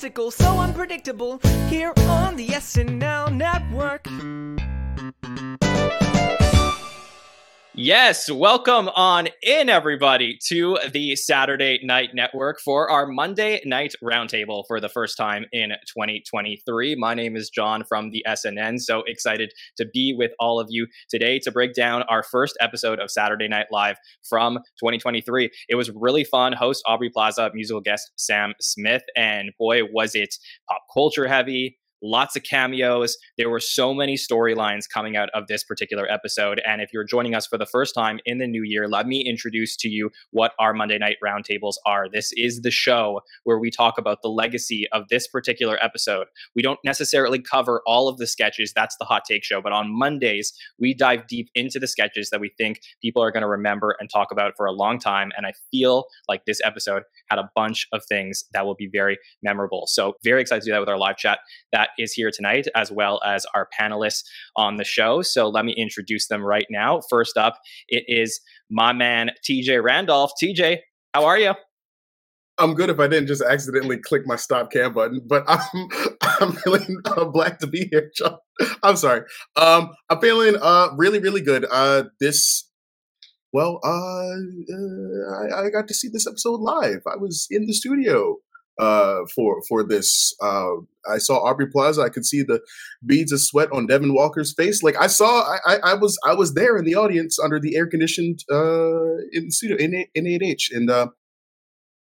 egotistical, so unpredictable. Here on the SNL network. Yes, welcome on in, everybody, to the Saturday Night Network for our Monday Night Roundtable for the first time in 2023. My name is Jon from the SNN, so excited to be with all of you today to break down our first episode of Saturday Night Live from 2023. It was really fun. Host Aubrey Plaza, musical guest Sam Smith, and boy, was it pop culture heavy lots of cameos. There were so many storylines coming out of this particular episode. And if you're joining us for the first time in the new year, let me introduce to you what our Monday night roundtables are. This is the show where we talk about the legacy of this particular episode. We don't necessarily cover all of the sketches, that's the hot take show. But on Mondays, we dive deep into the sketches that we think people are going to remember and talk about for a long time. And I feel like this episode had a bunch of things that will be very memorable. So, very excited to do that with our live chat. That is here tonight, as well as our panelists on the show. So let me introduce them right now. First up, it is my man, TJ Randolph. TJ, how are you? I'm good if I didn't just accidentally click my stop cam button, but I'm I'm feeling uh, black to be here, Jon. I'm sorry. Um, I'm feeling uh really really good. Uh, this well, uh, uh I, I got to see this episode live. I was in the studio uh, for for this. Uh, I saw Aubrey Plaza. I could see the beads of sweat on Devon Walker's face. Like I saw, I, I, was I was there in the audience under the air conditioned uh, in studio in in AH, and uh,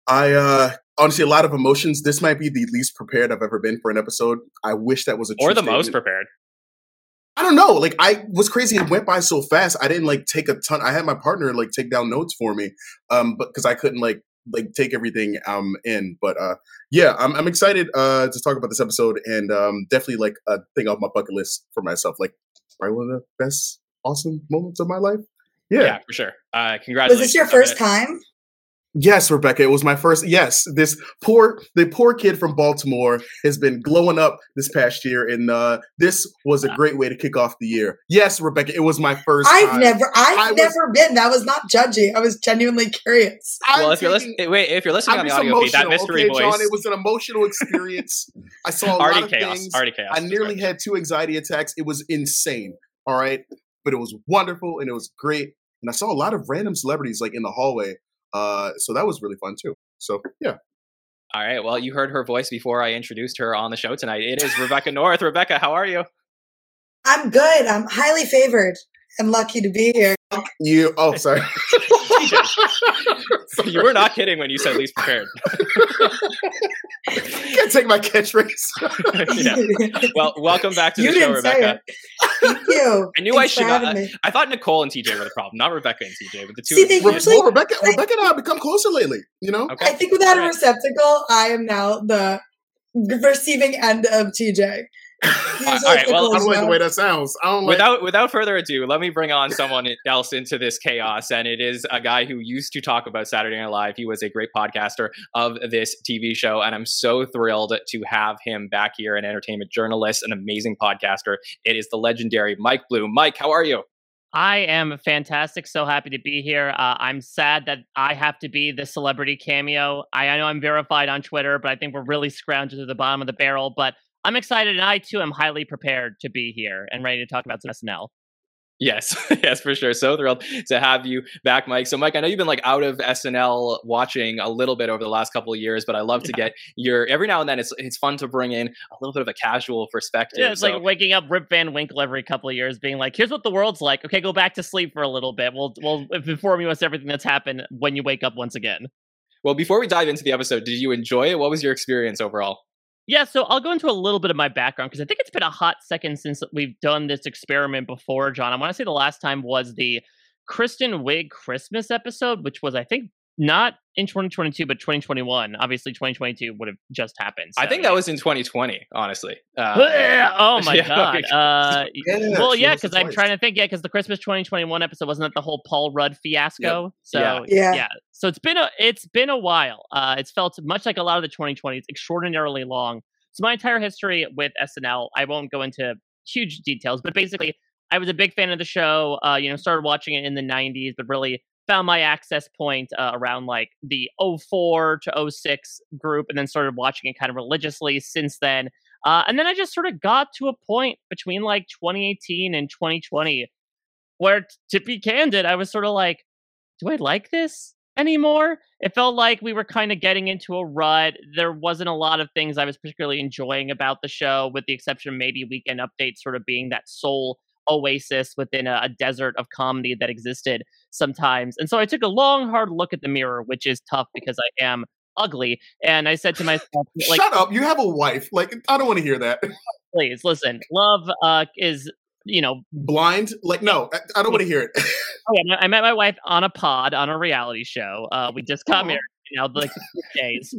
I uh, honestly a lot of emotions. This might be the least prepared I've ever been for an episode. I wish that was a or the statement. most prepared. I don't know. Like I was crazy. It went by so fast. I didn't like take a ton. I had my partner like take down notes for me, um, but because I couldn't like like take everything um in. But uh yeah, I'm I'm excited uh to talk about this episode and um definitely like a thing off my bucket list for myself. Like probably one of the best awesome moments of my life. Yeah, yeah for sure. Uh congratulations. Was this your first time? Yes, Rebecca, it was my first. Yes, this poor the poor kid from Baltimore has been glowing up this past year, and uh, this was a great way to kick off the year. Yes, Rebecca, it was my first. I've time. never, I've never been. That was not judgy. I was genuinely curious. Well, if you're listening, wait, if you're listening I'm on the audio feed, that mystery okay, voice, Jon, it was an emotional experience. I saw a already lot of chaos, things. already chaos. I nearly had two anxiety attacks. It was insane. All right, but it was wonderful and it was great. And I saw a lot of random celebrities like in the hallway uh, so that was really fun too. So yeah. All right. Well, you heard her voice before I introduced her on the show tonight. It is Rebecca North. Rebecca, how are you? I'm good. I'm highly favored and lucky to be here. You oh sorry. you were not kidding when you said least prepared. Can't take my catchphrase. yeah. Well, welcome back to you the show, Rebecca. Thank you. I knew Thanks I should. not. I, I, thought Nicole and TJ were the problem, not Rebecca and TJ. But the two. See, of they you usually- well, Rebecca, Rebecca and I have become closer lately. You know. Okay. I think without All a right. receptacle, I am now the receiving end of TJ. All right, well, I don't like the way that sounds. I don't like. Without without further ado, let me bring on someone else into this chaos, and it is a guy who used to talk about Saturday Night Live. He was a great podcaster of this TV show, and I'm so thrilled to have him back here, an entertainment journalist, an amazing podcaster. It is the legendary Mike Bloom. Mike, how are you? I am fantastic. So happy to be here. Uh, I'm sad that I have to be the celebrity cameo. I, I know I'm verified on Twitter, but I think we're really scrounging to the bottom of the barrel. But I'm excited, and I too am highly prepared to be here and ready to talk about some SNL. Yes, yes, for sure. So thrilled to have you back, Mike. So, Mike, I know you've been like out of SNL watching a little bit over the last couple of years, but I love to get your every now and then. It's it's fun to bring in a little bit of a casual perspective. Yeah, it's so, like waking up Rip Van Winkle every couple of years, being like, "Here's what the world's like. Okay, go back to sleep for a little bit. We'll we'll inform you as everything that's happened when you wake up once again." well, before we dive into the episode, did you enjoy it? What was your experience overall? Yeah, so I'll go into a little bit of my background because I think it's been a hot second since we've done this experiment before, Jon. I want to say the last time was the Kristen Wiig Christmas episode, which was, I think, not in 2022, but 2021. Obviously, 2022 would have just happened. I think that was in 2020, honestly. Uh, oh my yeah, god! okay. Uh, Yeah, well, yeah, because I'm trying to think. Yeah, because the Christmas 2021 episode wasn't that the whole Paul Rudd fiasco. So Yeah. Yeah. yeah, so it's been a it's been a while. Uh, it's felt much like a lot of the 2020s, extraordinarily long. So my entire history with SNL, I won't go into huge details, but basically, I was a big fan of the show. Uh, you know, started watching it in the 90s, but really found my access point uh, around like the 04 to 06 group and then started watching it kind of religiously since then. Uh, and then I just sort of got to a point between like 2018 and 2020 where, to be candid, I was sort of like, do I like this anymore? It felt like we were kind of getting into a rut. There wasn't a lot of things I was particularly enjoying about the show, with the exception of maybe Weekend Update sort of being that sole oasis within a, a, desert of comedy that existed sometimes. And so I took a long, hard look at the mirror, which is tough because I am ugly. And I said to myself, like, "Shut up! You have a wife. Like, I don't want to hear that." Please listen. Love uh, is you know blind. Like, no, I, I don't want to hear it. oh, yeah, I met my wife on a pod on a reality show. Uh, we just got married. You know, like days.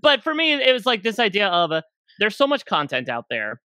But for me, it was like this idea of uh, there's so much content out there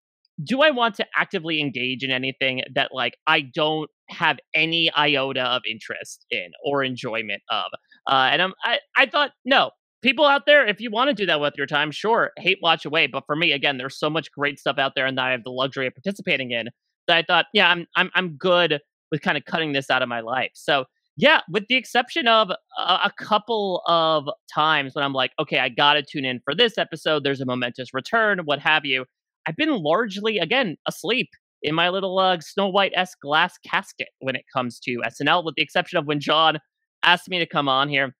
do I want to actively engage in anything that like I don't have any iota of interest in or enjoyment of? Uh, and I'm, I, I thought, no, people out there, if you want to do that with your time, sure, hate watch away. But for me, again, there's so much great stuff out there, and that I have the luxury of participating in that I thought, yeah, I'm, I'm, I'm good with kind of cutting this out of my life. So yeah, with the exception of a, a couple of times when I'm like, okay, I got to tune in for this episode. There's a momentous return, what have you. I've been largely, again, asleep in my little uh, Snow White s glass casket when it comes to SNL, with the exception of when Jon asked me to come on here.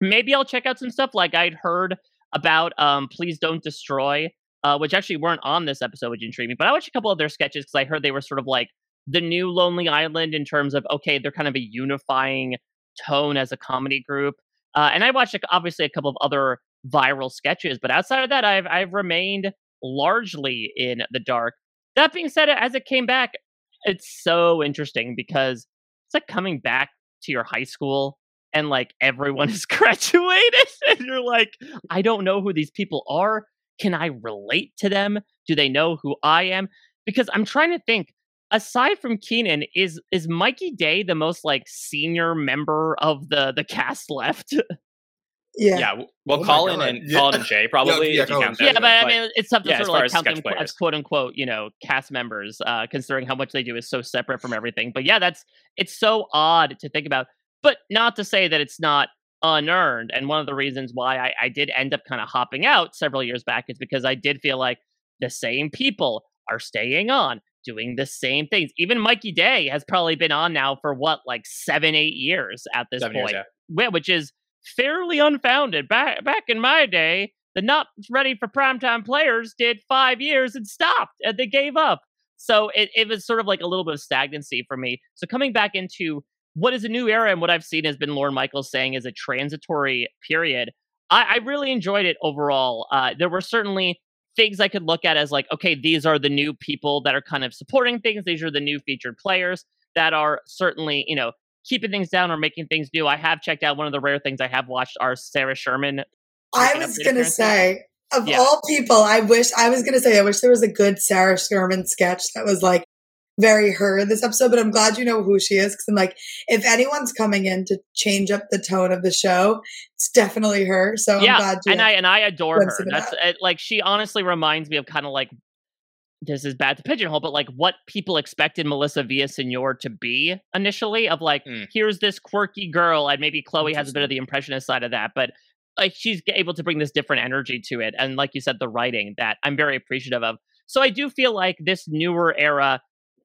Maybe I'll check out some stuff like I'd heard about um, Please Don't Destroy, uh, which actually weren't on this episode, which intrigued me. But I watched a couple of their sketches because I heard they were sort of like the new Lonely Island in terms of, okay, they're kind of a unifying tone as a comedy group. Uh, and I watched obviously a couple of other viral sketches, but outside of that, I've I've remained largely in the dark. That being said, as it came back, it's so interesting because it's like coming back to your high school and like everyone has graduated and you're like, I don't know who these people are. Can I relate to them? Do they know who I am? Because I'm trying to think aside from Kenan, is is Mikey Day the most like senior member of the the cast left? Yeah. Yeah. Well, oh Colin and yeah. Colin and Jay probably. yeah, yeah, yeah but, I mean, it's tough to yeah, sort of like count them as quote unquote, you know, cast members, uh, considering how much they do is so separate from everything. But yeah, that's it's so odd to think about. But not to say that it's not unearned. And one of the reasons why I, I did end up kind of hopping out several years back is because I did feel like the same people are staying on, doing the same things. Even Mikey Day has probably been on now for what, like seven, eight years at this seven point, years, which is fairly unfounded. Back back in my day, the not ready for primetime players did five years and stopped, and they gave up. So it, it was sort of like a little bit of stagnancy for me. So coming back into what is a new era and what I've seen has been Lorne Michaels saying is a transitory period. I, I really enjoyed it overall. Uh, there were certainly things I could look at as like, okay, these are the new people that are kind of supporting things. These are the new featured players that are certainly, you know, keeping things down or making things new. I have checked out one of the rare things I have watched are Sarah Sherman. I was going to say, of yeah. all people, I wish, I was going to say, I wish there was a good Sarah Sherman sketch that was like very her in this episode, but I'm glad you know who she is because I'm like, if anyone's coming in to change up the tone of the show, it's definitely her. So yeah, I'm glad you and I and I adore her. That's that. like she honestly reminds me of kind of like this is bad to pigeonhole, but like what people expected Melissa Villaseñor to be initially of like, mm. here's this quirky girl, and maybe Chloe has a bit of the impressionist side of that, but like she's able to bring this different energy to it. And like you said, the writing that I'm very appreciative of. So I do feel like this newer era,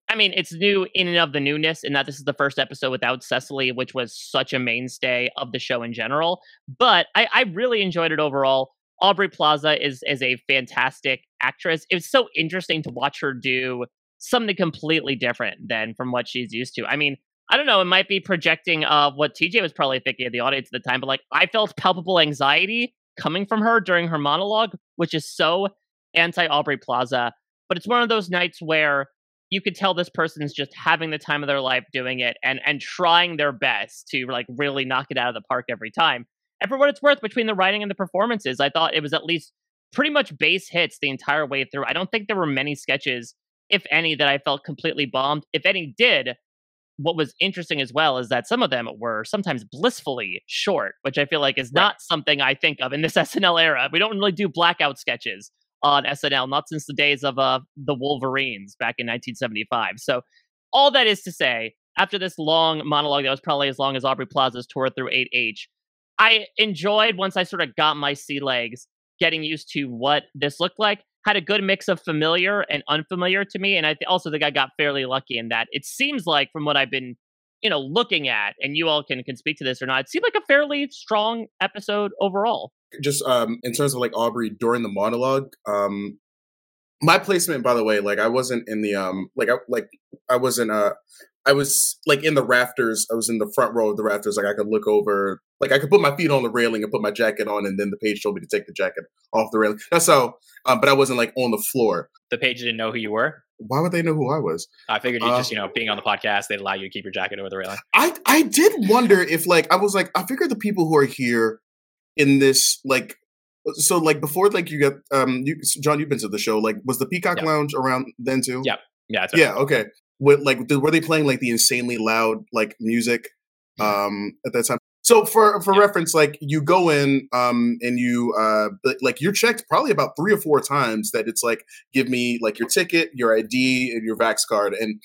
I mean, it's new in and of the newness, in that this is the first episode without Cecily, which was such a mainstay of the show in general. But I, I really enjoyed it overall. Aubrey Plaza is is a fantastic actress. It's so interesting to watch her do something completely different than from what she's used to. I mean, I don't know, it might be projecting of what TJ was probably thinking of the audience at the time, but like I felt palpable anxiety coming from her during her monologue, which is so anti Aubrey Plaza. But it's one of those nights where you could tell this person's just having the time of their life doing it and and trying their best to like really knock it out of the park every time. And for what it's worth, between the writing and the performances, I thought it was at least pretty much base hits the entire way through. I don't think there were many sketches, if any, that I felt completely bombed. If any did, what was interesting as well is that some of them were sometimes blissfully short, which I feel like is right. not something I think of in this SNL era. We don't really do blackout sketches on SNL, not since the days of uh, the Wolverines back in 1975. So, all that is to say, after this long monologue that was probably as long as Aubrey Plaza's tour through 8H, I enjoyed once I sort of got my sea legs getting used to what this looked like. Had a good mix of familiar and unfamiliar to me, and I th- also think I got fairly lucky in that. It seems like from what I've been, you know, looking at, and you all can can speak to this or not. It seemed like a fairly strong episode overall. Just um, in terms of like Aubrey during the monologue, um, my placement, by the way, like I wasn't in the um, like I like I wasn't uh I was like in the rafters. I was in the front row of the rafters. Like I could look over, like I could put my feet on the railing and put my jacket on, and then the page told me to take the jacket off the railing. That's how. Um, but I wasn't like on the floor. The page didn't know who you were. Why would they know who I was? I figured you uh, just, you know, being on the podcast, they'd allow you to keep your jacket over the railing. I I did wonder if like I was like I figured the people who are here in this like so like before like you got um you Jon you've been to the show like was the Peacock yeah. Lounge around then too? Yeah. Yeah, yeah, okay what like were they playing like the insanely loud like music um at that time so for for yeah. reference like you go in um and you uh like you're checked probably about three or four times that it's like give me like your ticket your id and your vax card and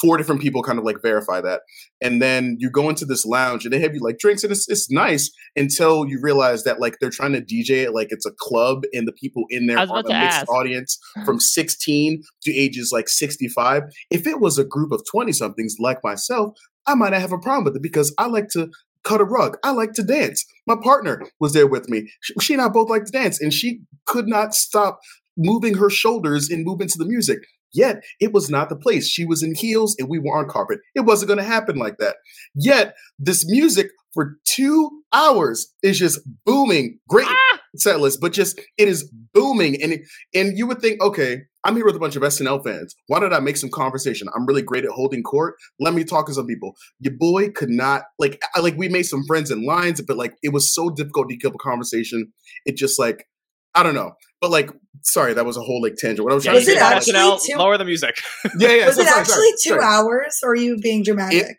four different people kind of like verify that. And then you go into this lounge and they have you like drinks and it's, it's nice until you realize that like they're trying to DJ it like it's a club and the people in there are a mixed ask. audience from 16 to ages like 65. If it was a group of 20 somethings like myself, I might not have a problem with it because I like to cut a rug. I like to dance. My partner was there with me. She, she and I both like to dance and she could not stop moving her shoulders in movement to the music. Yet it was not the place. She was in heels and we were on carpet. It wasn't going to happen like that. Yet this music for two hours is just booming. Great ah! set list, but just it is booming. And and you would think, okay, I'm here with a bunch of SNL fans. Why did I make some conversation? I'm really great at holding court. Let me talk to some people. Your boy could not like I, like we made some friends in lines, but like it was so difficult to keep a conversation. It just like I don't know. But like, sorry, that was a whole like tangent. What I was yeah, trying to say actually now, two, lower the music. yeah, yeah. Was so, it sorry, actually sorry, two sorry. hours, or are you being dramatic? It,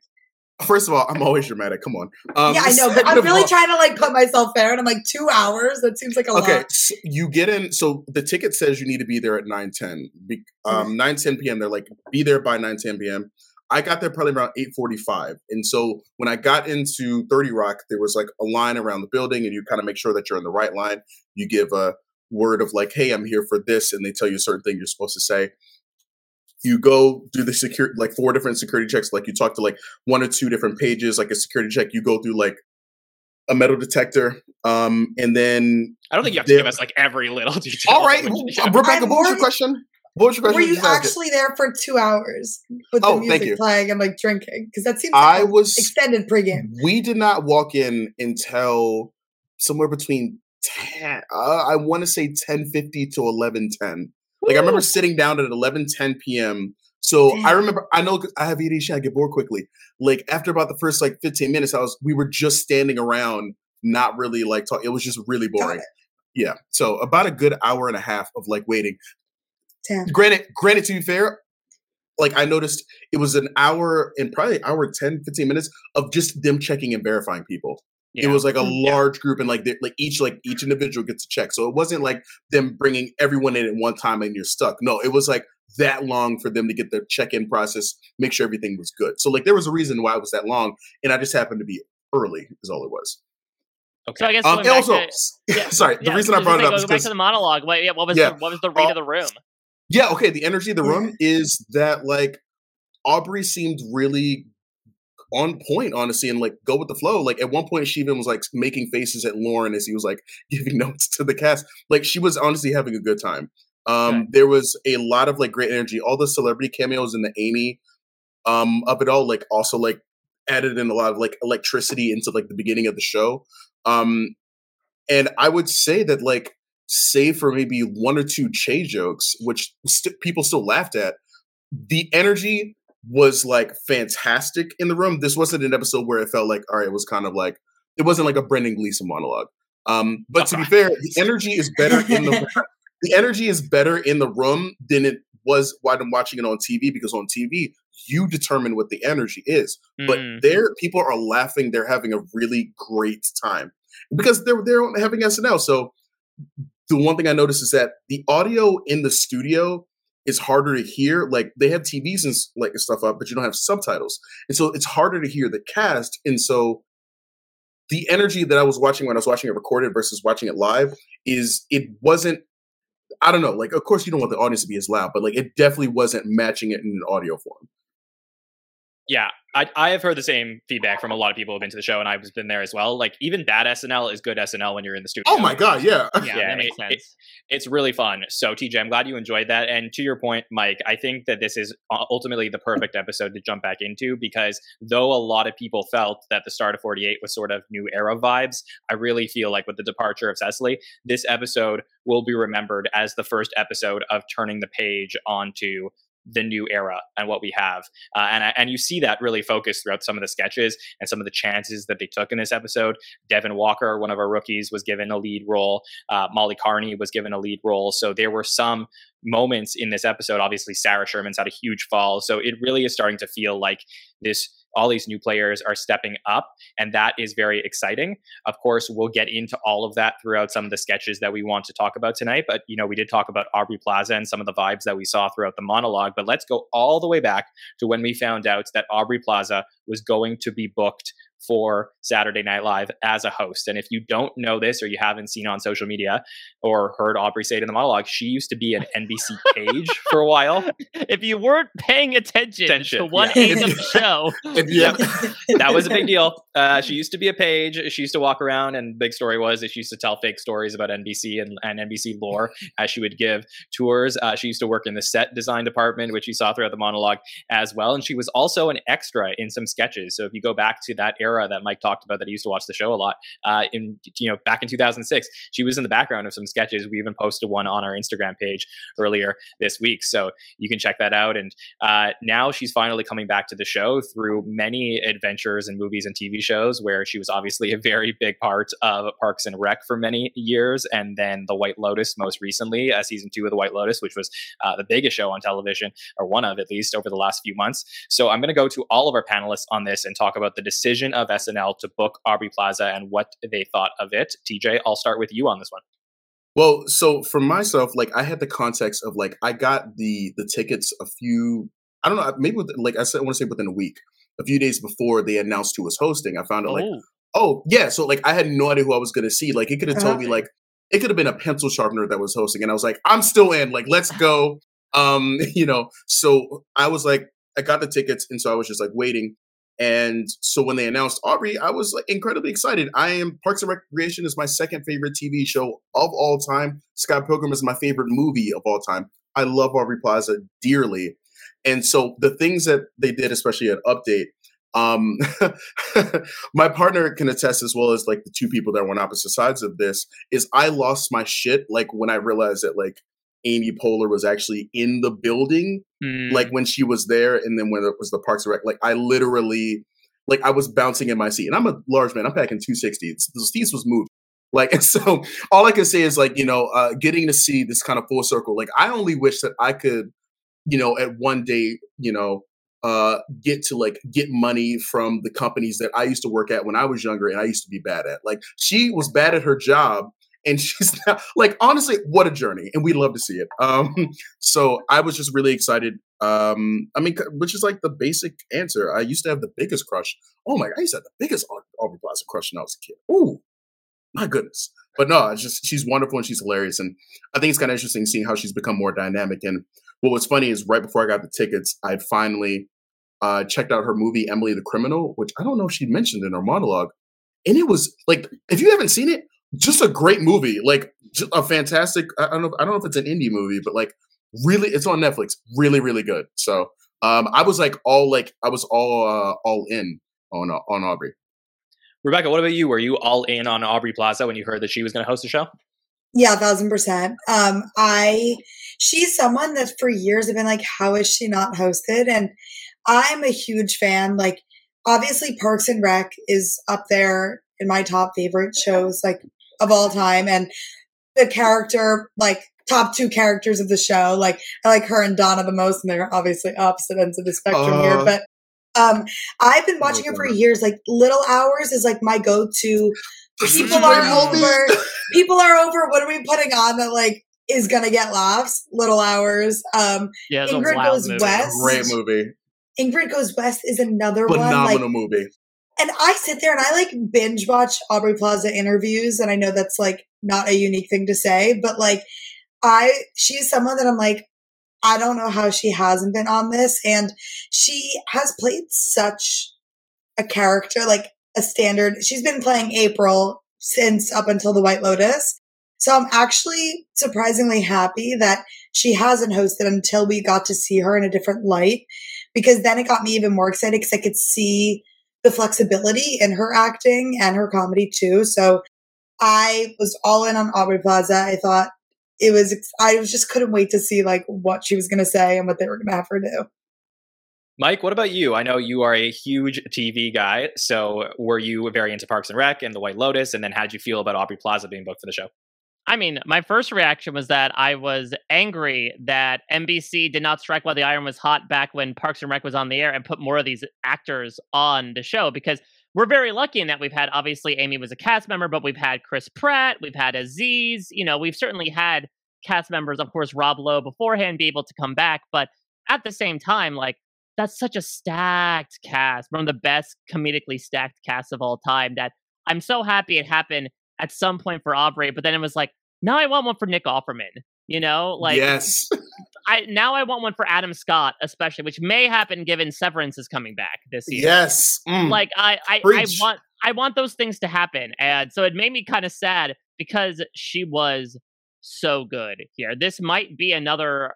First of all, I'm always dramatic. Come on. Um, yeah, I know, but I'm really all, trying to like put myself there, and I'm like two hours. That seems like a okay, lot. Okay, so you get in. So the ticket says you need to be there at nine ten. Um, nine ten p.m. They're like be there by nine ten p.m. I got there probably around 8:45. And so when I got into 30 Rock, there was like a line around the building and you kind of make sure that you're in the right line. You give a word of like, hey, I'm here for this, and they tell you a certain thing you're supposed to say. You go do the security, like four different security checks. Like you talk to like one or two different pages, like a security check. You go through like a metal detector, um, and then I don't think you have to give us like every little detail. All right, Rebecca, what was your question? What was your question? Were you actually there for two hours with oh, the music playing and like drinking? Because that seems like I was extended pregame. We did not walk in until somewhere between 10 uh, i want to say 1050 to 1110 like i remember sitting down at 1110 p.m so Damn. i remember i know i have adhd i get bored quickly like after about the first like 15 minutes i was we were just standing around not really like talk it was just really boring yeah so about a good hour and a half of like waiting Damn. granted granted to be fair like I noticed it was an hour and probably hour 10, 15 minutes of just them checking and verifying people. Yeah. It was like a large yeah. group, and like like each like each individual gets a check. So it wasn't like them bringing everyone in at one time and you're stuck. No, it was like that long for them to get the check-in process, make sure everything was good. So like there was a reason why it was that long, and I just happened to be early. Is all it was. Okay. So I guess um, also, to, yeah, sorry, the reason I brought it up is back to the monologue. What, yeah, what was the, what was the read uh, of the room? Yeah, okay. The energy of the room is that like Aubrey seemed really on point, honestly, and like go with the flow. Like at one point, she even was like making faces at Lorne as he was like giving notes to the cast. Like she was honestly having a good time. Um, okay. There was a lot of like great energy. All the celebrity cameos and the Amy um, of it all, like also like added in a lot of like electricity into like the beginning of the show. Um, and I would say that like, save for maybe one or two Che jokes, which st- people still laughed at, the energy was like fantastic in the room. This wasn't an episode where it felt like, all right, it was kind of like it wasn't like a Brendan Gleeson monologue. Um, but to be fair, the energy is better in the the energy is better in the room than it was while I'm watching it on TV because on TV you determine what the energy is. Mm. But there, people are laughing. They're having a really great time because they're they're having SNL. So the one thing I noticed is that the audio in the studio it's harder to hear. Like they have TVs and like stuff up, but you don't have subtitles, and so it's harder to hear the cast. And so the energy that I was watching when I was watching it recorded versus watching it live is it wasn't. I don't know. Like, of course, you don't want the audience to be as loud, but like, it definitely wasn't matching it in an audio form. Yeah, I, I have heard the same feedback from a lot of people who've been to the show, and I've been there as well. Like even bad SNL is good SNL when you're in the studio. Oh my god, yeah, yeah, yeah that makes it, sense. It, it's really fun. So TJ, I'm glad you enjoyed that. And to your point, Mike, I think that this is ultimately the perfect episode to jump back into because though a lot of people felt that the start of 48 was sort of new era vibes, I really feel like with the departure of Cecily, this episode will be remembered as the first episode of turning the page onto the new era and what we have. Uh, and and you see that really focused throughout some of the sketches and some of the chances that they took in this episode. Devon Walker, one of our rookies, was given a lead role. Uh, Molly Kearney was given a lead role. So there were some moments in this episode. Obviously, Sarah Sherman's had a huge fall. So it really is starting to feel like this all these new players are stepping up, and that is very exciting. Of course, we'll get into all of that throughout some of the sketches that we want to talk about tonight. But you know, we did talk about Aubrey Plaza and some of the vibes that we saw throughout the monologue. But let's go all the way back to when we found out that Aubrey Plaza was going to be booked for Saturday Night Live as a host. And if you don't know this or you haven't seen on social media or heard Aubrey say it in the monologue, she used to be an NBC page for a while. If you weren't paying attention, attention. to one yeah. eighth of the show, yeah, that was a big deal. Uh, she used to be a page. She used to walk around, and big story was that she used to tell fake stories about NBC and, and NBC lore as she would give tours. Uh, she used to work in the set design department, which you saw throughout the monologue as well. And she was also an extra in some sketches. So if you go back to that era era that Mike talked about that he used to watch the show a lot. Uh, in you know back in 2006, she was in the background of some sketches. We even posted one on our Instagram page earlier this week, so you can check that out. And uh, now she's finally coming back to the show through many adventures and movies and TV shows, where she was obviously a very big part of Parks and Rec for many years, and then The White Lotus most recently, uh, season two of The White Lotus, which was uh, the biggest show on television, or one of at least over the last few months. So I'm going to go to all of our panelists on this and talk about the decision of SNL to book Aubrey Plaza and what they thought of it. TJ, I'll start with you on this one. Well, so for myself, like I had the context of like I got the the tickets a few I don't know maybe with, like I said I want to say within a week, a few days before they announced who was hosting. I found out oh. like oh yeah, so like I had no idea who I was going to see. Like it could have told me like it could have been a pencil sharpener that was hosting, and I was like I'm still in. Like let's go. Um, you know, so I was like I got the tickets, and so I was just like waiting. And so when they announced Aubrey, I was like incredibly excited. I am Parks and Recreation is my second favorite TV show of all time. Scott Pilgrim is my favorite movie of all time. I love Aubrey Plaza dearly. And so the things that they did, especially at Update, um, my partner can attest as well as like the two people that were on opposite sides of this, is I lost my shit like when I realized that like Amy Poehler was actually in the building, mm. like when she was there, and then when it was the Parks and Rec, like I literally, like I was bouncing in my seat, and I'm a large man. I'm packing 260. the seats was moved. Like, and so all I can say is like, you know, uh, getting to see this kind of full circle. Like, I only wish that I could, you know, at one day, you know, uh, get to like get money from the companies that I used to work at when I was younger and I used to be bad at. Like, she was bad at her job and she's now like honestly what a journey and we'd love to see it. Um so i was just really excited um i mean which is like the basic answer. I used to have the biggest crush oh my god i used to have the biggest aubrey plaza crush when i was a kid. Oh my goodness. But no it's just she's wonderful and she's hilarious and i think it's kind of interesting seeing how she's become more dynamic and what was funny is right before i got the tickets i finally uh checked out her movie emily the criminal which i don't know if she mentioned in her monologue and it was like if you haven't seen it just a great movie, like a fantastic. I don't know. I don't know if it's an indie movie, but like really, it's on Netflix. Really, really good. So um, I was like all like I was all uh, all in on uh, on Aubrey. Rebecca, what about you? Were you all in on Aubrey Plaza when you heard that she was going to host the show? Yeah, thousand percent. Um, I she's someone that for years have been like, how is she not hosted? And I'm a huge fan. Like, obviously, Parks and Rec is up there in my top favorite shows. Like of all time and the character like top two characters of the show like i like her and donna the most and they're obviously opposite ends of the spectrum uh, here but um i've been watching it for years like little hours is like my go-to people are over people are over what are we putting on that like is gonna get laughs. Little Hours. Um, yeah, Ingrid Goes movie. West. Great movie. Ingrid Goes West is another Phenomenal one. Like, movie. And I sit there and I like binge watch Aubrey Plaza interviews, and I know that's like not a unique thing to say, but like I, she's someone that I'm like, I don't know how she hasn't been on this, and she has played such a character, like a standard. She's been playing April since up until the White Lotus. So I'm actually surprisingly happy that she hasn't hosted until we got to see her in a different light because then it got me even more excited because I could see the flexibility in her acting and her comedy too. So I was all in on Aubrey Plaza. I thought it was, I was just couldn't wait to see like what she was going to say and what they were going to have her do. Mike, what about you? I know you are a huge TV guy. So were you very into Parks and Rec and The White Lotus? And then how did you feel about Aubrey Plaza being booked for the show? I mean, my first reaction was that I was angry that NBC did not strike while the iron was hot back when Parks and Rec was on the air and put more of these actors on the show because we're very lucky in that we've had obviously Amy was a cast member, but we've had Chris Pratt, we've had Aziz, you know, we've certainly had cast members, of course, Rob Lowe beforehand be able to come back, but at the same time, like that's such a stacked cast, one of the best comedically stacked casts of all time that I'm so happy it happened at some point for Aubrey, but then it was like, now I want one for Nick Offerman. You know, like yes, I now I want one for Adam Scott, especially, which may happen given Severance is coming back this season. yes. Mm. Like I, I, I want, I want those things to happen, and so it made me kind of sad because she was so good here. This might be another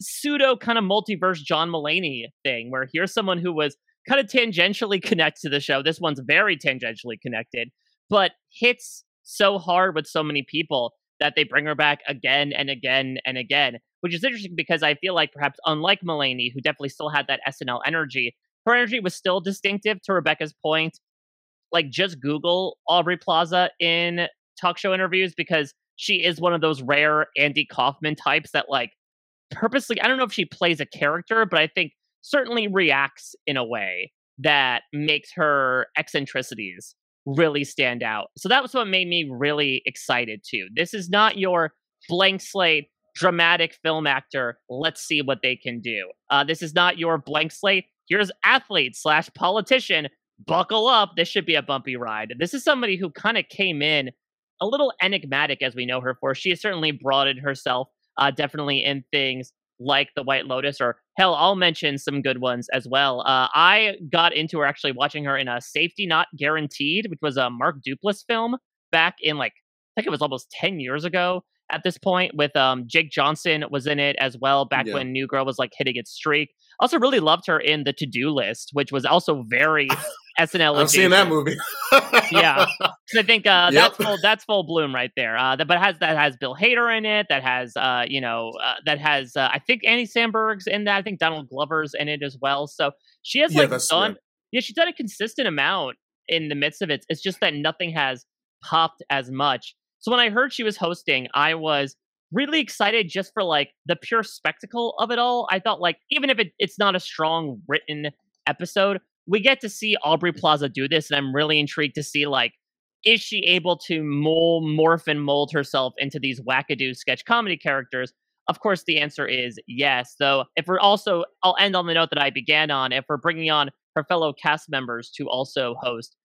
pseudo kind of multiverse John Mulaney thing, where here's someone who was kind of tangentially connected to the show. This one's very tangentially connected, but hits so hard with so many people that they bring her back again and again and again, which is interesting because I feel like perhaps unlike Mulaney, who definitely still had that SNL energy, her energy was still distinctive to Rebecca's point. Like just Google Aubrey Plaza in talk show interviews because she is one of those rare Andy Kaufman types that like purposely I don't know if she plays a character, but I think certainly reacts in a way that makes her eccentricities really stand out. So that was what made me really excited too. This is not your blank slate dramatic film actor. Let's see what they can do. Uh, this is not your blank slate. Here's athlete slash politician. Buckle up. This should be a bumpy ride. This is somebody who kind of came in a little enigmatic as we know her for. She has certainly broadened herself, uh, definitely in things like the White Lotus, or hell, I'll mention some good ones as well. Uh, I got into her actually watching her in a Safety Not Guaranteed, which was a Mark Duplass film back in like I think it was almost ten years ago at this point. With um, Jake Johnson was in it as well back Yeah. when New Girl was like hitting its streak. Also, really loved her in the To Do List, which was also very SNL. I've seen that movie. Yeah. I think uh, Yep. that's full. That's full bloom right there. Uh, that, but has that has Bill Hader in it. That has uh, you know uh, that has uh, I think Andy Samberg's in that. I think Donald Glover's in it as well. So she has Yeah, like done. right. Yeah, she's done a consistent amount in the midst of it. It's just that nothing has popped as much. So when I heard she was hosting, I was really excited just for like the pure spectacle of it all. I thought like even if it, it's not a strong written episode, we get to see Aubrey Plaza do this, and I'm really intrigued to see like is she able to mold, morph and mold herself into these wackadoo sketch comedy characters? Of course, the answer is yes. Though, if we're also, I'll end on the note that I began on. If we're bringing on her fellow cast members to also host,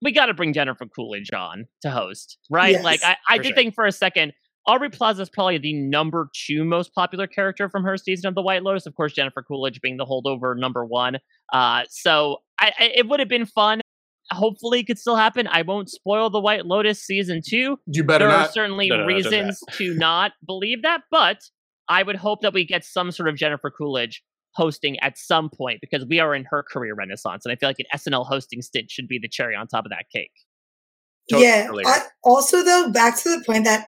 we got to bring Jennifer Coolidge on to host, right? Yes, like, I, I did sure. think for a second, Aubrey Plaza is probably the number two most popular character from her season of The White Lotus. Of course, Jennifer Coolidge being the holdover number one. Uh, so I, I, it would have been fun. Hopefully, it could still happen. I won't spoil The White Lotus season two you better there are certainly No, no, no, don't do that. reasons to not believe that, but I would hope that we get some sort of Jennifer Coolidge hosting at some point because we are in her career renaissance, and I feel like an SNL hosting stint should be the cherry on top of that cake. yeah. I, also, though, back to the point that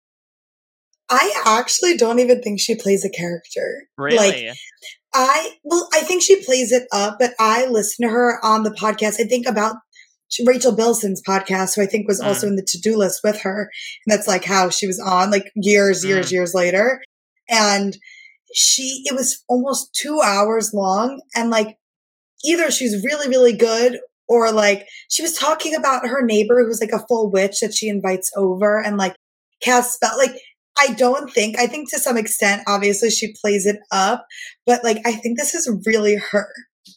I actually don't even think she plays a character. Really? Like, I well, I think she plays it up, but I listen to her on the podcast. I think about Rachel Bilson's podcast, who I think was also mm. in the to do list with her, and that's like how she was on, like years, years, mm. years later, and she it was almost two hours long, and like either she's really, really good. Or like she was talking about her neighbor who's like a full witch that she invites over and like casts spell like I don't think, I think to some extent, obviously she plays it up, but like, I think this is really her.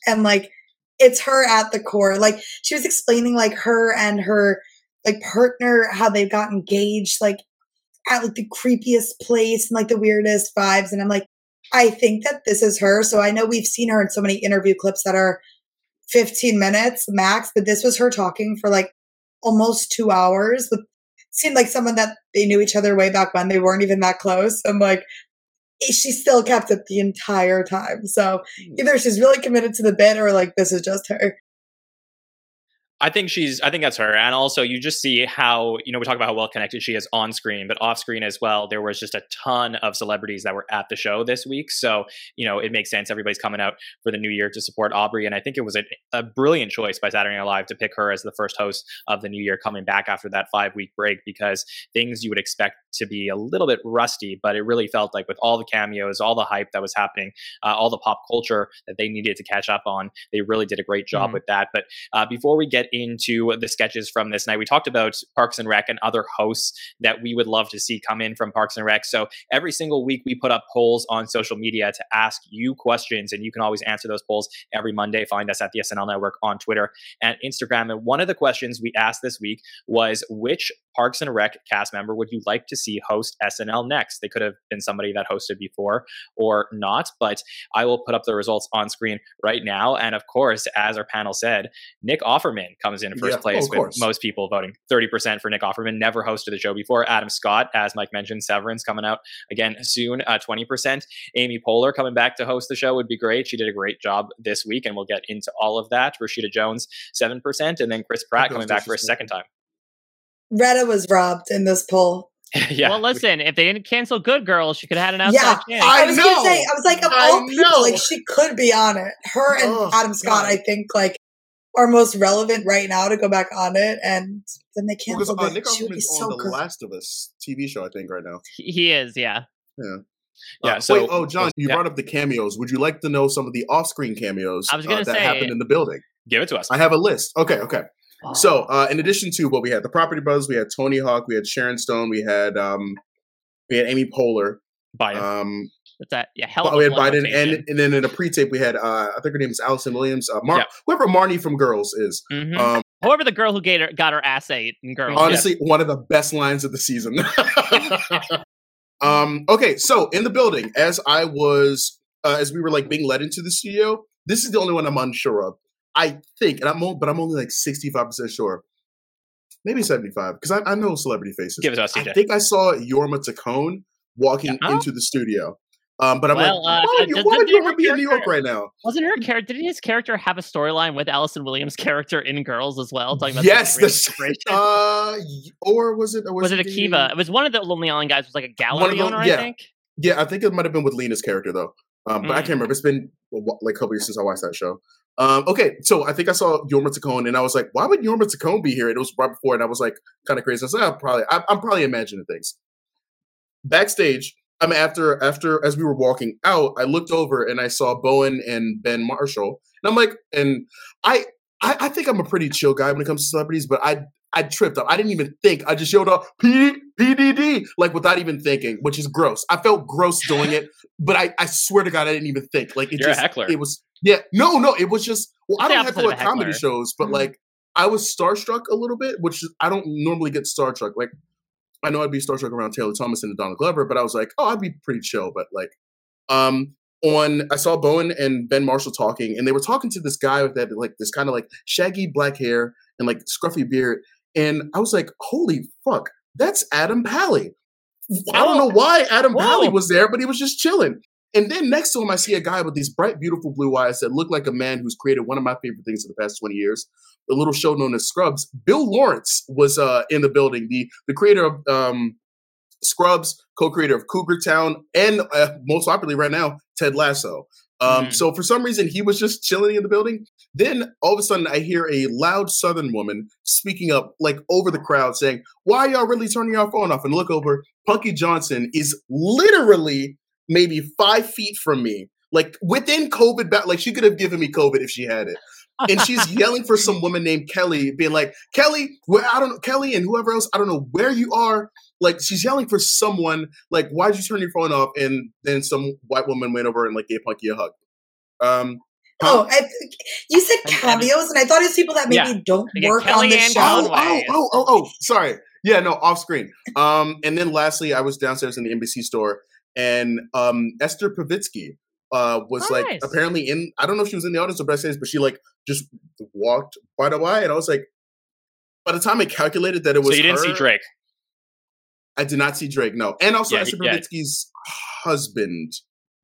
And like, it's her at the core. Like, she was explaining like her and her like partner, how they got engaged, like at like the creepiest place and like the weirdest vibes. And I'm like, I think that this is her. So I know we've seen her in so many interview clips that are 15 minutes max, but this was her talking for like almost two hours with seemed like someone that they knew each other way back when they weren't even that close. I'm like, she still kept it the entire time. So hmm. either she's really committed to the bit or like this is just her. I think she's. I think that's her, and also you just see how you know we talk about how well connected she is on screen, but off screen as well. There was just a ton of celebrities that were at the show this week, so you know it makes sense. Everybody's coming out for the new year to support Aubrey, and I think it was a, a brilliant choice by Saturday Night Live to pick her as the first host of the new year, coming back after that five week break, because things you would expect to be a little bit rusty, but it really felt like with all the cameos, all the hype that was happening, uh, all the pop culture that they needed to catch up on, they really did a great job mm-hmm. with that. But uh, before we get into the sketches from this night. We talked about Parks and Rec and other hosts that we would love to see come in from Parks and Rec. So every single week we put up polls on social media to ask you questions, and you can always answer those polls every Monday. Find us at the SNL Network on Twitter and Instagram. And one of the questions we asked this week was which Parks and Rec cast member would you like to see host SNL next? They could have been somebody that hosted before or not, but I will put up the results on screen right now. And of course, as our panel said, Nick Offerman comes in first yeah, place oh, with most people voting 30% for Nick Offerman. Never hosted the show before. Adam Scott, as Mike mentioned, Severance coming out again soon, uh, 20%. Amy Poehler coming back to host the show would be great. She did a great job this week, and we'll get into all of that. Rashida Jones, 7%, and then Chris Pratt coming back for a second time. Retta was robbed in this poll. yeah. Well, listen, if they didn't cancel Good Girls, she could have had an outside yeah, chance. I, I was know. gonna say, I was like, of I all people, like she could be on it. Her and oh, Adam Scott, God. I think, like are most relevant right now to go back on it, and then they canceled because, uh, Nick Offerman is so on the Last of Us TV show, I think, right now. He is, yeah. Yeah. Yeah. Uh, so, wait, oh, Jon, you yeah. brought up the cameos. Would you like to know some of the off-screen cameos I was gonna uh, that say, happened in the building? Give it to us. I have a list. Okay, okay. So, uh, in addition to what we had, the Property Brothers, we had Tony Hawk, we had Sharon Stone, we had um, we had Amy Poehler, Biden. Um, That? Yeah, hell. Oh, we had Biden, and and then in a pre-tape we had uh, I think her name is Allison Williams, uh, Mar- yeah. whoever Marnie from Girls is. Mm-hmm. Um, Whoever the girl who got her, got her ass ate in Girls. Honestly, yeah. one of the best lines of the season. um, okay, so in the building, as I was, uh, as we were like being led into the studio, this is the only one I'm unsure of. I think, and I'm but I'm only like 65 percent sure, maybe 75 because I, I, know celebrity faces. Give it to us, TJ. I think I saw Jorma Taccone walking yeah. into the studio. Um, but I'm well, like, why, uh, you, why would Jorma be in New York right now? Wasn't her character? Didn't his character have a storyline with Allison Williams' character in Girls as well? Talking about yes, the uh, or was it? Or was, was it Akiva? It was one of the Lonely Island guys. Was like a gallery the, owner, yeah. I think. Yeah, I think it might have been with Lena's character though. Um, but mm. I can't mm. remember. It's been like a couple years since I watched that show. Um, okay, so I think I saw Jorma Taccone, and I was like, "Why would Jorma Taccone be here?" And it was right before, and I was like, kind of crazy. I said, oh, "Probably, I, I'm probably imagining things." Backstage, I mean, after after as we were walking out, I looked over and I saw Bowen and Ben Marshall, and I'm like, and I I, I think I'm a pretty chill guy when it comes to celebrities, but I I tripped up. I didn't even think. I just showed up P PDD like without even thinking, which is gross. I felt gross doing it, but I, I swear to God, I didn't even think. Like it You're just it was yeah, no, no, it was just well, I don't heckle at comedy shows, but mm-hmm. like I was starstruck a little bit, which I don't normally get starstruck. Like I know I'd be starstruck around Taylor Thomas and Donald Glover, but I was like, oh, I'd be pretty chill. But like, um, on I saw Bowen and Ben Marshall talking, and they were talking to this guy with that like this kind of like shaggy black hair and like scruffy beard, and I was like, holy fuck, that's Adam Pally. I don't know why Adam Whoa. Pally was there, but he was just chilling. And then next to him, I see a guy with these bright, beautiful blue eyes that look like a man who's created one of my favorite things in the past 20 years, the little show known as Scrubs. Bill Lawrence was uh, in the building, the, the creator of um, Scrubs, co creator of Cougar Town, and uh, most popularly right now, Ted Lasso. Um, mm. So for some reason, he was just chilling in the building. Then all of a sudden, I hear a loud Southern woman speaking up, like over the crowd, saying, "Why y'all really turning your phone off?" And look over, Punky Johnson is literally maybe five feet from me, like within COVID, like she could have given me COVID if she had it. and she's yelling for some woman named Kelly, being like, Kelly, where I don't know, Kelly and whoever else, I don't know where you are. like she's yelling for someone. Like, why'd you turn your phone off? And then some white woman went over and like gave Punky a hug. Um, Oh, I, you said cameos, and I thought it was people that maybe yeah. don't work on the show. Oh, oh, oh, oh, oh, sorry. Yeah, no, off screen. Um, and then lastly, I was downstairs in the NBC store, and um, Esther Povitsky uh, was like apparently in. I don't know if she was in the audience or backstage, but she like just walked by the way, and I was like, by the time I calculated that it was, so you didn't her, see Drake. I did not see Drake. No, and also yeah, Esther yeah. Povitsky's husband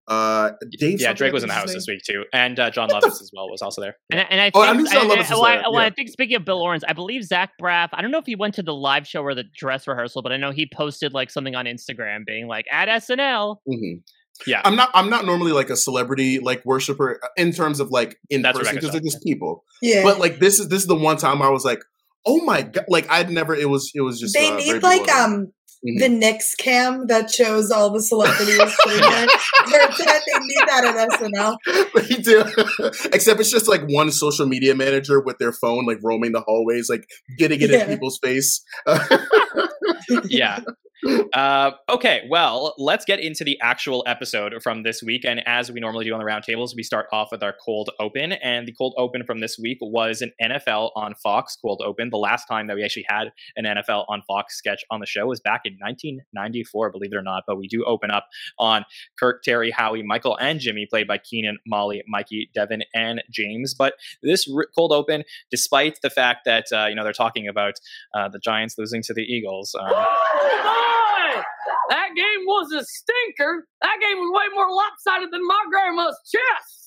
uh, Dave yeah, Drake was in the house this week too, and uh, Jon Lovitz as well was also there. And, and I think, oh, I knew Jon Lovitz was there. Well, I think speaking of Bill Lawrence, I believe Zach Braff. I don't know if he went to the live show or the dress rehearsal, but I know he posted like something on Instagram being like at SNL. Mm-hmm. Yeah, I'm not. I'm not normally like a celebrity like worshiper uh, in terms of like in That's person because they're just people. Yeah, but like this is this is the one time I was like, oh my god, like I'd never. It was it was just. They uh, need like um. Mm-hmm. the Knicks cam that shows all the celebrities. they need that at SNL. They do, except it's just like one social media manager with their phone, like roaming the hallways, like getting it yeah. in people's face. yeah, uh, okay, well, let's get into the actual episode from this week. And as we normally do on the roundtables, we start off with our cold open. And the cold open from this week was an NFL on Fox cold open. The last time that we actually had an NFL on Fox sketch on the show was back in 1994, believe it or not. But we do open up on Kirk, Terry, Howie, Michael, and Jimmy, played by Kenan, Molly, Mikey, Devon, and James. But this cold open, despite the fact that uh, you know they're talking about uh, the Giants losing to the Eagles. Um, that game was a stinker. That game was way more lopsided than my grandma's chest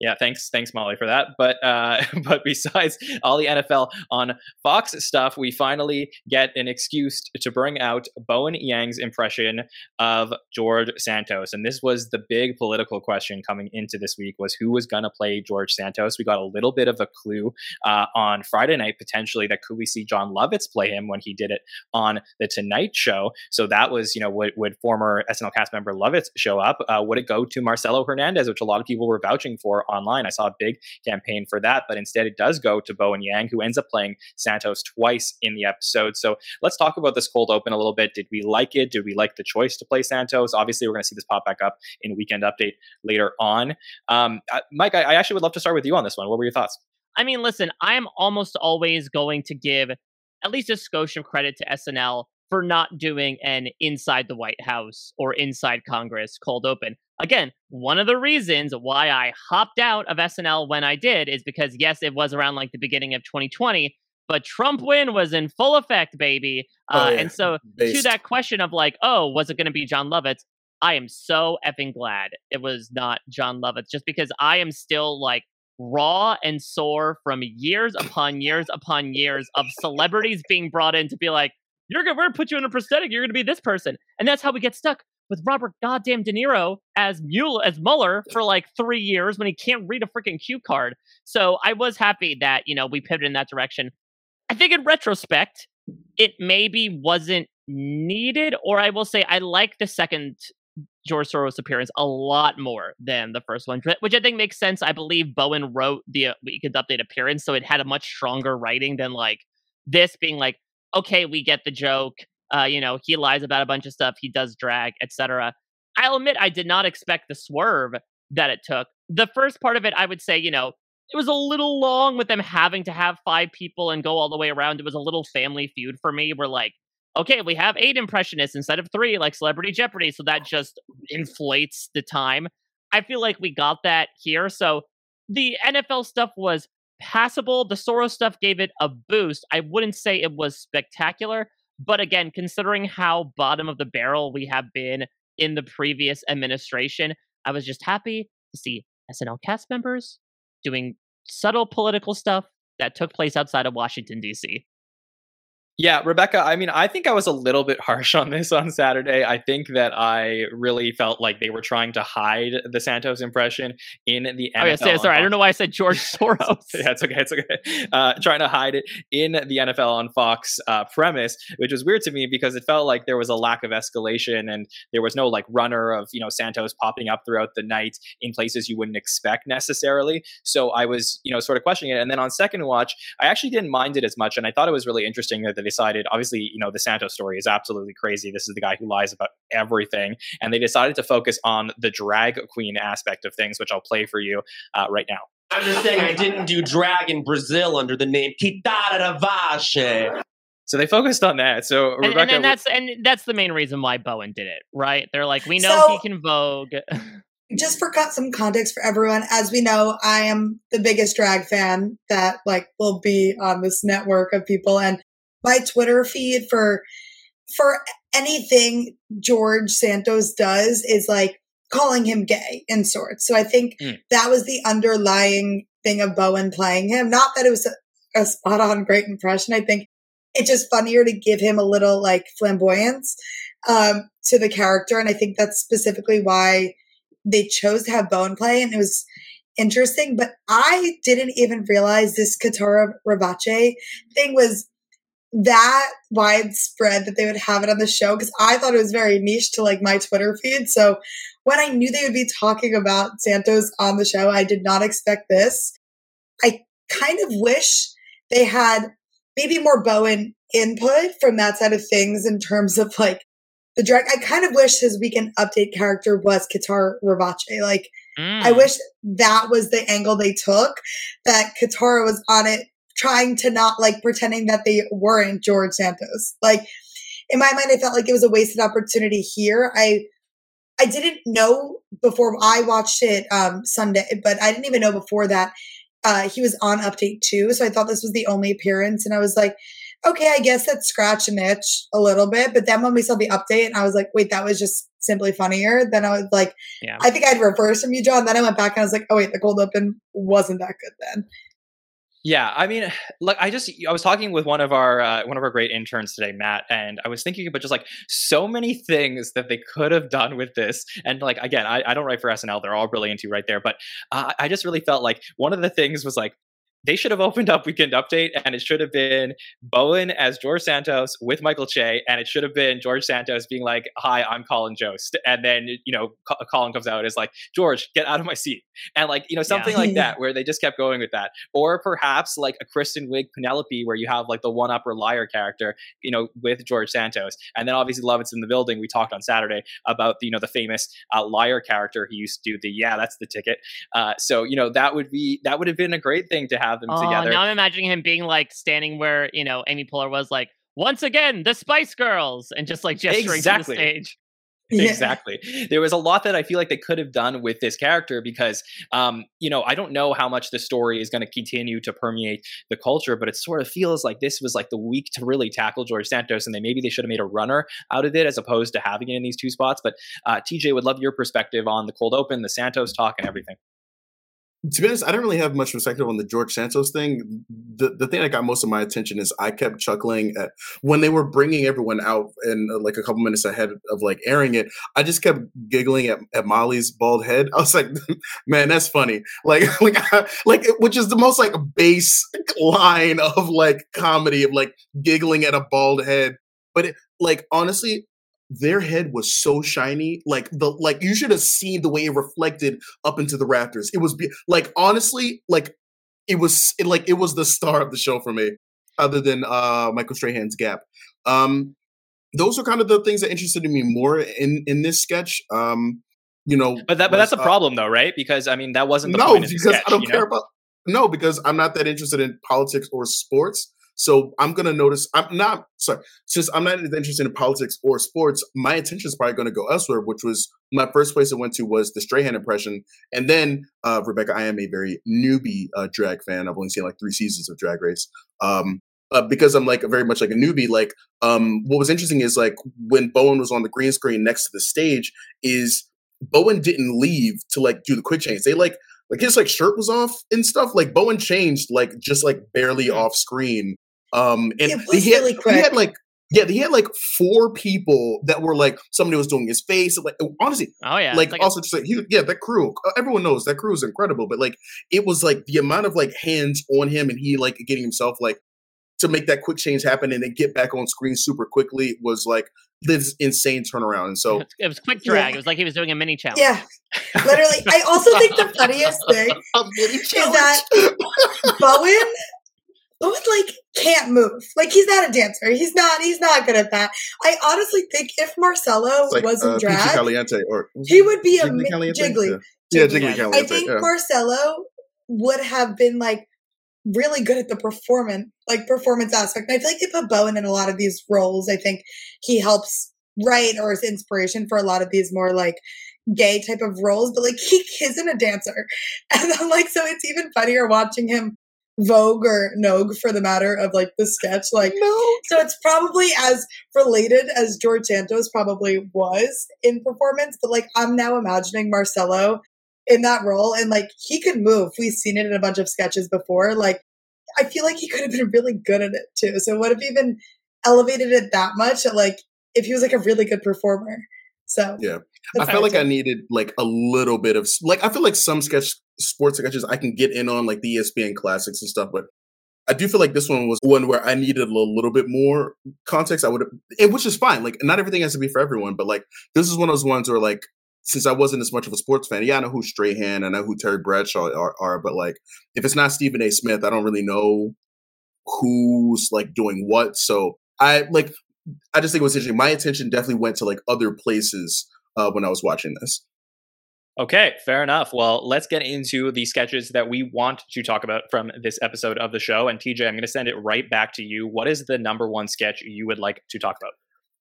yeah, thanks, thanks Molly for that. But uh, but besides all the NFL on Fox stuff, we finally get an excuse to bring out Bowen Yang's impression of George Santos, and this was the big political question coming into this week: was who was going to play George Santos? We got a little bit of a clue uh, on Friday night potentially that could we see Jon Lovitz play him when he did it on the Tonight Show? So that was you know would, would former SNL cast member Lovitz show up? Uh, would it go to Marcelo Hernandez, which a lot of people were vouching for? Online. I saw a big campaign for that, but instead it does go to Bowen Yang, who ends up playing Santos twice in the episode. So let's talk about this cold open a little bit. Did we like it? Did we like the choice to play Santos? Obviously, we're going to see this pop back up in Weekend Update later on. Um, uh, Mike, I, I actually would love to start with you on this one. What were your thoughts? I mean, listen, I am almost always going to give at least a skosh of credit to SNL for not doing an inside the White House or inside Congress cold open. Again, one of the reasons why I hopped out of SNL when I did is because, yes, it was around like the beginning of 2020, but Trump win was in full effect, baby. Oh, uh, yeah. And so, Based. to that question of like, oh, was it going to be Jon Lovitz? I am so effing glad it was not Jon Lovitz, just because I am still like raw and sore from years upon years upon years of celebrities being brought in to be like, you're gonna we're gonna put you in a prosthetic. You're gonna be this person, and that's how we get stuck with Robert goddamn De Niro as Mueller as Mueller for like three years when he can't read a freaking cue card. So I was happy that you know we pivoted in that direction. I think in retrospect, it maybe wasn't needed, or I will say I like the second George Soros appearance a lot more than the first one, which I think makes sense. I believe Bowen wrote the uh, Weekend Update appearance, so it had a much stronger writing than like this being like, okay, we get the joke. Uh, you know, he lies about a bunch of stuff. He does drag, etc. I'll admit I did not expect the swerve that it took. The first part of it, I would say, you know, it was a little long with them having to have five people and go all the way around. It was a little family feud for me. We're like, okay, we have eight impressionists instead of three, like Celebrity Jeopardy. So that just inflates the time. I feel like we got that here. So the NFL stuff was passable. The Soros stuff gave it a boost. I wouldn't say it was spectacular, but again, considering how bottom of the barrel we have been in the previous administration, I was just happy to see SNL cast members doing subtle political stuff that took place outside of Washington, D.C. Yeah, Rebecca, I mean, I think I was a little bit harsh on this on Saturday. I think that I really felt like they were trying to hide the Santos impression in the NFL. Oh, yeah, sorry, sorry. I don't know why I said George Soros. yeah, it's okay. It's okay. Uh, trying to hide it in the NFL on Fox uh, premise, which was weird to me because it felt like there was a lack of escalation and there was no like runner of, you know, Santos popping up throughout the night in places you wouldn't expect necessarily. So I was, you know, sort of questioning it. And then on second watch, I actually didn't mind it as much. And I thought it was really interesting that decided, obviously, you know, the Santos story is absolutely crazy. This is the guy who lies about everything. And they decided to focus on the drag queen aspect of things, which I'll play for you uh, right now. I'm just saying I didn't do drag in Brazil under the name Kitara Ravache. So they focused on that. So and, Rebecca, and, and that's and that's the main reason why Bowen did it, right? They're like, we know So- he can vogue. just for co- some context for everyone, as we know, I am the biggest drag fan that like will be on this network of people, and my Twitter feed for for anything George Santos does is like calling him gay in sorts. So I think Mm. that was the underlying thing of Bowen playing him. Not that it was a, a spot on great impression. I think it's just funnier to give him a little like flamboyance um, to the character, and I think that's specifically why they chose to have Bowen play, and it was interesting. But I didn't even realize this Kitara Ravache thing was that widespread that they would have it on the show because I thought it was very niche to like my Twitter feed. So when I knew they would be talking about Santos on the show, I did not expect this. I kind of wish they had maybe more Bowen input from that side of things in terms of like the drag. I kind of wish his weekend update character was Kitara Ravache. Like, I Mm. wish that was the angle they took, that Kitara was on it, trying to not like pretending that they weren't George Santos. Like, in my mind, I felt like it was a wasted opportunity here. I I didn't know before I watched it um Sunday, but I didn't even know before that uh he was on update two. So I thought this was the only appearance, and I was like, okay, I guess that's scratch an itch a little bit. But then when we saw the update, and I was like, wait, that was just simply funnier. Then I was like, Yeah. I think I'd reverse from you, Jon. Then I went back and I was like, oh wait, the cold open wasn't that good then. Yeah, I mean, like I just I was talking with one of our uh, one of our great interns today, Matt, and I was thinking about just like so many things that they could have done with this. And like again, I, I don't write for SNL; they're all brilliant too, right there. But uh, I just really felt like one of the things was like they should have opened up Weekend Update, and it should have been Bowen as George Santos with Michael Che, and it should have been George Santos being like, "Hi, I'm Colin Jost," and then you know Co- Colin comes out as like, "George, get out of my seat," and like you know something like that, where they just kept going with that, or perhaps like a Kristen Wiig Penelope, where you have like the one upper liar character, you know, with George Santos, and then obviously Lovitz in the building. We talked on Saturday about the you know the famous uh, liar character he used to do the yeah that's the ticket. Uh, so you know that would be that would have been a great thing to have them Oh, together. now I'm imagining him being like standing where you know Amy Poehler was, like once again the Spice Girls, and just like gesturing Exactly. to the stage. Yeah. exactly there was a lot that i feel like they could have done with this character because um you know i don't know how much the story is going to continue to permeate the culture but it sort of feels like this was like the week to really tackle george santos and they maybe they should have made a runner out of it as opposed to having it in these two spots but uh tj would love your perspective on the cold open the santos talk and everything to be honest, I don't really have much perspective on the George Santos thing. The the thing that got most of my attention is I kept chuckling at when they were bringing everyone out and uh, like a couple minutes ahead of like airing it. I just kept giggling at, at Molly's bald head. I was like, man, that's funny. Like like like which is the most like base line of like comedy of like giggling at a bald head. But it, like honestly, their head was so shiny like the like you should have seen the way it reflected up into the rafters. It was be- like honestly like it was it, like it was the star of the show for me other than uh michael strahan's gap. Um those are kind of the things that interested me more in in this sketch. Um you know but that but was, that's a uh, problem though right? Because i mean that wasn't the no point of the because sketch, i don't care know? about no because i'm not that interested in politics or sports so i'm gonna notice i'm not sorry since i'm not interested in politics or sports my attention is probably going to go elsewhere which was my first place i went to was the strahan impression and then uh rebecca i am a very newbie uh, drag fan i've only seen like three seasons of drag race um uh, because I'm like very much like a newbie, like um, what was interesting is like when Bowen was on the green screen next to the stage, is Bowen didn't leave to like do the quick change. They like like his like shirt was off and stuff. Like Bowen changed like just like barely off screen. Um and It was he had, really He had like yeah, he had like four people that were like somebody was doing his face. Like honestly, Oh yeah, like it's like a- also just like he, yeah, that crew. uh, Everyone knows that crew is incredible, but like it was like the amount of like hands on him and he like getting himself like to make that quick change happen and then get back on screen super quickly was like this insane turnaround. And so it was quick drag. Yeah. It was like he was doing a mini challenge. Yeah, literally. I also think the funniest thing I'm is that Bowen Bowen like can't move. Like he's not a dancer. He's not. He's not good at that. I honestly think if Marcelo like wasn't uh, Peachy drag, Caliente or he would be a Jiggly mi- jiggly. Yeah, Jiggly. Caliente. I think yeah. Marcelo would have been like really good at the performance, like performance aspect. And I feel like they put Bowen in a lot of these roles. I think he helps write or is inspiration for a lot of these more like gay type of roles, but like he isn't a dancer. And I'm like, so it's even funnier watching him Vogue or Nogue for the matter of like the sketch. Like, so it's probably as related as George Santos probably was in performance, but like I'm now imagining Marcelo in that role and like he could move. We've seen it in a bunch of sketches before. Like I feel like he could have been really good at it too. So what if even elevated it that much? Like if he was like a really good performer. So Yeah. I felt like I needed like a little bit of like I feel like some sketch sports sketches I can get in on like the ESPN classics and stuff, but I do feel like this one was one where I needed a little bit more context. I would and which is fine. Like not everything has to be for everyone, but like this is one of those ones where like since I wasn't as much of a sports fan, yeah, I know who Strahan, I know who Terry Bradshaw are, are but like if it's not Stephen A. Smith, I don't really know who's like doing what. So I like I just think it was interesting. My attention definitely went to like other places uh, when I was watching this. Okay, fair enough. Well, let's get into the sketches that we want to talk about from this episode of the show. And TJ, I'm going to send it right back to you. What is the number one sketch you would like to talk about?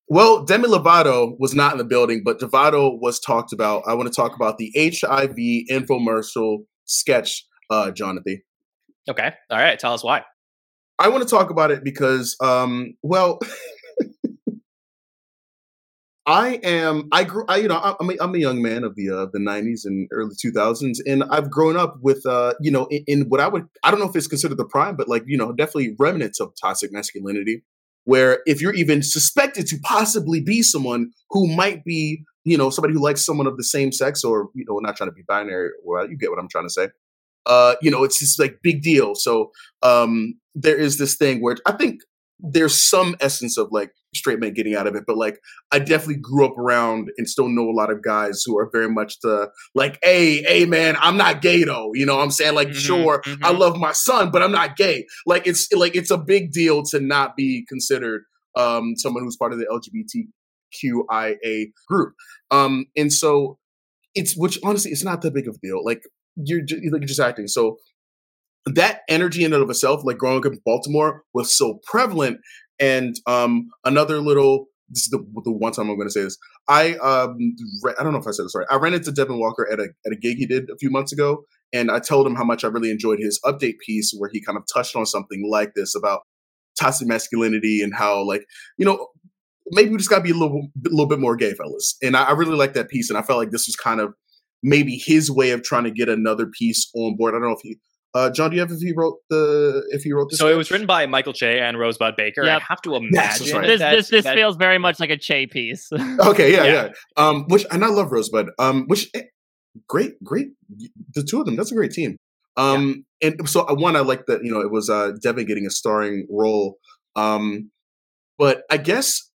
Well, Demi Lovato was not in the building, but Lovato was talked about. I want to talk about the HIV infomercial sketch, uh, Jonathan. Okay, all right. Tell us why. I want to talk about it because, um, well, I am. I grew. I you know I'm a, I'm a young man of the uh, the '90s and early 2000s, and I've grown up with uh you know in, in what I would I don't know if it's considered the prime, but like you know definitely remnants of toxic masculinity, where if you're even suspected to possibly be someone who might be you know somebody who likes someone of the same sex or you know not trying to be binary, well you get what I'm trying to say. Uh, you know, it's just like big deal. So um, there is this thing where I think there's some essence of like straight men getting out of it, but like I definitely grew up around and still know a lot of guys who are very much the like, hey, hey man, I'm not gay though. You know what I'm saying? Like, Mhm, sure, I mhm. love my son, but I'm not gay. Like it's like it's a big deal to not be considered um someone who's part of the LGBTQIA group. Um and so it's which honestly it's not that big of a deal. Like you're just, like you're just acting. So that energy in and of itself, like growing up in Baltimore, was so prevalent. And um, another little, this is the, the one time I'm going to say this. I um, re- I don't know if I said this right. I ran into Devon Walker at a at a gig he did a few months ago, and I told him how much I really enjoyed his update piece where he kind of touched on something like this about toxic masculinity and how like you know maybe we just got to be a little a little bit more gay, fellas. And I, I really like that piece, and I felt like this was kind of maybe his way of trying to get another piece on board. I don't know if he uh, Jon, do you have if he wrote the if he wrote this? So it was written by Michael Che and Rosebud Baker. Yep. I have to Yes, imagine right. This that- this this that- feels very much like a Che piece. Okay, yeah, Yeah. yeah. Um, which and I love Rosebud. Um, which eh, great, great. The two of them, that's a great team. Um, and so uh, one, I like that. You know, it was uh Devon getting a starring role. Um, but I guess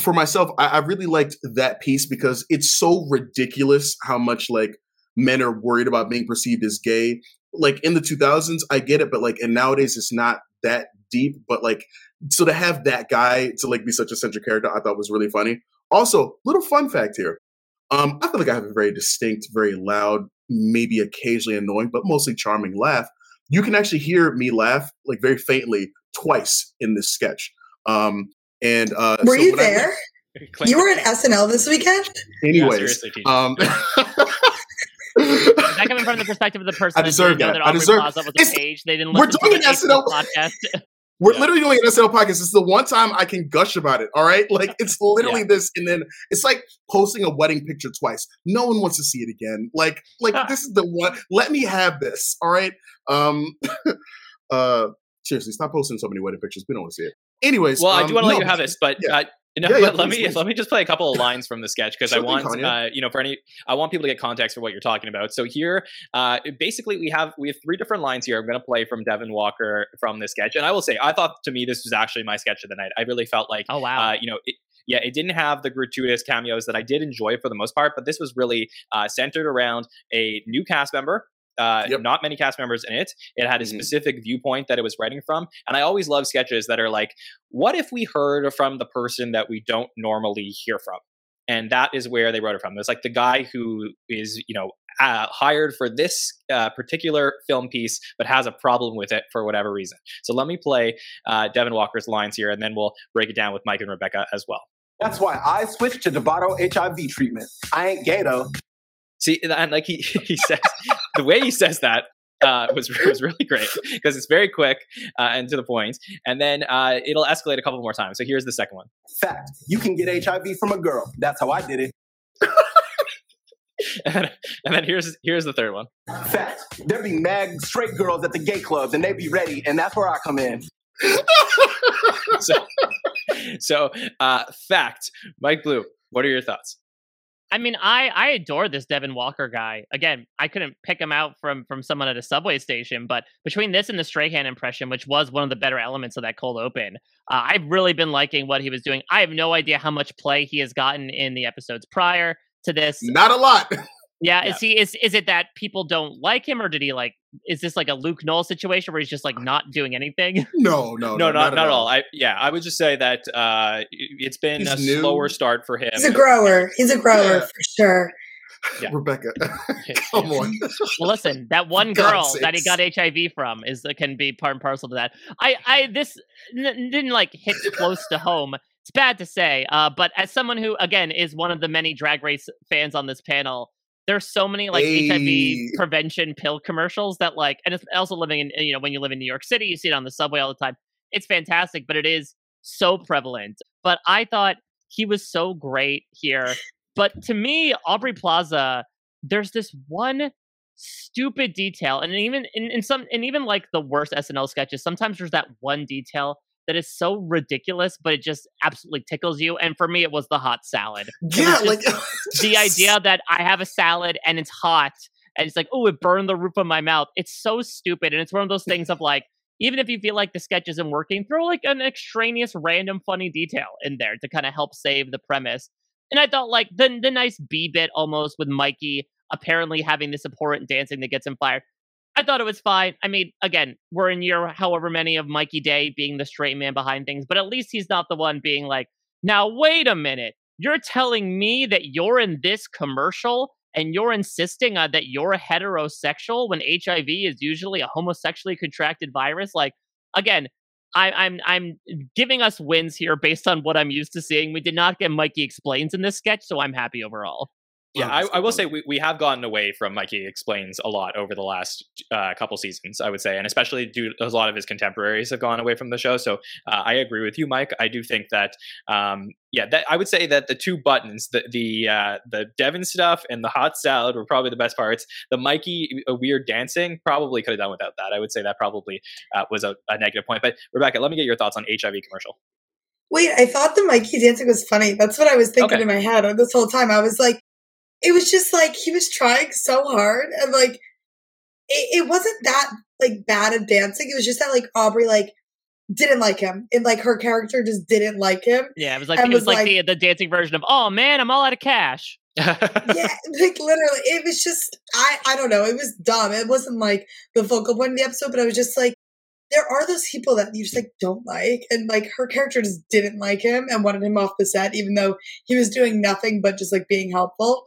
for myself, I, I really liked that piece because it's so ridiculous how much like men are worried about being perceived as gay. Like in the 2000s, I get it, but like, and nowadays it's not that deep. But like, so to have that guy to like be such a central character, I thought was really funny. Also, little fun fact here. Um, I feel like I have a very distinct, very loud, maybe occasionally annoying, but mostly charming laugh. You can actually hear me laugh like very faintly twice in this sketch. Um, and uh, Were so you when I- there? You were at SNL this weekend? Yeah, anyways, seriously, um, Is that coming from the perspective of the person I deserve that. that I Aubrey deserve- Plaza was It's- a page? They didn't we're doing to an SNL podcast. We're Yeah. literally doing an SNL podcast. This is the one time I can gush about it. All right, like it's literally this, and then it's like posting a wedding picture twice. No one wants to see it again. Like, like this is the one. Let me have this. All right. Um. uh. Seriously, stop posting so many wedding pictures. We don't want to see it. Anyways. Well, I um, do want to let you have this, but yeah. uh, no, Yeah, yeah, let please, me please. let me just play a couple of lines from the sketch because I want uh, you know for any I want people to get context for what you're talking about. So here, uh, basically, we have we have three different lines here. I'm going to play from Devon Walker from the sketch, and I will say I thought to me this was actually my sketch of the night. I really felt like Oh wow! uh, you know, it, yeah, it didn't have the gratuitous cameos that I did enjoy for the most part, but this was really uh, centered around a new cast member. Uh, Yep. not many cast members in it. It had a Mhm. specific viewpoint that it was writing from, and I always love sketches that are like, "What if we heard from the person that we don't normally hear from?" And that is where they wrote it from. It's like the guy who is, you know, uh, hired for this uh, particular film piece, but has a problem with it for whatever reason. So let me play uh, Devon Walker's lines here, and then we'll break it down with Mike and Rebecca as well. That's why I switched to Devato HIV treatment. I ain't gay though. See, and like he he says, the way he says that uh, was was really great because it's very quick uh, and to the point. and then uh, it'll escalate a couple more times. So here's the second one. Fact, you can get HIV from a girl. That's how I did it. and then, and then here's here's the third one. Fact, there be mag straight girls at the gay clubs and they be ready, and that's where I come in. So, so uh, fact, Mike Bloom, what are your thoughts? I mean, I I adore this Devon Walker guy. Again, I couldn't pick him out from from someone at a subway station, but between this and the Strahan impression, which was one of the better elements of that cold open, uh, I've really been liking what he was doing. I have no idea how much play he has gotten in the episodes prior to this. Not a lot. Yeah, Yeah. is he is is it that people don't like him, or did he like? Is this like a Luke Null situation where he's just like not doing anything? No, no, no, not, not, at all. I yeah, I would just say that uh, it's been He's a new. slower start for him. He's a grower. He's a grower Yeah. for sure. Yeah. Rebecca, come on. Well, listen, that one girl God's that he got HIV from is can be part and parcel to that. I, I this n- didn't like hit close to home. It's bad to say, uh, but as someone who again is one of the many Drag Race fans on this panel, there's so many like Hey. HIV prevention pill commercials that like, and it's also living in you know when you live in New York City, you see it on the subway all the time. It's fantastic, but it is so prevalent. But I thought he was so great here. But to me, Aubrey Plaza, there's this one stupid detail, and even in, in some, and even like the worst SNL sketches, sometimes there's that one detail that is so ridiculous, but it just absolutely tickles you. And for me, it was the hot salad. Yeah, like The idea that I have a salad and it's hot, and it's like, oh, it burned the roof of my mouth. It's so stupid, and it's one of those things of like. Even if you feel like the sketch isn't working, throw like an extraneous, random, funny detail in there to kind of help save the premise. And I thought like the the nice B bit almost with Mikey apparently having this important dancing that gets him fired. I thought it was fine. I mean, again, we're in year however many of Mikey Day being the straight man behind things, but at least he's not the one being like, now wait a minute. You're telling me that you're in this commercial and you're insisting that you're heterosexual when HIV is usually a homosexually contracted virus? Like, again, I, I'm I'm giving us wins here based on what I'm used to seeing. We did not get Mikey explains in this sketch, so I'm happy overall. Yeah, Oh, I, I will say we, we have gotten away from Mikey explains a lot over the last uh, couple seasons, I would say, and especially due a lot of his contemporaries have gone away from the show. So uh, I agree with you, Mike. I do think that, um, yeah, that I would say that the two buttons, the the uh, the Devon stuff and the hot salad, were probably the best parts. The Mikey uh, weird dancing probably could have done without that. I would say that probably uh, was a, a negative point. But Rebecca, let me get your thoughts on HIV commercial. Wait, I thought the Mikey dancing was funny. That's what I was thinking Okay. in my head this whole time. I was like, it was just like he was trying so hard, and like it, it wasn't that like bad at dancing. It was just that like Aubrey like didn't like him, and like her character just didn't like him. Yeah, it was like it was was like, like- the the dancing version of "Oh man, I'm all out of cash." yeah, like literally, it was just I I don't know. It was dumb. It wasn't like the focal point of the episode, but I was just like, there are those people that you just like don't like, and like her character just didn't like him and wanted him off the set, even though he was doing nothing but just like being helpful.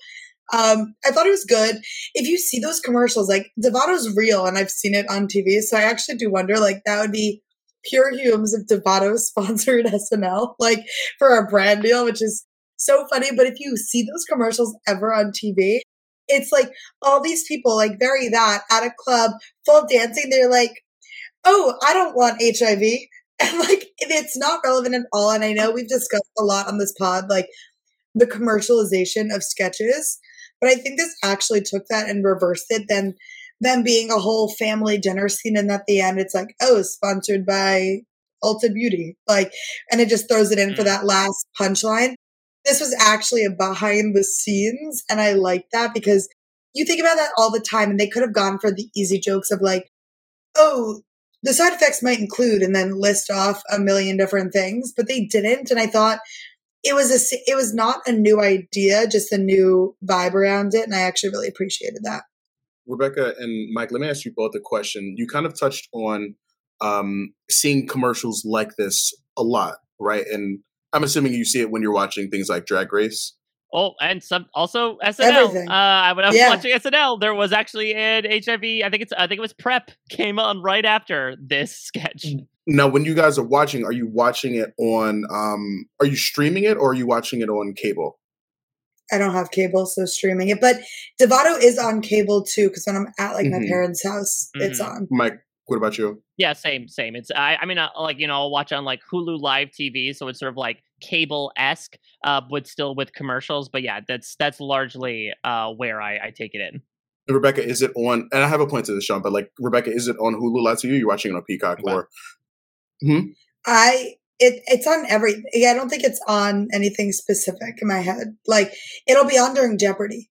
Um, I thought it was good. If you see those commercials, like Devato's real, and I've seen it on TV, so I actually do wonder, like that would be pure humes if Devato sponsored SNL, like for our brand deal, which is so funny. But if you see those commercials ever on TV, it's like all these people, like very that at a club, full dancing. They're like, "Oh, I don't want HIV," and like it's not relevant at all. And I know we've discussed a lot on this pod, like the commercialization of sketches, but I think this actually took that and reversed it. Then them being a whole family dinner scene, and at the end, it's like, "Oh, sponsored by." Ulta Beauty, like, and it just throws it in for Mm. that last punchline this was actually a behind the scenes and i like that because you think about that all the time and they could have gone for the easy jokes of like oh the side effects might include and then list off a million different things but they didn't and i thought it was a, it was not a new idea just a new vibe around it and i actually really appreciated that Rebecca and Mike, let me ask you both a question. You kind of touched on um, seeing commercials like this a lot, right? And I'm assuming you see it when you're watching things like Drag Race. Oh, and some also SNL. Everything. Uh, when I was Yeah. watching SNL, there was actually an HIV. I think it's I think it was Prep came on right after this sketch. Now, when you guys are watching, are you watching it on? Um, are you streaming it or are you watching it on cable? I don't have cable, so streaming it. But Devato is on cable too, because when I'm at like my Mhm. parents' house, it's Mhm. on. Mike, what about you? Yeah, same, same. It's I, I mean, uh, like you know, I'll watch on like Hulu Live TV, so it's sort of like cable esque, uh, but still with commercials. But yeah, that's that's largely uh where I, I take it in. Rebecca, is it on? And I have a point to this, Sean, but like Rebecca, is it on Hulu Live TV? You're watching it on Peacock Okay. or? I it it's on every. Yeah, I don't think it's on anything specific in my head. Like it'll be on during Jeopardy.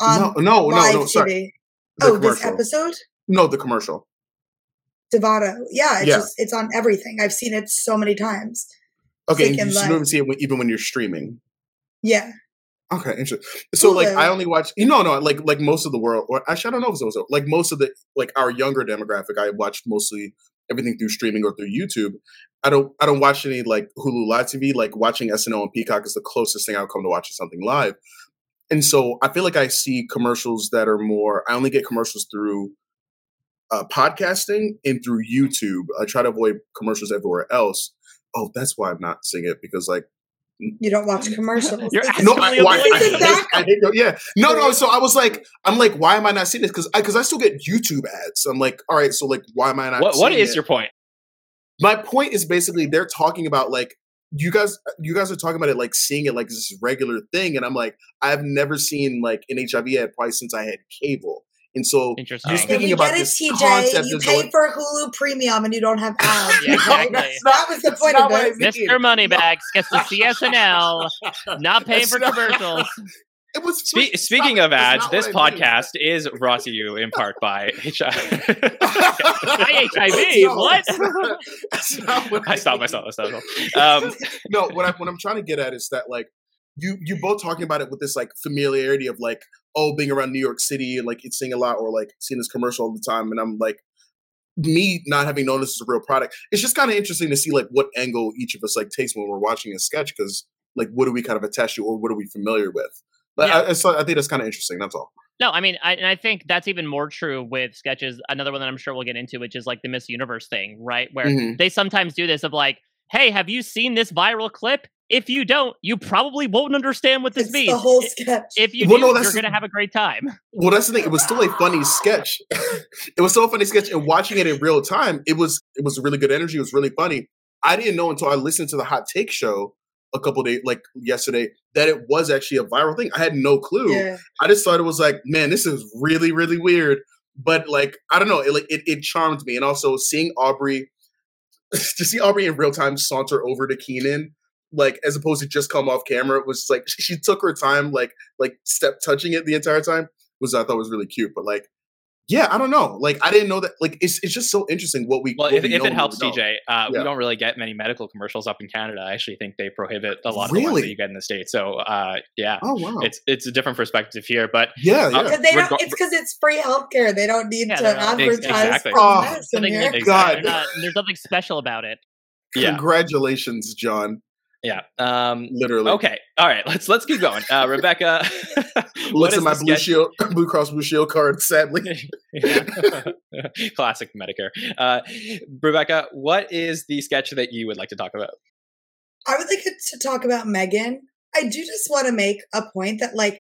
On no, no, no, no. Sorry, The Oh, this episode, No, the commercial. Devato. Yeah, it's Yeah. just it's on everything. I've seen it so many times. Okay, Like and you live. don't even see it when, even when you're streaming. Yeah, Okay, interesting. So like I only watch you know no like like most of the world or actually I don't know if it was like most of the like our younger demographic I watch mostly everything through streaming or through YouTube. I don't I don't watch any like Hulu live TV like watching SNL and Peacock is the closest thing I'll come to watching something live. And so I feel like I see commercials that are more I only get commercials through uh, podcasting and through YouTube. I try to avoid commercials everywhere else. Oh, that's why I'm not seeing it because like you don't watch commercials. You're no, I, why, I, avoiding hate, it. I hate, yeah, no, no. So I was like, I'm like, why am I not seeing this? Because because I, still get YouTube ads. I'm like, all right, so like, why am I not? What what seeing is it? your point? My point is basically they're talking about like you guys you guys are talking about it like seeing it like this regular thing, and I'm like, I've never seen like an HIV ad probably since I had cable, and so Interesting. You're Yeah, speaking we about get it, this TJ. concept You is pay going- for Hulu Premium and you don't have ads. Yeah, exactly. that's That was the that's point not of what I this. mean. Mr. Moneybags gets to see SNL, not paying for commercials. It was Spe- free. speaking Stop of ads, this what I mean. podcast is brought to you in part by HIV. Hi, HIV. No, what? that's not- what I stopped myself. I stopped myself. Um, no, what I what I'm trying to get at is that like you you both talking about it with this like familiarity of like oh being around New York City and like it's seeing a lot or like seeing this commercial all the time and I'm like me not having known this is a real product. It's just kind of interesting to see like what angle each of us like takes when we're watching a sketch because like what do we kind of attach to or what are we familiar with? But Yeah. I, I, so I think that's kind of interesting. That's all. No, I mean, I, and I think that's even more true with sketches. Another one that I'm sure we'll get into, which is like the Miss Universe thing, right? Where Mhm. they sometimes do this of like, hey, have you seen this viral clip? If you don't, you probably won't understand what this It's means. the whole sketch. If you Well, do, no, that's you're going to have a great time. Well, that's the thing. It was still a funny sketch. it was still a funny sketch, and watching it in real time, it was it was really good energy. It was really funny. I didn't know until I listened to the Hot Take show a couple days, like yesterday, that it was actually a viral thing. I had no clue. yeah. I just thought it was like, man, this is really really weird. But like, I don't know, it like it, it charmed me, and also seeing Aubrey, to see Aubrey in real time saunter over to Kenan. Like as opposed to just come off camera, it was like she, she took her time, like like step touching it the entire time was I thought was really cute. But like, yeah, I don't know. Like I didn't know that. Like it's it's just so interesting what we. well, what if, we if know it helps, TJ we don't. Uh, we don't really get many medical commercials up in Canada. I actually think they prohibit a lot of the ones that you get in the states. So, uh, yeah, Oh wow. it's it's a different perspective here. But yeah, yeah. uh, Because they don't. Regar- It's because it's free healthcare. They don't need Yeah, to they're not- Ex- advertise exactly. Oh, medicine Something here. Exactly. God. not- there's nothing special about it. yeah, Congratulations, Jon. Yeah. Um, Literally. okay, all right. Let's let's keep going. Uh, Rebecca, what Looks at my Blue sketch- Shield, Blue Cross Blue Shield card. Sadly, Classic Medicare. Uh, Rebecca, what is the sketch that you would like to talk about? I would like to talk about Megan. I do just want to make a point that, like,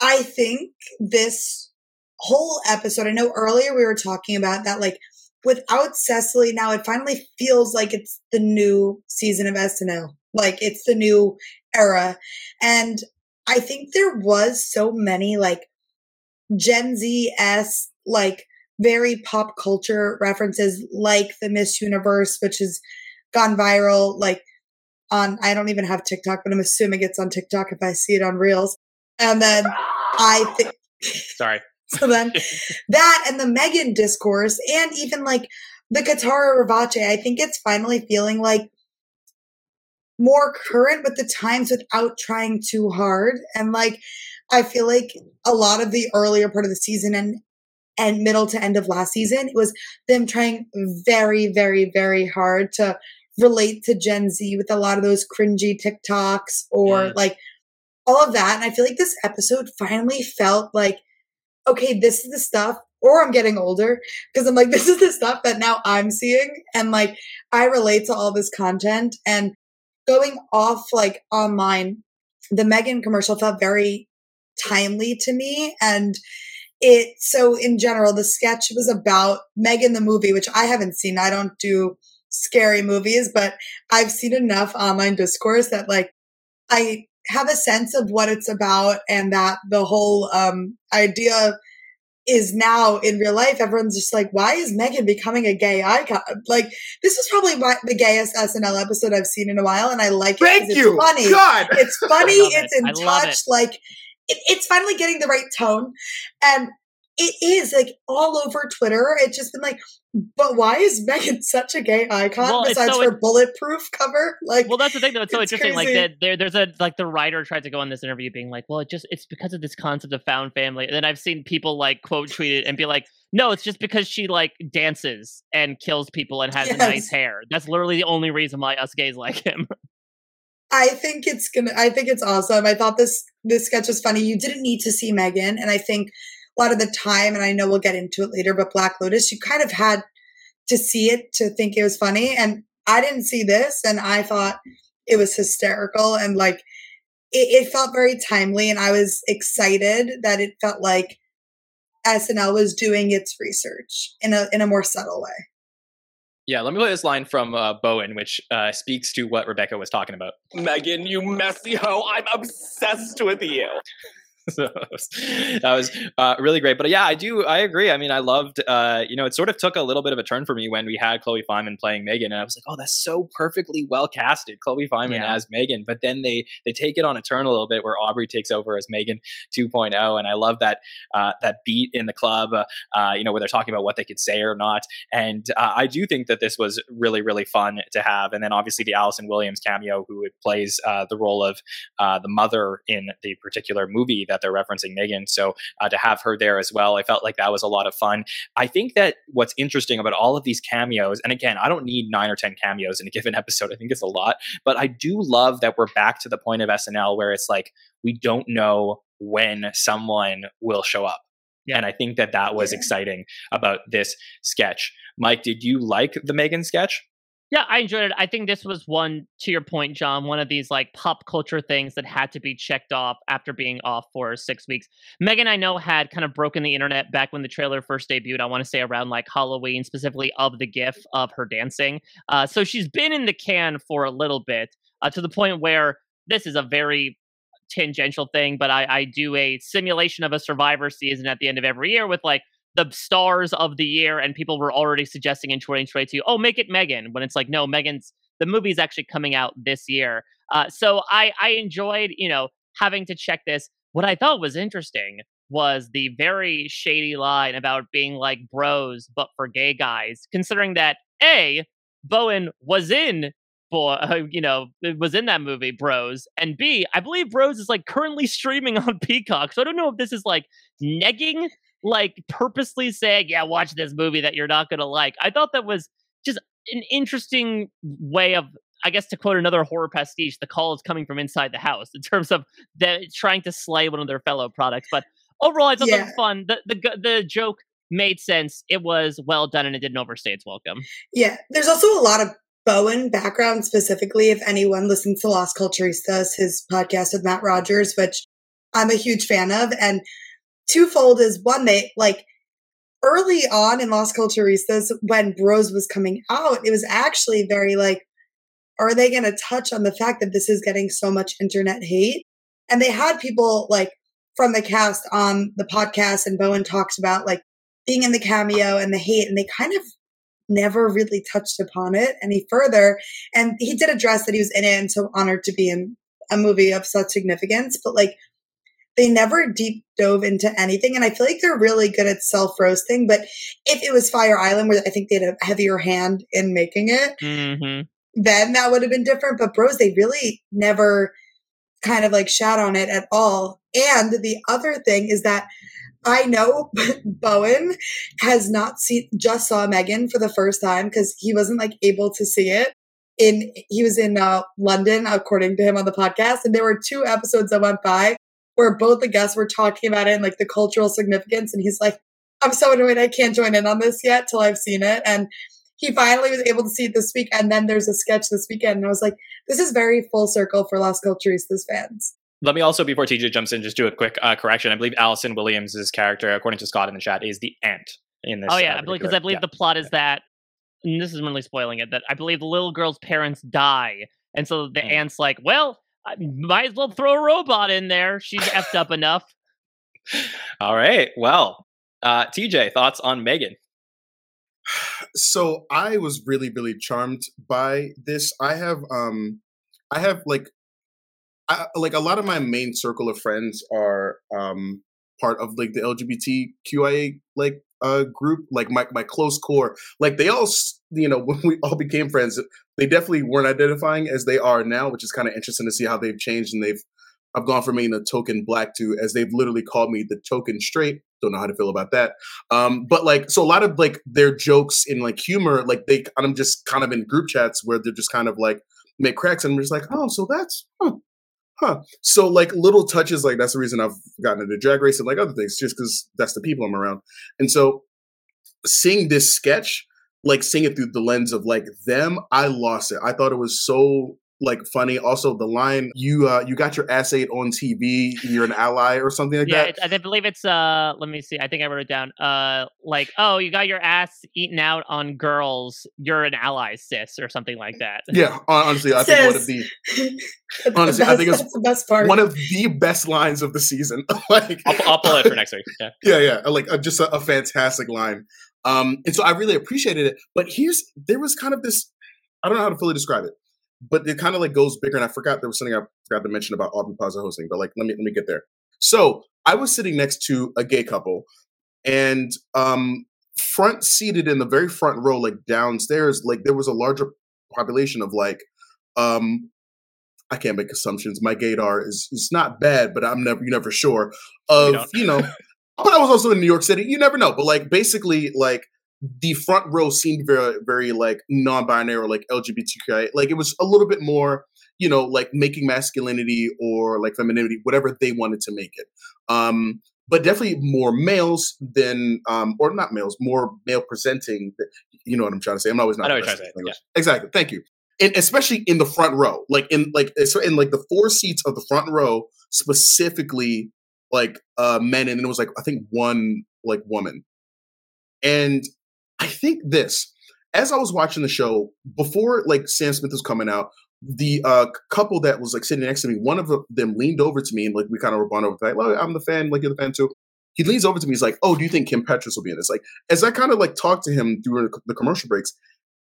I think this whole episode, I know earlier we were talking about that, like, without Cecily, now it finally feels like it's the new season of SNL. Like, it's the new era. And I think there was so many, like, Gen Z s like, very pop culture references, like the Miss Universe, which has gone viral, like, on I don't even have TikTok, but I'm assuming it's on TikTok if I see it on Reels. And then I think Sorry. so then that and the Megan discourse and even like the Kitara Ravache, I think it's finally feeling like more current with the times without trying too hard. And like I feel like a lot of the earlier part of the season and and middle to end of last season. It was them trying very, very, very hard to relate to Gen Z with a lot of those cringy TikToks or like all of that. And I feel like this episode finally felt like, okay, this is the stuff, or I'm getting older because I'm like, this is the stuff that now I'm seeing. And like, I relate to all this content and going off like online. The Megan commercial felt very timely to me. And it, so in general, the sketch was about Megan the movie, which I haven't seen. I don't do scary movies, but I've seen enough online discourse that like I have a sense of what it's about and that the whole um idea is now in real life everyone's just like why is megan becoming a gay icon like this is probably my, the gayest snl episode i've seen in a while and i like it Thank it's you. funny God. it's funny it's it. in touch it. like it, it's finally getting the right tone and it is like all over twitter it's just been like but why is megan such a gay icon Well, besides so her bulletproof cover like well that's the thing though it's so It's interesting like crazy. that there, there's a like the writer tried to go on this interview being like well it just it's because of this concept of found family and then i've seen people like quote tweet it and be like no it's just because she like dances and kills people and has Yes. nice hair that's literally the only reason why us gays like him I think it's gonna. I think it's awesome. I thought this this sketch was funny. You didn't need to see Megan, and I think a lot of the time, and I know we'll get into it later, but Black Lotus, you kind of had to see it to think it was funny, and I didn't see this, and I thought it was hysterical, and like it, it felt very timely, and I was excited that it felt like SNL was doing its research in a in a more subtle way. Yeah, let me play this line from uh, Bowen, which uh, speaks to what Rebecca was talking about. Megan, you messy hoe. I'm obsessed with you. so that was, uh, really great. But yeah, I do. I agree. I mean, I loved. Uh, you know, it sort of took a little bit of a turn for me when we had Chloe Fineman playing Megan, and I was like, oh, that's so perfectly well casted, Chloe Fineman Yeah. as Megan. But then they they take it on a turn a little bit where Aubrey takes over as Megan 2.0, and I love that uh, that beat in the club. Uh, uh, you know, where they're talking about what they could say or not. And uh, I do think that this was really really fun to have. And then obviously the Allison Williams cameo, who plays uh, the role of uh, the mother in the particular movie that they're referencing Megan. So uh, to have her there as well, I felt like that was a lot of fun. I think that what's interesting about all of these cameos, and again, I don't need nine or 10 cameos in a given episode, I think it's a lot, but I do love that we're back to the point of SNL where it's like we don't know when someone will show up. Yeah. And I think that that was Yeah. exciting about this sketch. Mike, did you like the Megan sketch? Yeah, I enjoyed it. I think this was one, to your point, Jon, one of these like pop culture things that had to be checked off after being off for six weeks. Megan, I know, had kind of broken the internet back when the trailer first debuted. I want to say around like Halloween, specifically of the gif of her dancing. Uh, so she's been in the can for a little bit uh, to the point where this is a very tangential thing, but I, I do a simulation of a survivor season at the end of every year with like the stars of the year, and people were already suggesting in 2022, oh, make it Megan, when it's like, no, Megan's the movie's actually coming out this year. Uh, so I I enjoyed you know having to check this. What I thought was interesting was the very shady line about being like bros but for gay guys, considering that a Bowen was in boy, uh, you know, was in that movie Bros, and B, I believe Bros is like currently streaming on Peacock. So I don't know if this is like negging, like purposely saying, "Yeah, watch this movie that you're not gonna like." I thought that was just an interesting way of. I guess to quote another horror pastiche, the call is coming from inside the house in terms of them trying to slay one of their fellow products. But overall, I thought that Yeah. was fun. The the the joke made sense. It was well done, and it didn't overstay its welcome. Yeah, there's also a lot of Bowen background specifically. If anyone listens to Las Culturistas, his podcast with Matt Rogers, which I'm a huge fan of, and twofold is one, they like early on in Las Culturistas when Bros was coming out, it was actually very like, are they going to touch on the fact that this is getting so much internet hate? And they had people like from the cast on the podcast, and Bowen talks about like being in the cameo and the hate, and they kind of never really touched upon it any further. And he did address that he was in it and so honored to be in a movie of such significance, but like they never deep dove into anything. And I feel like they're really good at self roasting. But if it was Fire Island, where I think they had a heavier hand in making it, Mm-hmm. then that would have been different. But bros, they really never kind of like shat on it at all. And the other thing is that I know Bowen has not seen just saw Megan for the first time because he wasn't like able to see it. In he was in uh, London, according to him on the podcast, and there were two episodes that went by where both the guests were talking about it and like the cultural significance, and he's like, "I'm so annoyed I can't join in on this yet till I've seen it." And he finally was able to see it this week, and then there's a sketch this weekend, and I was like, "This is very full circle for Las Culturistas fans." Let me also, before TJ jumps in, just do a quick uh, correction. I believe Allison Williams' character, according to Scott in the chat, is the aunt in this. Oh yeah, uh, I believe because particular- I believe yeah. the plot is that and this is really spoiling it. That I believe the little girl's parents die, and so the Hmm. aunt's like, "Well, I might as well throw a robot in there. She's effed up enough." All right. Well, uh, TJ, thoughts on Megan? so I was really, really charmed by this. I have, um, I have like, I, like a lot of my main circle of friends are um part of like the LGBTQIA like uh group, like my my close core. Like they all, you know, when we all became friends, they definitely weren't identifying as they are now, which is kind of interesting to see how they've changed and they've. I've gone from being a token black to, as they've literally called me, the token straight. Don't know how to feel about that. Um, but like, so a lot of like their jokes in like humor, like they, I'm just kind of in group chats where they're just kind of like make cracks, and I'm just like, oh, so that's, huh, huh. So like little touches, like that's the reason I've gotten into drag race and like other things, just because that's the people I'm around. And so seeing this sketch, like seeing it through the lens of like them, I lost it. I thought it was so like funny. Also, the line you uh you got your ass ate on TV, you're an ally or something like yeah, that. it's, I believe it's uh. Let me see. I think I wrote it down. Uh, like, oh, you got your ass eaten out on girls. You're an ally, sis, or something like that. Yeah, honestly, I think one of the Honestly, the I think it's the best part. one of the best lines of the season. like, I'll, I'll pull it for next week. Yeah. yeah, yeah, like uh, just a, a fantastic line. Um, and so I really appreciated it. But here's there was kind of this I don't know how to fully describe it, but it kind of like goes bigger. And I forgot there was something I forgot to mention about Aubrey Plaza hosting, but like let me let me get there. So I was sitting next to a gay couple, and um, front seated in the very front row, like downstairs, like there was a larger population of like um I can't make assumptions. My gaydar is is not bad, but I'm never you're never sure of you know. But I was also in New York City. You never know. But like basically, like the front row seemed very very like non-binary or like LGBTQI. Like it was a little bit more, you know, like making masculinity or like femininity, whatever they wanted to make it. Um, but definitely more males than um or not males, more male presenting. You know what I'm trying to say. I'm always not. I know what you're trying to say, English. Exactly. Thank you and especially in the front row, like in like so in like the four seats of the front row, specifically like uh men, and it was like I think one like woman. And I think this, as I was watching the show before, like Sam Smith was coming out, the uh couple that was like sitting next to me, one of them leaned over to me and like we kind of were bonded over like, "Oh, I'm the fan, like you're the fan too." He leans over to me. He's like, "Oh, do you think Kim Petras will be in this?" Like, as I kind of like talked to him through the commercial breaks,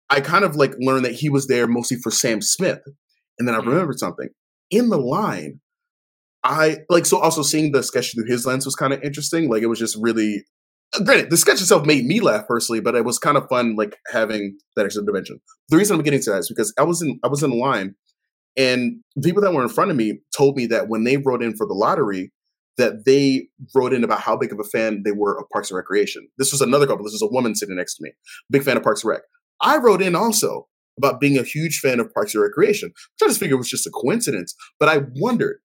I kind of like learned that he was there mostly for Sam Smith. And then I Mhm. remembered something. In the line, I like so also seeing the sketch through his lens was kind of interesting. Like it was just really granted, the sketch itself made me laugh personally, but it was kind of fun like having that extra dimension. The reason I'm getting to that is because I was in I was in line and people that were in front of me told me that when they wrote in for the lottery, that they wrote in about how big of a fan they were of Parks and Recreation. This was another couple. This was a woman sitting next to me, big fan of Parks and Rec. I wrote in also about being a huge fan of Parks and Recreation, I just figured it was just a coincidence. But I wondered,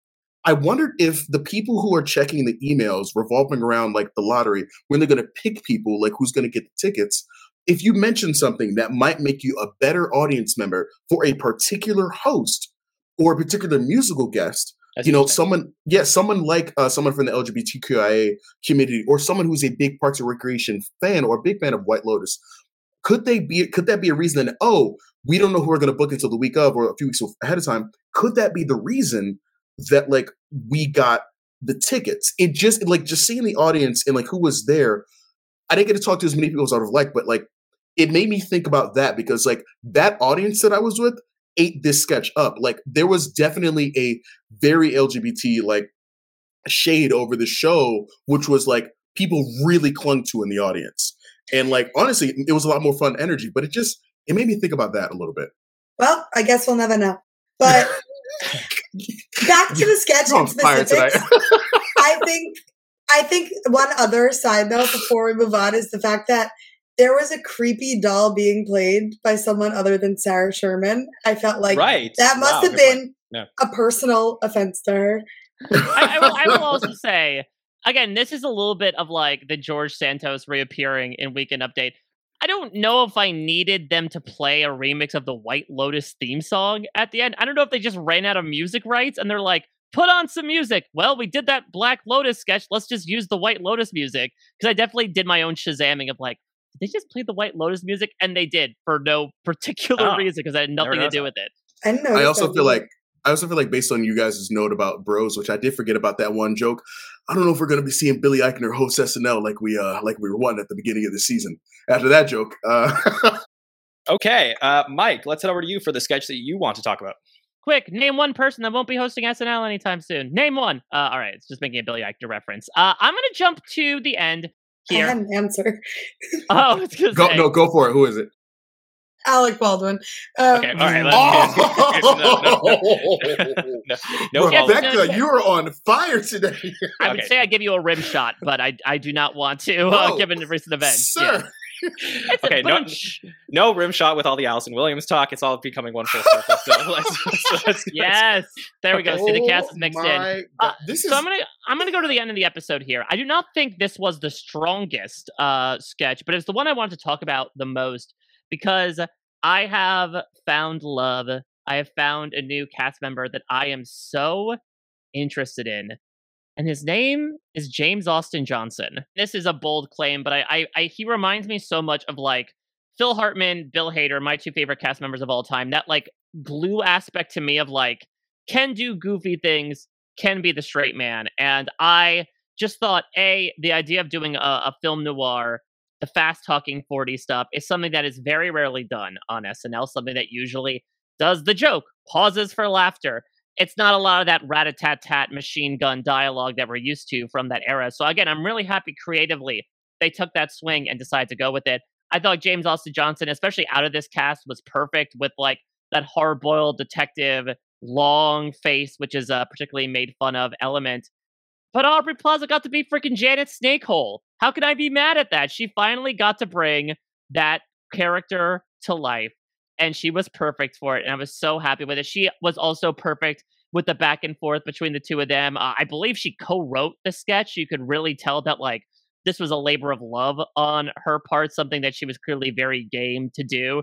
I wondered if the people who are checking the emails revolving around like the lottery, when they're going to pick people, like who's going to get the tickets, if you mention something that might make you a better audience member for a particular host or a particular musical guest, That's you know, someone, yeah, someone like uh, someone from the LGBTQIA community or someone who's a big Parks and Recreation fan or a big fan of White Lotus, could they be? Could that be a reason? That, oh, we don't know who we're going to book until the week of or a few weeks ahead of time. Could that be the reason that like we got the tickets? It just like just seeing the audience and like who was there. I didn't get to talk to as many people as I would have liked, but like it made me think about that because like that audience that I was with ate this sketch up. Like there was definitely a very LGBT like shade over the show, which was like people really clung to in the audience. And like honestly, it was a lot more fun energy, but it just it made me think about that a little bit. Well, I guess we'll never know. But back to the sketch on and fire tonight. specifics. I think I think one other side note before we move on is the fact that there was a creepy doll being played by someone other than Sarah Sherman. I felt like right. that must Wow, have been Yeah. a personal offense to her. I, I, will, I will also say again, this is a little bit of like the George Santos reappearing in Weekend Update. I don't know if I needed them to play a remix of the White Lotus theme song at the end. I don't know if they just ran out of music rights and they're like, put on some music. Well, we did that Black Lotus sketch. Let's just use the White Lotus music. Because I definitely did my own Shazamming of like, did they just play the White Lotus music? And they did for no particular Oh, reason because I had nothing to do with it. I know. I also feel like I also feel like based on you guys' note about bros, which I did forget about that one joke. I don't know if we're gonna be seeing Billy Eichner host SNL like we uh like we were one at the beginning of the season. After that joke, uh Okay, uh, Mike, let's head over to you for the sketch that you want to talk about. Quick, name one person that won't be hosting SNL anytime soon. Name one. Uh, all right, it's just making a Billy Eichner reference. Uh, I'm gonna jump to the end I here. had an answer. Oh, I was go no, go for it. Who is it? Alec Baldwin. Um, Okay, all right, let's- Oh, No, no Yeah, fault. Rebecca, you are on fire today, I would Okay. say I give you a rim shot, but I I do not want to, uh, Oh, given the recent events. sir. Yeah. It's Okay, no, no rim shot with all the Allison Williams talk. It's all becoming one full circle. So let's, let's, let's, Yes, there we go. See, the cast is Oh mixed in. Uh, God. This is So I'm gonna I'm gonna go to the end of the episode here. I do not think this was the strongest uh, sketch, but it's the one I wanted to talk about the most because I have found love. I have found a new cast member that I am so interested in, and his name is James Austin Johnson. This is a bold claim, but I, I, I he reminds me so much of like Phil Hartman, Bill Hader, my two favorite cast members of all time. That like glue aspect to me of like can do goofy things, can be the straight man. And I just thought, A, the idea of doing a, a film noir, the fast talking 40 stuff, is something that is very rarely done on SNL, something that usually does the joke, pauses for laughter. It's not a lot of that rat a tat tat machine gun dialogue that we're used to from that era. So, again, I'm really happy creatively they took that swing and decided to go with it. I thought James Austin Johnson, especially out of this cast, was perfect with like that hard boiled detective long face, which is a particularly made fun of element. But Aubrey Plaza got to be freaking Janet Snakehole. How can I be mad at that? She finally got to bring that character to life, and she was perfect for it. And I was so happy with it. She was also perfect with the back and forth between the two of them. Uh, I believe she co-wrote the sketch. You could really tell that like this was a labor of love on her part, something that she was clearly very game to do.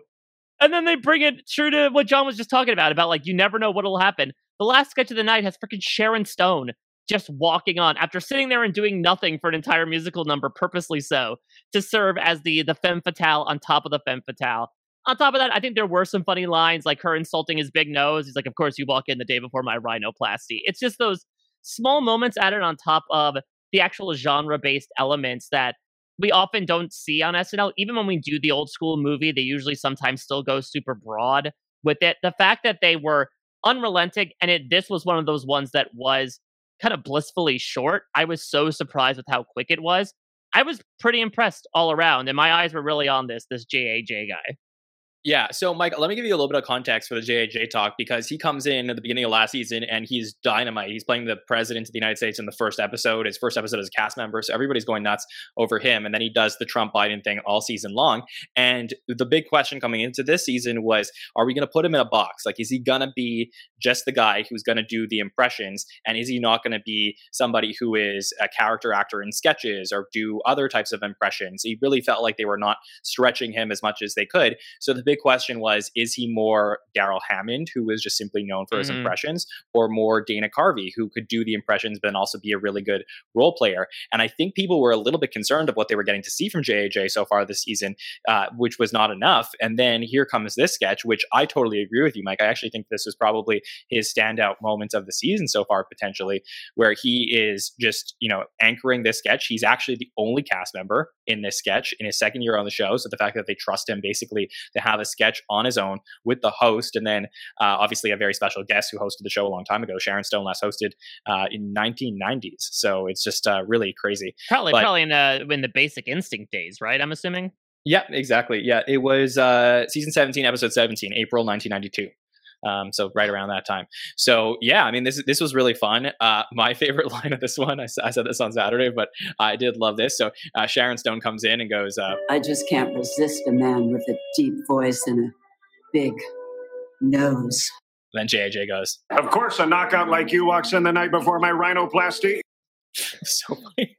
And then they bring it true to what Jon was just talking about, about like you never know what'll happen. The last sketch of the night has freaking Sharon Stone just walking on after sitting there and doing nothing for an entire musical number, purposely so, to serve as the the femme fatale on top of the femme fatale. On top of that, I think there were some funny lines, like her insulting his big nose. He's like, "Of course, you walk in the day before my rhinoplasty." It's just those small moments added on top of the actual genre-based elements that we often don't see on SNL. Even when we do the old school movie, they usually sometimes still go super broad with it. The fact that they were unrelenting and it this was one of those ones that was kind of blissfully short. I was so surprised with how quick it was. I was pretty impressed all around, and my eyes were really on this this JAJ guy. Yeah. So, Mike, let me give you a little bit of context for the JAJ talk because he comes in at the beginning of last season and he's dynamite. He's playing the president of the United States in the first episode, his first episode as a cast member. So everybody's going nuts over him. And then he does the Trump Biden thing all season long. And the big question coming into this season was are we going to put him in a box? Like, is he going to be just the guy who's going to do the impressions? And is he not going to be somebody who is a character actor in sketches or do other types of impressions? He really felt like they were not stretching him as much as they could. So the big question was is he more Darrell Hammond, who was just simply known for his Mhm. impressions, or more Dana Carvey, who could do the impressions but also be a really good role player? And I think people were a little bit concerned of what they were getting to see from JAJ so far this season, uh, which was not enough. And then here comes this sketch, which I totally agree with you, Mike. I actually think this was probably his standout moment of the season so far, potentially, where he is just, you know, anchoring this sketch. He's actually the only cast member in this sketch in his second year on the show. So the fact that they trust him basically to have a sketch on his own with the host, and then uh, obviously a very special guest who hosted the show a long time ago, Sharon Stone, last hosted uh, in 1990s. So it's just uh, really crazy. Probably, But- probably in the in the Basic Instinct days, right? I'm assuming. Yeah, exactly. Yeah, it was uh, season 17, episode 17, April 1992. Um, so right around that time. So yeah, I mean this this was really fun. Uh, my favorite line of this one, I, I, said this on Saturday, but I did love this. So uh, Sharon Stone comes in and goes, uh, "I just can't resist a man with a deep voice and a big nose." Then JJ goes, "Of course, a knockout like you walks in the night before my rhinoplasty." so funny.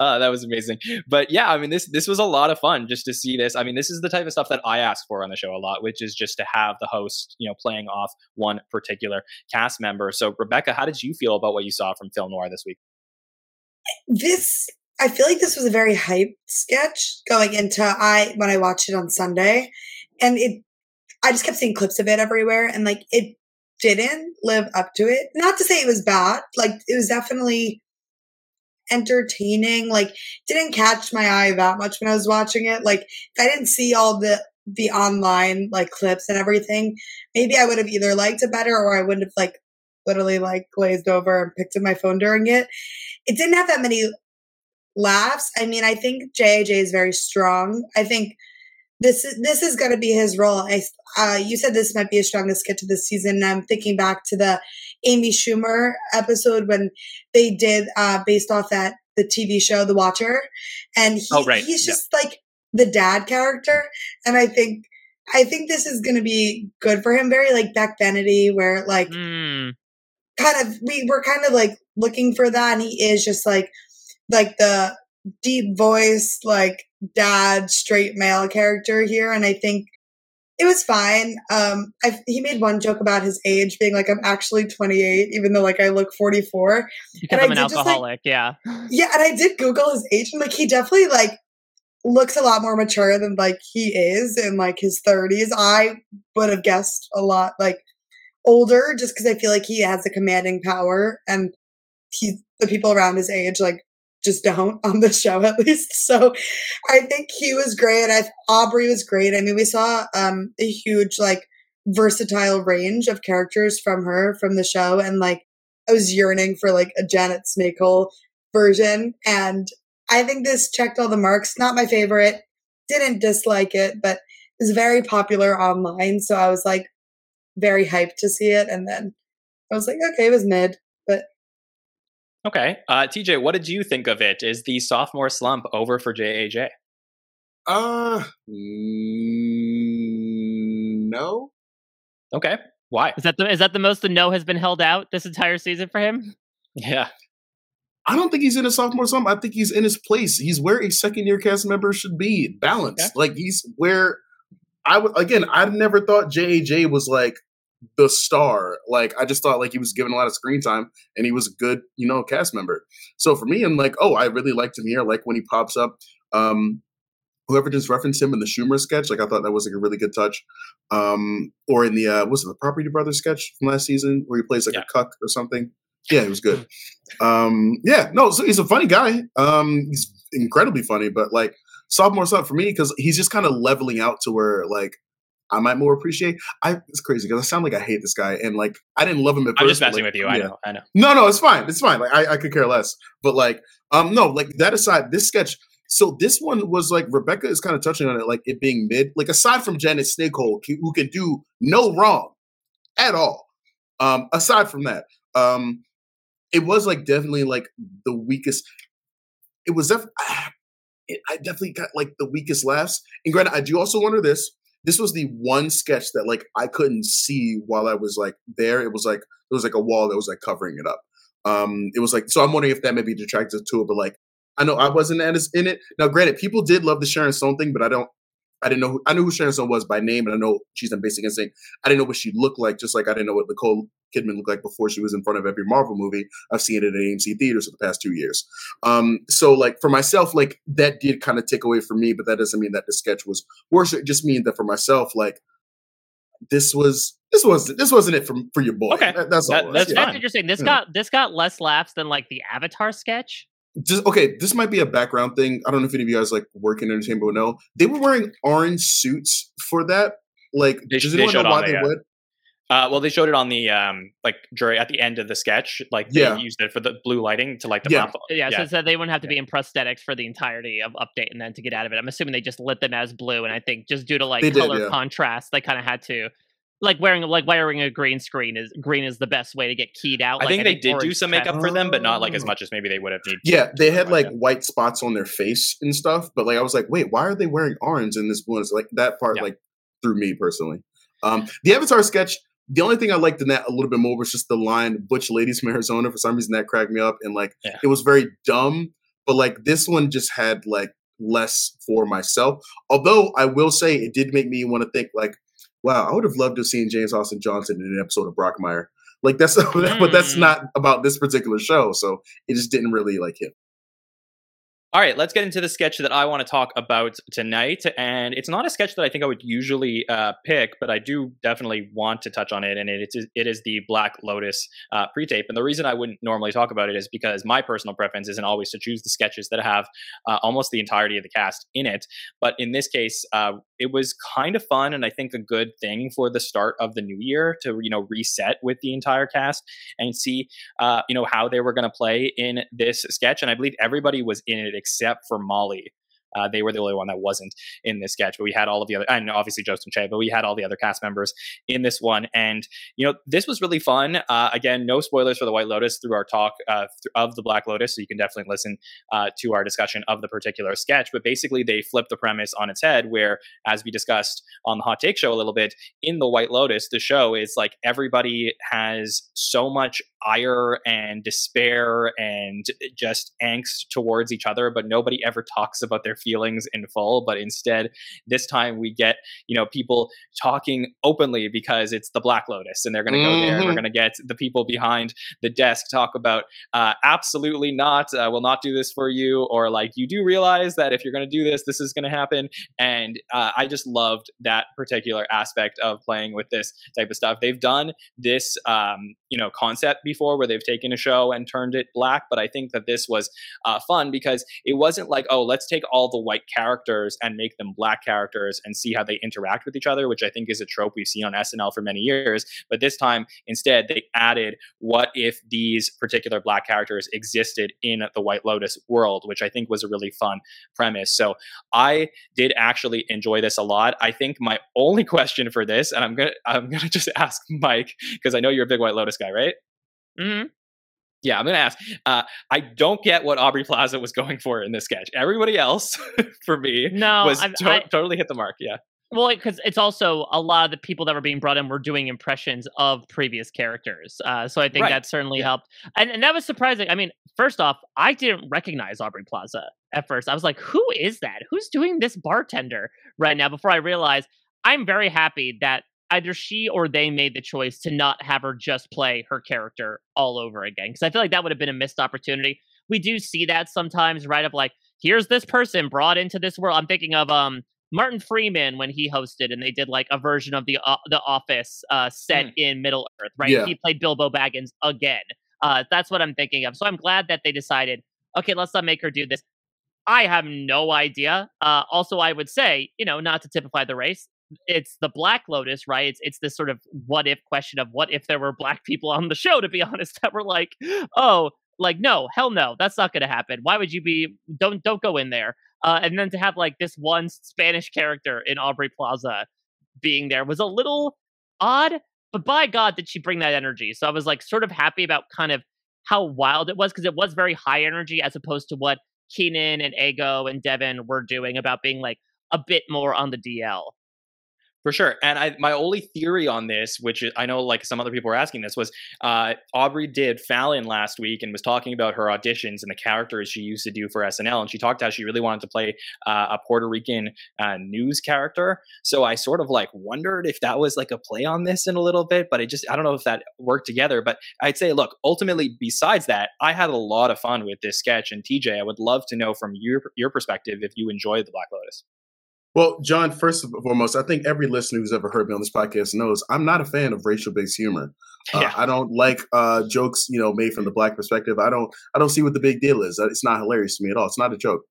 Uh, that was amazing. But yeah, I mean, this this was a lot of fun just to see this. I mean, this is the type of stuff that I ask for on the show a lot, which is just to have the host, you know, playing off one particular cast member. So, Rebecca, how did you feel about what you saw from Film Noir this week? This, I feel like this was a very hype sketch going into I when I watched it on Sunday, and it, I just kept seeing clips of it everywhere, and like it didn't live up to it. Not to say it was bad, like it was definitely entertaining. Like didn't catch my eye that much when I was watching it. Like if I didn't see all the the online like clips and everything, maybe I would have either liked it better or I wouldn't have like literally like glazed over and picked up my phone during it. It didn't have that many laughs. I mean, I think JJ is very strong. I think this is this is going to be his role. I, uh, you said this might be his strongest skit to this season. I'm thinking back to the Amy Schumer episode when they did uh, based off that the TV show The Watcher, and he, oh, right. he's just like the dad character, and I think I think this is going to be good for him. Very like Beck Bennett, where like mm. kind of we were kind of like looking for that, and he is just like like the deep voice, like dad, straight male character here, and I think it was fine. Um, I, he made one joke about his age being like, I'm actually 28, even though like I look 44. Because I'm an alcoholic, just, like, yeah. Yeah, and I did Google his age, and like he definitely like looks a lot more mature than like he is in like his 30s. I would have guessed a lot like older, just because I feel like he has a commanding power, and he the people around his age like just don't on the show at least. So I think he was great. I Aubrey was great. I mean, we saw um a huge like versatile range of characters from her from the show and like I was yearning for like a Janet Snakehole version and I think this checked all the marks. Not my favorite. Didn't dislike it, but was very popular online, so I was like very hyped to see it and then I was like, okay, it was mid, Okay. Uh, TJ, what did you think of it? Is the sophomore slump over for JAJ? Uh, no. Okay. Why? Is that the is that the most the no has been held out this entire season for him? Yeah. I don't think he's in a sophomore slump. I think he's in his place. He's where a second year cast member should be, balanced. Okay. Like he's where I would again. I never thought JAJ was like the star. Like I just thought like he was given a lot of screen time and he was a good, you know, cast member. So for me, I'm like, oh, I really liked him here. like when he pops up. Um, whoever just referenced him in the Schumer sketch, like I thought that was like a really good touch. Um, or in the uh, was it the Property Brothers sketch from last season where he plays like yeah. a cuck or something. Yeah, it was good. um, yeah, no, so he's a funny guy. Um, he's incredibly funny, but like sophomore stuff for me because he's just kind of leveling out to where like I might more appreciate. I it's crazy because I sound like I hate this guy and like I didn't love him at I'm first. just messing like, with you. I know. I know. No, no, it's fine. It's fine. Like I, I could care less. But like, um, no, like that aside, this sketch. So this one was like Rebecca is kind of touching on it, like it being mid. Like aside from Janet Snakehole, who can do no wrong at all. Um, aside from that, um, it was like definitely like the weakest. It was def- I definitely got like the weakest laughs. And granted, I do also wonder this this was the one sketch that like I couldn't see while I was like there. It was like it was like a wall that was like covering it up. Um, it was like so. I'm wondering if that maybe detracted to it, but like I know I wasn't in it. Now, granted, people did love the Sharon Stone thing, but I don't. I didn't know. Who, I knew who Sharon Stone was by name, and I know she's in Basic Instinct. I didn't know what she looked like, just like I didn't know what Nicole Kidman looked like before she was in front of every Marvel movie. I've seen it in AMC theaters for the past two years. Um, so, like for myself, like that did kind of take away from me, but that doesn't mean that the sketch was worse. It just means that for myself, like this was this was this wasn't it for for your boy. Okay, that, that's that, all. That's, yeah. that's interesting. This yeah. got this got less laughs than like the Avatar sketch just okay, this might be a background thing. I don't know if any of you guys like work in entertainment will know. They were wearing orange suits for that. Like, they, does anyone know why they uh, would? Uh, well, they showed it on the um, like jury at the end of the sketch. Like they yeah. used it for the blue lighting to like the yeah, yeah, yeah. So, so they wouldn't have to be in prosthetics for the entirety of update and then to get out of it. I'm assuming they just lit them as blue, and I think just due to like they color did, yeah. contrast, they kind of had to like wearing like wearing a green screen is green is the best way to get keyed out. I Like, think they did do some makeup for them, but not like as much as maybe they would have needed. Yeah, they had like Yeah. white spots on their face and stuff, but like I was like, wait, why are they wearing orange in this one? It's like that part Yeah. like threw me personally. Um, the Avatar sketch. The only thing I liked in that a little bit more was just the line "Butch ladies from Arizona." For some reason, that cracked me up, and like Yeah. it was very dumb. But like this one just had like less for myself. Although I will say it did make me want to think like, wow, I would have loved to have seen James Austin Johnson in an episode of Brockmire. Like that's but that's Mm. not about this particular show, so it just didn't really like hit. All right, let's get into the sketch that I want to talk about tonight. And it's not a sketch that I think I would usually uh, pick, but I do definitely want to touch on it. And it is, it is the Black Lotus uh, pre tape. And the reason I wouldn't normally talk about it is because my personal preference isn't always to choose the sketches that have uh, almost the entirety of the cast in it. But in this case, uh, it was kind of fun and I think a good thing for the start of the new year to, you know, reset with the entire cast and see uh, you know, how they were going to play in this sketch. And I believe everybody was in it except for Molly. Uh, they were the only one that wasn't in this sketch, but we had all of the other, and obviously Joseph Che, but we had all the other cast members in this one. And, you know, this was really fun. Uh, again, no spoilers for the White Lotus through our talk uh, of the Black Lotus. So you can definitely listen uh, to our discussion of the particular sketch. But basically, they flipped the premise on its head, where, as we discussed on the Hot Take Show a little bit, in the White Lotus, the show is like everybody has so much ire and despair and just angst towards each other, but nobody ever talks about their feelings in full. But instead, this time we get, you know, people talking openly because it's the Black Lotus and they're going to go there and we're going to get the people behind the desk talk about, uh, absolutely not, uh, will not do this for you. Or like, you do realize that if you're going to do this, this is going to happen. And uh, I just loved that particular aspect of playing with this type of stuff. They've done this, um, you know, concept before where they've taken a show and turned it black, but I think that this was uh, fun because it wasn't like, oh, let's take all the white characters and make them black characters and see how they interact with each other, which I think is a trope we've seen on SNL for many years. But this time, instead, they added what if these particular black characters existed in the White Lotus world, which I think was a really fun premise. So I did actually enjoy this a lot. I think my only question for this, and I'm gonna I'm gonna just ask Mike because I know you're a big White Lotus guy, right? Hmm Yeah, I'm gonna ask. Uh, I don't get what Aubrey Plaza was going for in this sketch. Everybody else, for me, No, was to- I- totally hit the mark. Yeah, Well, because it's also a lot of the people that were being brought in were doing impressions of previous characters. Uh, so I think Right. that certainly helped. And, and that was surprising. I mean, first off, I didn't recognize Aubrey Plaza at first. I was like, who is that? Who's doing this bartender right now? Before I realized, I'm very happy that either she or they made the choice to not have her just play her character all over again. Because I feel like that would have been a missed opportunity. We do see that sometimes, right? Of like, here's this person brought into this world. I'm thinking of um Martin Freeman when he hosted and they did like a version of the uh, the Office uh, set Mm. in Middle Earth, right? Yeah. He played Bilbo Baggins again. Uh, that's what I'm thinking of. So I'm glad that they decided, okay, let's not make her do this. I have no idea. Uh, also, I would say, you know, not to typify the race, it's the Black Lotus, right? It's it's this sort of what if question of what if there were black people on the show, to be honest, that were like, oh, like no, hell no, that's not to happen. Why would you be? Don't don't go in there. Uh, and then to have like this one Spanish character in Aubrey Plaza being there was a little odd, but by God, did she bring that energy? So I was like sort of happy about kind of how wild it was because it was very high energy as opposed to what Kenan and Ego and Devon were doing about being like a bit more on the DL. For sure. And I, my only theory on this, which I know like some other people were asking this, was uh, Aubrey did Fallon last week and was talking about her auditions and the characters she used to do for SNL. And she talked how she really wanted to play uh, a Puerto Rican uh, news character. So I sort of like wondered if that was like a play on this in a little bit, but I just, I don't know if that worked together. But I'd say, look, ultimately, besides that, I had a lot of fun with this sketch. And TJ, I would love to know from your, your perspective if you enjoyed The Black Lotus. Well, Jon, first and foremost, I think every listener who's ever heard me on this podcast knows I'm not a fan of racial-based humor. Uh, Yeah. I don't like uh, jokes, you know, made from the black perspective. I don't, I don't see what the big deal is. Uh, It's not hilarious to me at all. It's not a joke.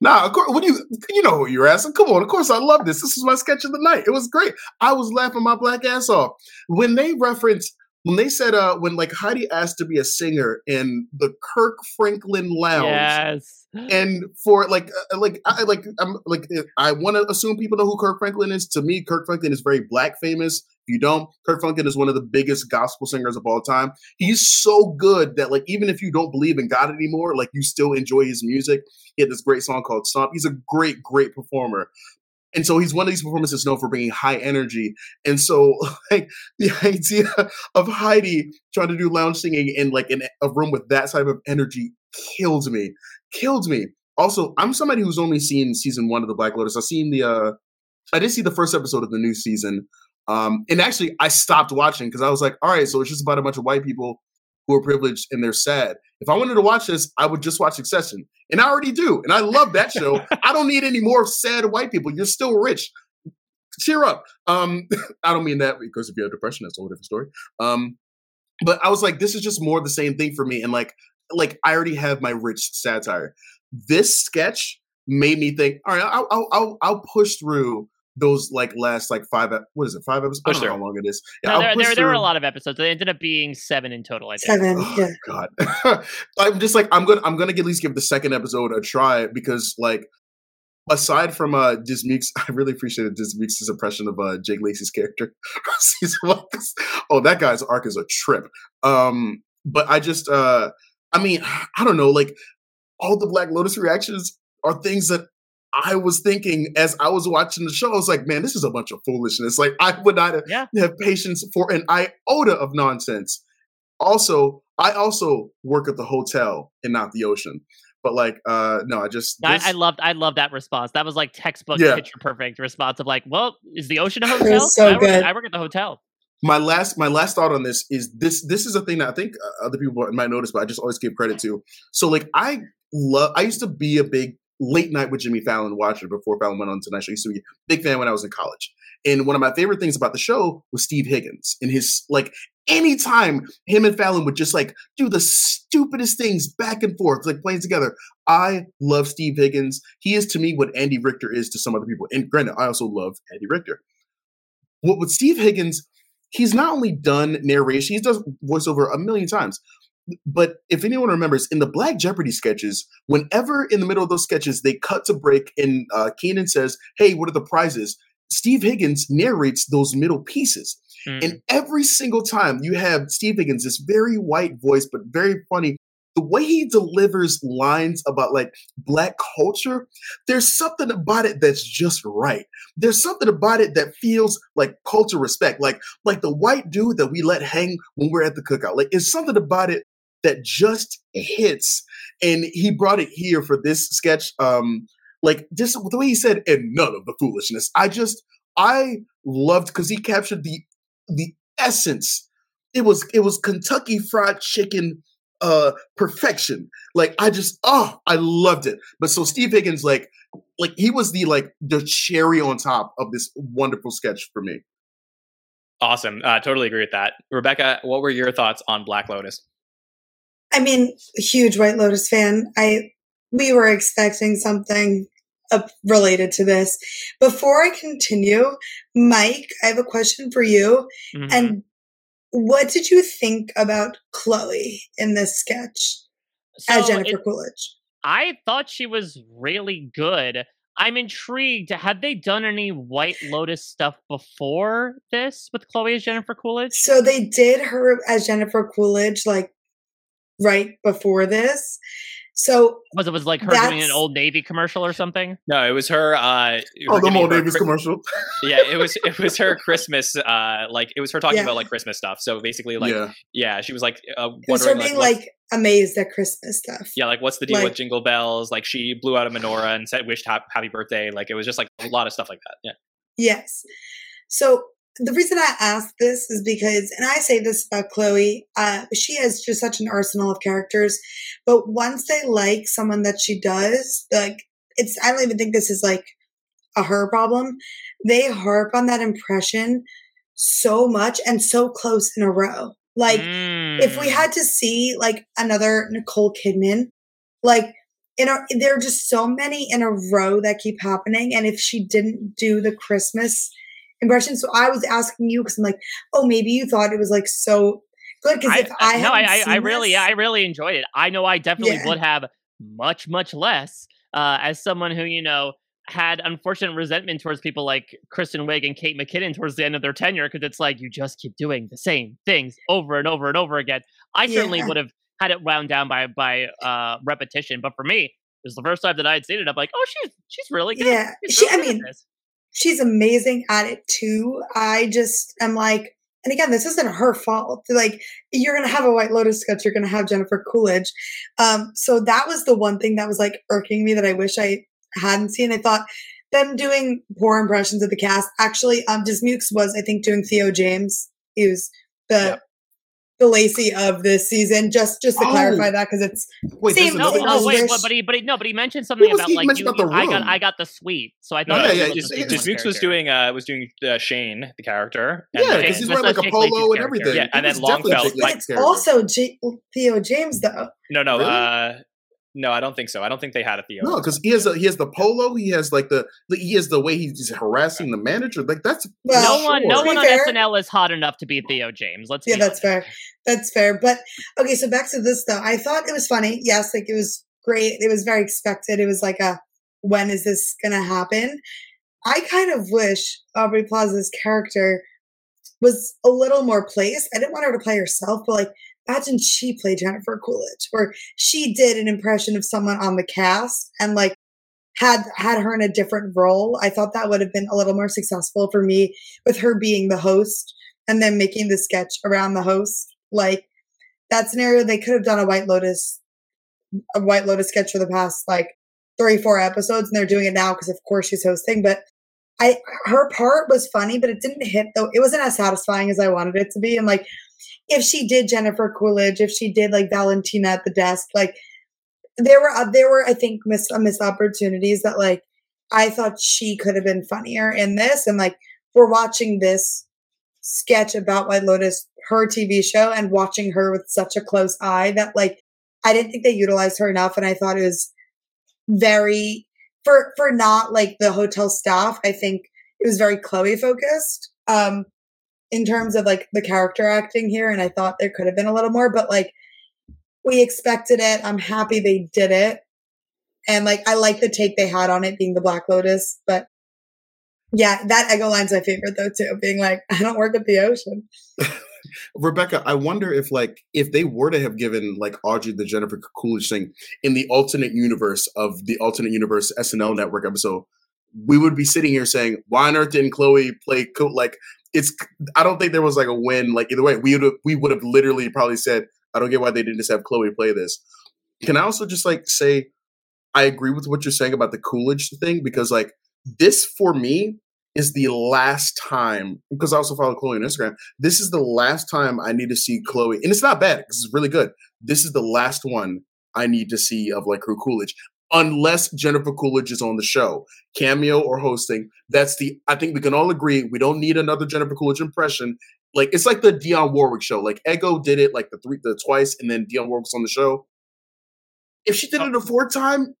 Nah, of course. What do you, you know what you're asking? Come on, of course I love this. This is my sketch of the night. It was great. I was laughing my black ass off when they reference when they said uh when like Heidi asked to be a singer in the Kirk Franklin Lounge. Yes. And for like uh, like I like I'm like uh, I want to assume people know who Kirk Franklin is. To me, Kirk Franklin is very black famous. If you don't, Kirk Franklin is one of the biggest gospel singers of all time. He's so good that like even if you don't believe in God anymore, like you still enjoy his music. He had this great song called Stomp. He's a great, great performer. And so he's one of these performances known for bringing high energy. And so, like the idea of Heidi trying to do lounge singing in like in a room with that type of energy killed me, killed me. Also, I'm somebody who's only seen season one of the Black Lotus. I've seen the, uh I did see the first episode of the new season. Um, and actually, I stopped watching because I was like, all right, so it's just about a bunch of white people who are privileged and they're sad. If I wanted to watch this, I would just watch Succession. And I already do. And I love that show. I don't need any more sad white people. You're still rich. Cheer up. Um, I don't mean that because if you have depression, that's a whole different story. Um, but I was like, this is just more the same thing for me. And like, like I already have my rich satire. This sketch made me think, all right, I'll I'll I'll, I'll push through those like last like five what is it five episodes? I don't know how long it is. Yeah, no, there, there, there, were a lot of episodes. They ended up being seven in total. I think. Seven. Oh, yeah. God, I'm just like I'm gonna I'm gonna at least give the second episode a try because like aside from uh Dismukes, I really appreciated Dismukes' impression of uh Jake Lacy's character. oh, that guy's arc is a trip. Um, but I just uh I mean, I don't know, like all the Black Lotus reactions are things that I was thinking as I was watching the show, I was like, man, this is a bunch of foolishness. Like, I would not have, yeah. have patience for an iota of nonsense. Also, I also work at the hotel and not the ocean. But like, uh no, I just this... I, I, loved I loved that response. That was like textbook Yeah. picture perfect response of like, well, is the ocean a hotel? so I work, good. I work at the hotel. my last my last thought on this is this this is a thing that I think uh, other people might notice, but I just always give credit to. So like I love I used to be a big late night with Jimmy Fallon watcher before Fallon went on Tonight Show. I used to be a big fan when I was in college. And one of my favorite things about the show was Steve Higgins and his like anytime him and Fallon would just like do the stupidest things back and forth, like playing together. I love Steve Higgins. He is to me what Andy Richter is to some other people. And granted, I also love Andy Richter. What with Steve Higgins, he's not only done narration, he's done voiceover a million times. But if anyone remembers, in the Black Jeopardy sketches, whenever in the middle of those sketches they cut to break and uh, Kenan says, "Hey, what are the prizes?" Steve Higgins narrates those middle pieces, Mm. and every single time you have Steve Higgins, this very white voice but very funny. The way he delivers lines about like black culture, there's something about it that's just right. There's something about it that feels like culture respect, like like the white dude that we let hang when we're at the cookout. Like it's something about it that just hits. And he brought it here for this sketch. Um, like just the way he said, and none of the foolishness. I just I loved because he captured the the essence. It was it was Kentucky fried chicken uh perfection. Like I just oh I loved it. But so Steve Higgins like like he was the like the cherry on top of this wonderful sketch for me. Awesome. Uh, totally agree with that. Rebecca, what were your thoughts on Black Lotus? I mean, huge White Lotus fan. I we were expecting something related to this. Before I continue, Mike, I have a question for you. Mhm. And what did you think about Chloe in this sketch as Jennifer it- Coolidge? I thought she was really good. I'm intrigued. Had they done any White Lotus stuff before this with Chloe as Jennifer Coolidge? So they did her as Jennifer Coolidge like right before this. So Was it was like her doing an old Navy commercial or something? No, it was her. Uh, Oh, the giving Mo her commercial. yeah, it was it was her Christmas. Uh, like it was her talking Yeah. about like Christmas stuff. So basically, like yeah, yeah. she was like uh, it was her wondering like, being like amazed at Christmas stuff. yeah, like what's the deal like- with Jingle Bells? Like she blew out a menorah and said wished hap- happy birthday. Like it was just like a lot of stuff like that. Yeah. Yes. So the reason I ask this is because, and I say this about Chloe, uh, she has just such an arsenal of characters. But once they like someone that she does, like it's, I don't even think this is like a her problem. They harp on that impression so much and so close in a row. Like if we Mm. had to see like another Nicole Kidman, like in a, there are just so many in a row that keep happening. And if she didn't do the Christmas impression, so I was asking you because I'm like, oh, maybe you thought it was like so good because if I, no, I, I, I really, this- I really enjoyed it. I know I definitely Yeah. would have much, much less uh, as someone who you know had unfortunate resentment towards people like Kristen Wiig and Kate McKinnon towards the end of their tenure because it's like you just keep doing the same things over and over and over again. I certainly would have had it wound down by by uh, repetition, but for me, it was the first time that I had seen it. I'm like, oh, she's she's really good. Yeah, She's she- really I mean. She's amazing at it too. I just am like, and again, this isn't her fault. Like, you're gonna have a White Lotus sketch, you're gonna have Jennifer Coolidge. Um, so that was the one thing that was like irking me that I wish I hadn't seen. I thought them doing poor impressions of the cast. Actually, um, Dismukes was I think doing Theo James. He was the Yep. The Lacy of this season. Just just to Oh. clarify that because it's Wait, Same- No, another no, wait, wish- but, but he, but he, no, but he mentioned something was about like you, about I got. I got the suite. So I No, thought yeah, yeah, was just- yeah, season Just one Mooks was doing uh was doing uh, Shane the character. and Yeah, because he's wearing like a polo Lacy's and character. everything. Yeah, and He then was definitely Longfeld, Jake but like- it's also J- Theo James though. no, no, Really? uh, no, I don't think so. I don't think they had a Theo. No, because he has a, he has the polo. He has like the he has the way he's harassing the manager. Like that's Well, no one, sure. no one on fair- SNL is hot enough to be Theo James. Let's Yeah, be that's fair. That's fair. But okay, so back to this though. I thought it was funny. Yes, like it was great. It was very expected. It was like a when is this gonna happen? I kind of wish Aubrey Plaza's character was a little more placed. I didn't want her to play herself, but like imagine she played Jennifer Coolidge, or she did an impression of someone on the cast and like had had her in a different role. I thought that would have been a little more successful for me with her being the host and then making the sketch around the host. Like that scenario, they could have done a White Lotus, a White Lotus sketch for the past like three, four episodes, and they're doing it now because of course she's hosting. But I, her part was funny, but it didn't hit though. It wasn't as satisfying as I wanted it to be. And like, if she did Jennifer Coolidge, if she did like Valentina at the desk, like there were uh, there were I think miss uh, missed opportunities that like I thought she could have been funnier in this, and like we're watching this sketch about White Lotus, her TV show, and watching her with such a close eye that like I didn't think they utilized her enough, and I thought it was very for for not like the hotel staff. I think it was very Chloe focused um in terms of like the character acting here, and I thought there could have been a little more, but like we expected it. I'm happy they did it. And like I like the take they had on it being the Black Lotus, but yeah, that Ego line's my favorite though too, being like, I don't work at the ocean. Rebecca, I wonder if like if they were to have given like Audrey the Jennifer Coolidge thing in the alternate universe of the alternate universe SNL network episode, we would be sitting here saying, why on earth didn't Chloe play cool? Like it's I don't think there was like a win. Like either way, we would we would have literally probably said, I don't get why they didn't just have Chloe play this. Can I also just like say I agree with what you're saying about the Coolidge thing because like this for me is the last time because I also follow Chloe on Instagram. This is the last time I need to see Chloe, and it's not bad because it's really good. This is the last one I need to see of like her Coolidge, unless Jennifer Coolidge is on the show, cameo or hosting. That's the I think we can all agree we don't need another Jennifer Coolidge impression. Like it's like the Dionne Warwick show. Like Ego did it like the three the twice, and then Dionne Warwick's on the show. If she did oh. it a fourth time,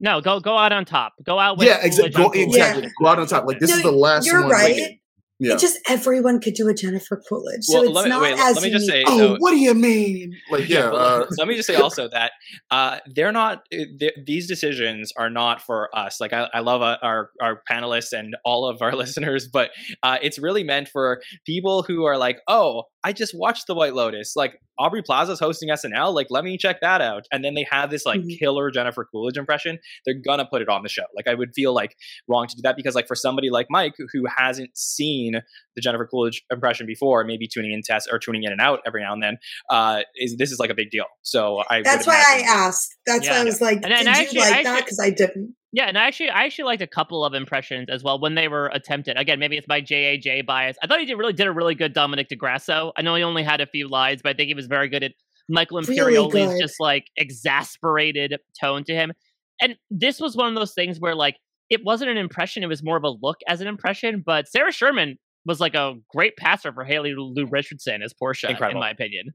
No, go go out on top. Go out with yeah, exa- go, on Coolidge. exactly. Go out on top. Like this No, is the last you're one. right. Like, yeah. It just everyone could do a Jennifer Coolidge. So Well, it's let me- not wait, as let me just unique. say, oh, so- what do you mean? Like, yeah. well, Uh, let me just say also that uh, they're not. uh, th- these decisions are not for us. Like I, I love uh, our our panelists and all of our listeners, but uh, it's really meant for people who are like, oh, I just watched The White Lotus. Like Aubrey Plaza's hosting SNL. Like let me check that out. And then they have this like Mhm. killer Jennifer Coolidge impression. They're gonna put it on the show. Like I would feel like wrong to do that because like for somebody like Mike who hasn't seen the Jennifer Coolidge impression before, maybe tuning in test or tuning in and out every now and then, uh, is this is like a big deal. So I That's would why I asked. That's why I was like, And- and did actually- you like actually- that? Because I didn't. Yeah, and I actually I actually liked a couple of impressions as well when they were attempted. Again, maybe it's my JAJ bias. I thought he did really did a really good Dominic Di Grasso. I know he only had a few lines, but I think he was very good at Michael Really Imperioli's good. just like exasperated tone to him. And this was one of those things where like it wasn't an impression, it was more of a look as an impression, but Sarah Sherman was like a great passer for Haley Lu Richardson as Portia, Incredible. in my opinion.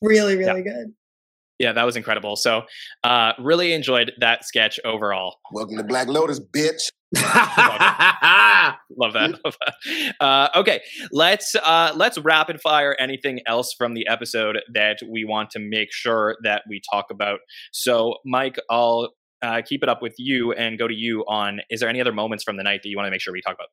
Really, really good. Yeah, that was incredible. So, uh, really enjoyed that sketch overall. Welcome to Black Lotus, bitch. Love that. Love that. Uh, okay, let's uh, let's rapid fire anything else from the episode that we want to make sure that we talk about. So, Mike, I'll uh, keep it up with you and go to you on. Is there any other moments from the night that you want to make sure we talk about?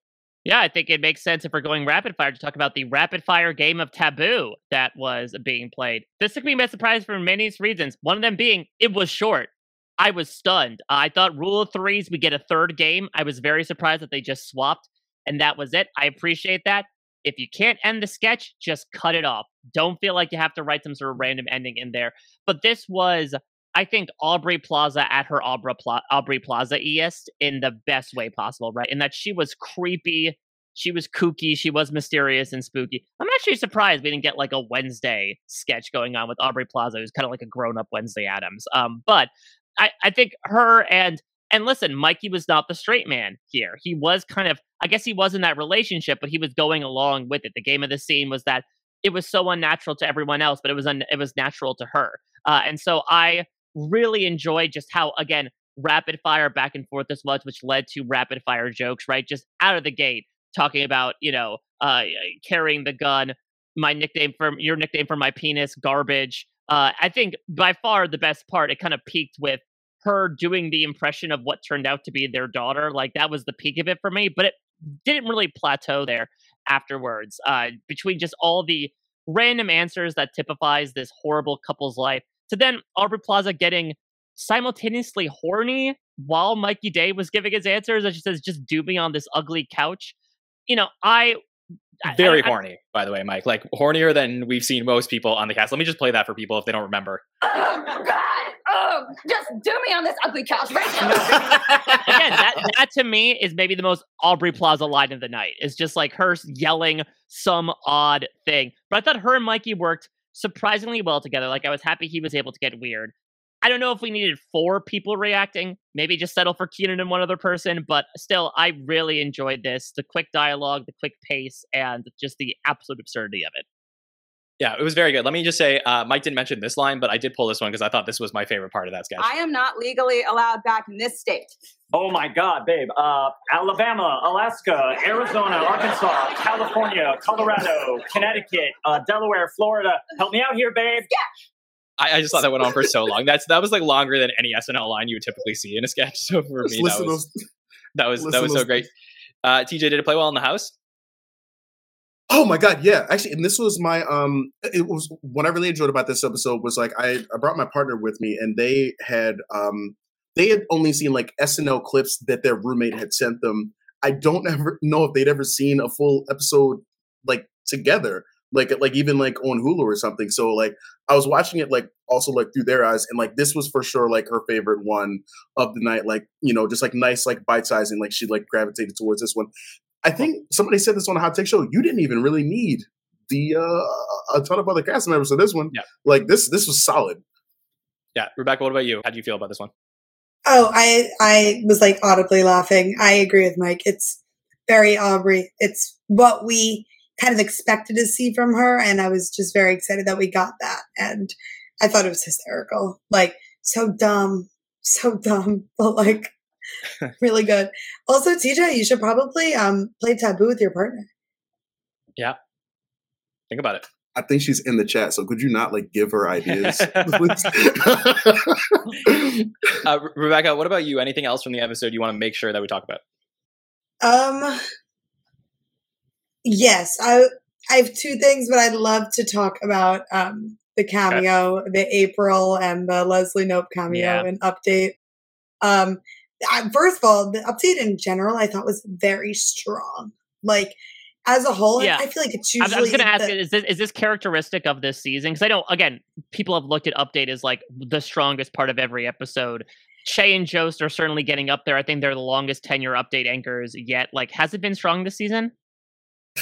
Yeah, I think it makes sense if we're going rapid fire to talk about the rapid fire game of taboo that was being played. This took me by surprise for many reasons. One of them being it was short. I was stunned. I thought rule of threes we get a third game. I was very surprised that they just swapped and that was it. I appreciate that. If you can't end the sketch, just cut it off. Don't feel like you have to write some sort of random ending in there. But this was, I think, Aubrey Plaza at her Aubrey, Pla- Aubrey Plaza east in the best way possible, right? In that she was creepy, she was kooky, she was mysterious and spooky. I'm actually surprised we didn't get like a Wednesday sketch going on with Aubrey Plaza, who's kind of like a grown up Wednesday Addams. Um, but I, I think her and and listen, Mikey was not the straight man here. He was kind of, I guess he was in that relationship, but he was going along with it. The game of the scene was that it was so unnatural to everyone else, but it was un- it was natural to her. Uh, and so I really enjoyed just how again rapid fire back and forth this was, which led to rapid fire jokes. Right, just out of the gate, talking about you know uh, carrying the gun. My nickname for your nickname for my penis, garbage. Uh, I think by far the best part. It kind of peaked with her doing the impression of what turned out to be their daughter. Like that was the peak of it for me, but it didn't really plateau there afterwards. Uh, between just all the random answers that typifies this horrible couple's life, to then Aubrey Plaza getting simultaneously horny while Mikey Day was giving his answers, as she says, "Just do me on this ugly couch." You know, I very I, I, horny, by the way, Mike. Like hornier than we've seen most people on the cast. Let me just play that for people if they don't remember. Oh God! Oh, just do me on this ugly couch right now. Again, that that to me is maybe the most Aubrey Plaza line of the night. It's just like her yelling some odd thing. But I thought her and Mikey worked surprisingly well together. Like I was happy he was able to get weird. I don't know if we needed four people reacting. Maybe just settle for Kenan and one other person. But still, I really enjoyed this. The quick dialogue, the quick pace, and just the absolute absurdity of it. Yeah, it was very good. Let me just say, uh, Mike didn't mention this line, but I did pull this one because I thought this was my favorite part of that sketch. I am not legally allowed back in this state. Oh my God, babe. Uh, Alabama, Alaska, Arizona, Arkansas, California, Colorado, Connecticut, uh, Delaware, Florida. Help me out here, babe. Sketch. I, I, just thought that went on for so long. That's that was like longer than any SNL line you would typically see in a sketch. So for me, that was, that was that was so great. Uh, TJ, did it play well in the house? Oh my god, yeah. Actually, and this was my um it was what I really enjoyed about this episode was like I, I brought my partner with me and they had um they had only seen like SNL clips that their roommate had sent them. I don't ever know if they'd ever seen a full episode like together. Like like even like on Hulu or something. So like I was watching it like also like through their eyes and like this was for sure like her favorite one of the night. Like, you know, just like nice like bite sizing, like she like gravitated towards this one. I think somebody said this on a hot take show. You didn't even really need the uh, a ton of other cast members for this one. Yeah. Like this, this was solid. Yeah, Rebecca, what about you? How do you feel about this one? Oh, I I was like audibly laughing. I agree with Mike. It's very Aubrey. It's what we kind of expected to see from her, and I was just very excited that we got that. And I thought it was hysterical. Like so dumb, so dumb, but like really good. Also, TJ, you should probably um play taboo with your partner. Yeah. Think about it. I think she's in the chat, so could you not like give her ideas? uh, Rebecca, what about you? Anything else from the episode you want to make sure that we talk about? Um, yes, I I have two things, but I'd love to talk about um the cameo, okay. the April and the Leslie Knope cameo yeah. and update. Um, first of all, the update in general I thought was very strong. Like as a whole, yeah. I feel like it's usually. I was going to ask: the, Is this is this characteristic of this season? Because I know again, people have looked at update as like the strongest part of every episode. Che and Jost are certainly getting up there. I think they're the longest tenure update anchors yet. Like, has it been strong this season?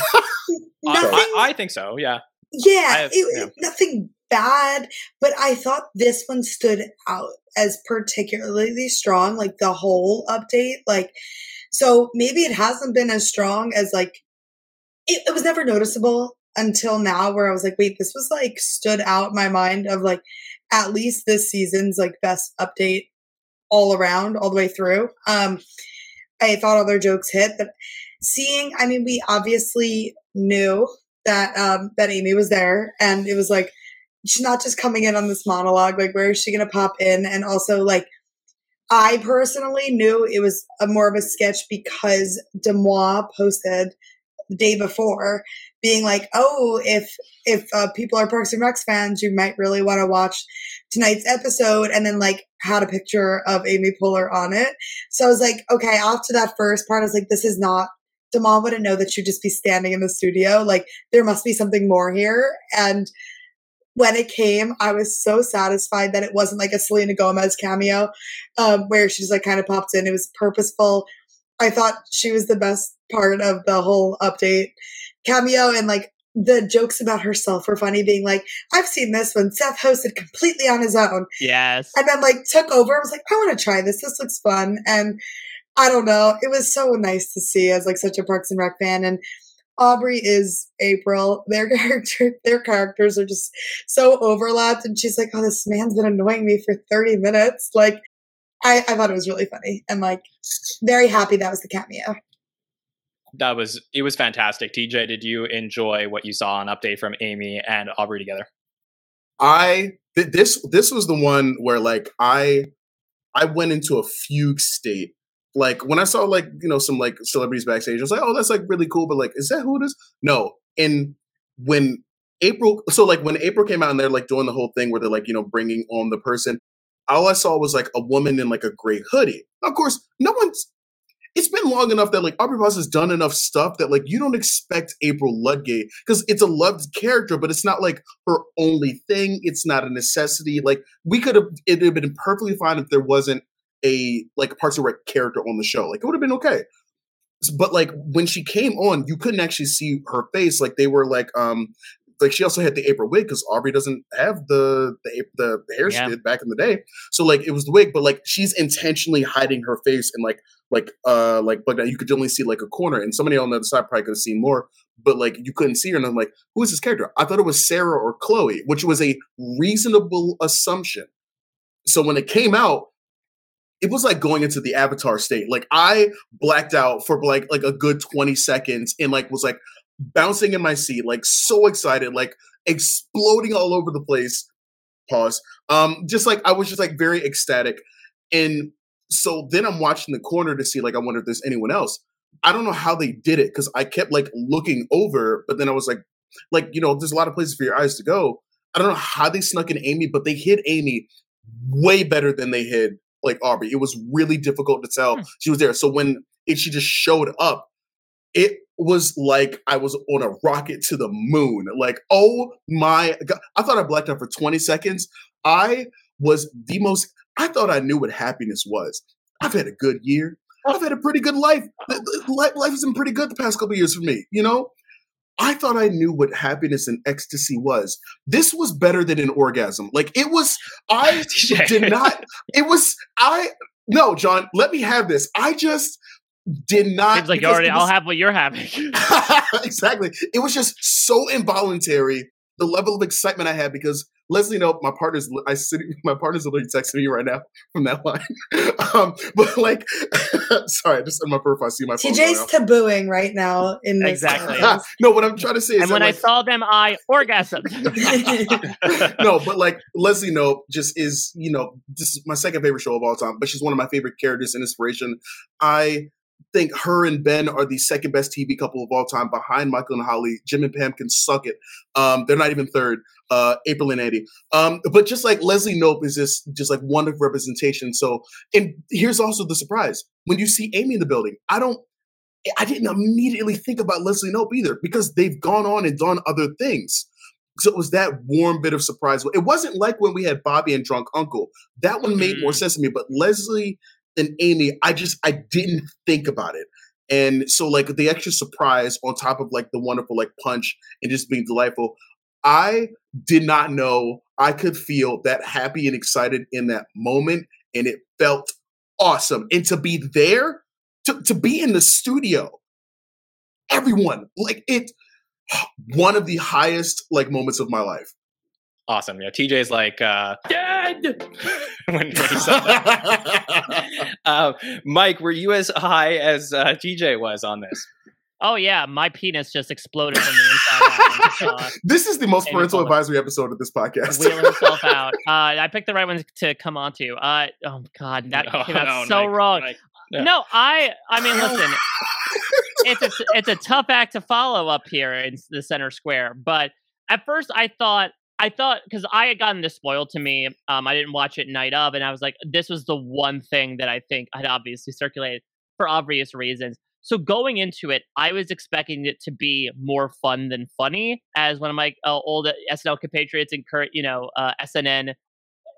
I, I, think so. Yeah. Yeah, have, it, yeah. nothing bad, but I thought this one stood out as particularly strong. Like the whole update, like so maybe it hasn't been as strong as like it, it was never noticeable until now where I was like, wait, this was like stood out my mind of like at least this season's like best update all around, all the way through. Um, I thought all their jokes hit, but seeing, I mean, we obviously knew that um, that Amy was there, and it was like she's not just coming in on this monologue. Like, where is she going to pop in? And also, like, I personally knew it was a more of a sketch because Demois posted the day before being like, "Oh, if if uh, people are Parks and Rec fans, you might really want to watch tonight's episode," and then like had a picture of Amy Poehler on it. So I was like, okay, after that first part, I was like, this is not. Demois wouldn't know that you'd just be standing in the studio. Like there must be something more here, and when it came, I was so satisfied that it wasn't like a Selena Gomez cameo, um, where she's like kind of popped in. It was purposeful. I thought she was the best part of the whole update cameo, and like the jokes about herself were funny, being like, "I've seen this when Seth hosted completely on his own." Yes, and then like took over. I was like, "I want to try this. This looks fun." And I don't know, it was so nice to see as like such a Parks and Rec fan, and Aubrey is April. Their character, their characters are just so overlapped. And she's like, "Oh, this man's been annoying me for thirty minutes." Like, I, I thought it was really funny, and like, very happy that was the cameo. That was it was fantastic. TJ, did you enjoy what you saw on update from Amy and Aubrey together? I th- this this was the one where like I I went into a fugue state like when I saw like you know some like celebrities backstage, I was like, oh, that's like really cool, but like, is that who it is? No. And when April, so like when April came out and they're like doing the whole thing where they're like you know bringing on the person, all I saw was like a woman in like a gray hoodie. Of course, no one's. It's been long enough that like Aubrey Plaza has done enough stuff that like you don't expect April Ludgate because it's a loved character, but it's not like her only thing. It's not a necessity. Like we could have, it'd have been perfectly fine if there wasn't a like Parks and Rec character on the show. Like it would have been okay. But like when she came on, you couldn't actually see her face. Like they were like um like she also had the April wig because Aubrey doesn't have the the, the, hair yeah. she did back in the day. So like it was the wig, but like she's intentionally hiding her face and like like uh like but now you could only see like a corner and somebody on the other side probably could have seen more but like you couldn't see her and i'm like who is this character i thought it was sarah or chloe which was a reasonable assumption so when it came out it was like going into the avatar state. Like I blacked out for like like a good 20 seconds and like was like bouncing in my seat, like so excited, like exploding all over the place. Pause. Um, just like I was just like very ecstatic. And so then I'm watching the corner to see like I wonder if there's anyone else. I don't know how they did it because I kept like looking over, but then I was like, like, you know, there's a lot of places for your eyes to go. I don't know how they snuck in Amy, but they hid Amy way better than they hid like Aubrey. It was really difficult to tell hmm. she was there. So when it, she just showed up, it was like I was on a rocket to the moon. Like, oh my God. I thought I blacked out for 20 seconds. I was the most, I thought I knew what happiness was. I've had a good year. I've had a pretty good life. Life has been pretty good the past couple years for me, you know? I thought I knew what happiness and ecstasy was. This was better than an orgasm. Like it was, I did not, it was, I, no, John, let me have this. I just did not. Seems like already, was, I'll have what you're having. exactly. It was just so involuntary, the level of excitement I had because Leslie, no, my partner's I sit my partner's literally texting me right now from that line. um, but like, sorry, I just in my profile I see my TJ's tabooing right now in this exactly. no, what I'm trying to say is, and when like, I saw them, I orgasmed. no, but like Leslie Knope just is, you know, this is my second favorite show of all time, but she's one of my favorite characters and inspiration. I think her and Ben are the second best TV couple of all time behind Michael and Holly. Jim and Pam can suck it. Um, they're not even third. Uh, April and Andy. Um, but just like Leslie Knope is just just like wonderful representation. So, and here's also the surprise: when you see Amy in the building, I don't. I didn't immediately think about Leslie Knope either because they've gone on and done other things. So it was that warm bit of surprise. It wasn't like when we had Bobby and Drunk Uncle. That one made more mm. sense to me. But Leslie and Amy, I just I didn't think about it. And so like the extra surprise on top of like the wonderful like punch and just being delightful. I did not know I could feel that happy and excited in that moment. And it felt awesome. And to be there, to, to be in the studio, everyone, like it, one of the highest like moments of my life. Awesome. Yeah, TJ's like uh, dead when, when he said that. uh, Mike, were you as high as uh, TJ was on this? Oh yeah, my penis just exploded from the inside out. Uh, this is the most parental advisory episode of this podcast. wheeling himself out. Uh, I picked the right ones to come onto. Uh, oh god, that No, came out no, so Mike, wrong. Mike, no. No, I. I mean, listen, it's a it's a tough act to follow up here in the center square. But at first, I thought I thought because I had gotten this spoiled to me. Um, I didn't watch it night of, and I was like, this was the one thing that I think had obviously circulated for obvious reasons. So going into it, I was expecting it to be more fun than funny, as one of my uh, old SNL compatriots and current, you know, uh, SNN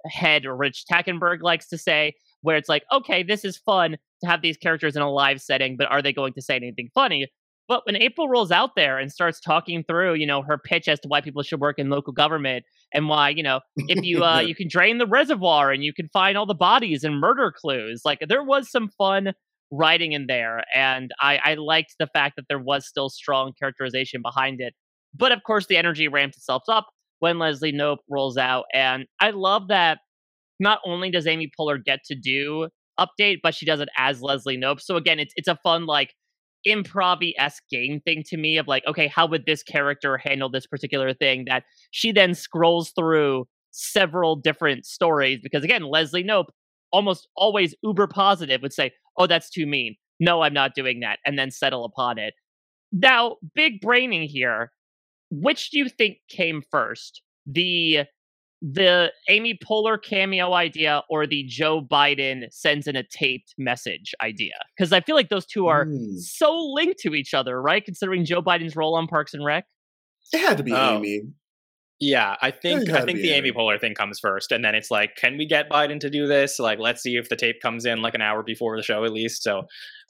head Rich Tackenberg likes to say, where it's like, okay, this is fun to have these characters in a live setting, but are they going to say anything funny? But when April rolls out there and starts talking through, you know, her pitch as to why people should work in local government and why, you know, if you uh, you can drain the reservoir and you can find all the bodies and murder clues, like there was some fun writing in there, and I, I liked the fact that there was still strong characterization behind it. But of course, the energy ramped itself up when Leslie Knope rolls out, and I love that. Not only does Amy Poehler get to do update, but she does it as Leslie Knope. So again, it's it's a fun like improv esque game thing to me of like, okay, how would this character handle this particular thing? That she then scrolls through several different stories because again, Leslie Knope almost always uber positive would say, "Oh, that's too mean. No, I'm not doing that," and then settle upon it. Now, big braining here. Which do you think came first? The the Amy Poehler cameo idea or the Joe Biden sends in a taped message idea? Because I feel like those two are Hmm. so linked to each other, right? Considering Joe Biden's role on Parks and Rec. It had to be Oh. Amy. Yeah, I think I think the Amy Amy. Poehler thing comes first, and then it's like, can we get Biden to do this? Like, let's see if the tape comes in like an hour before the show, at least. So,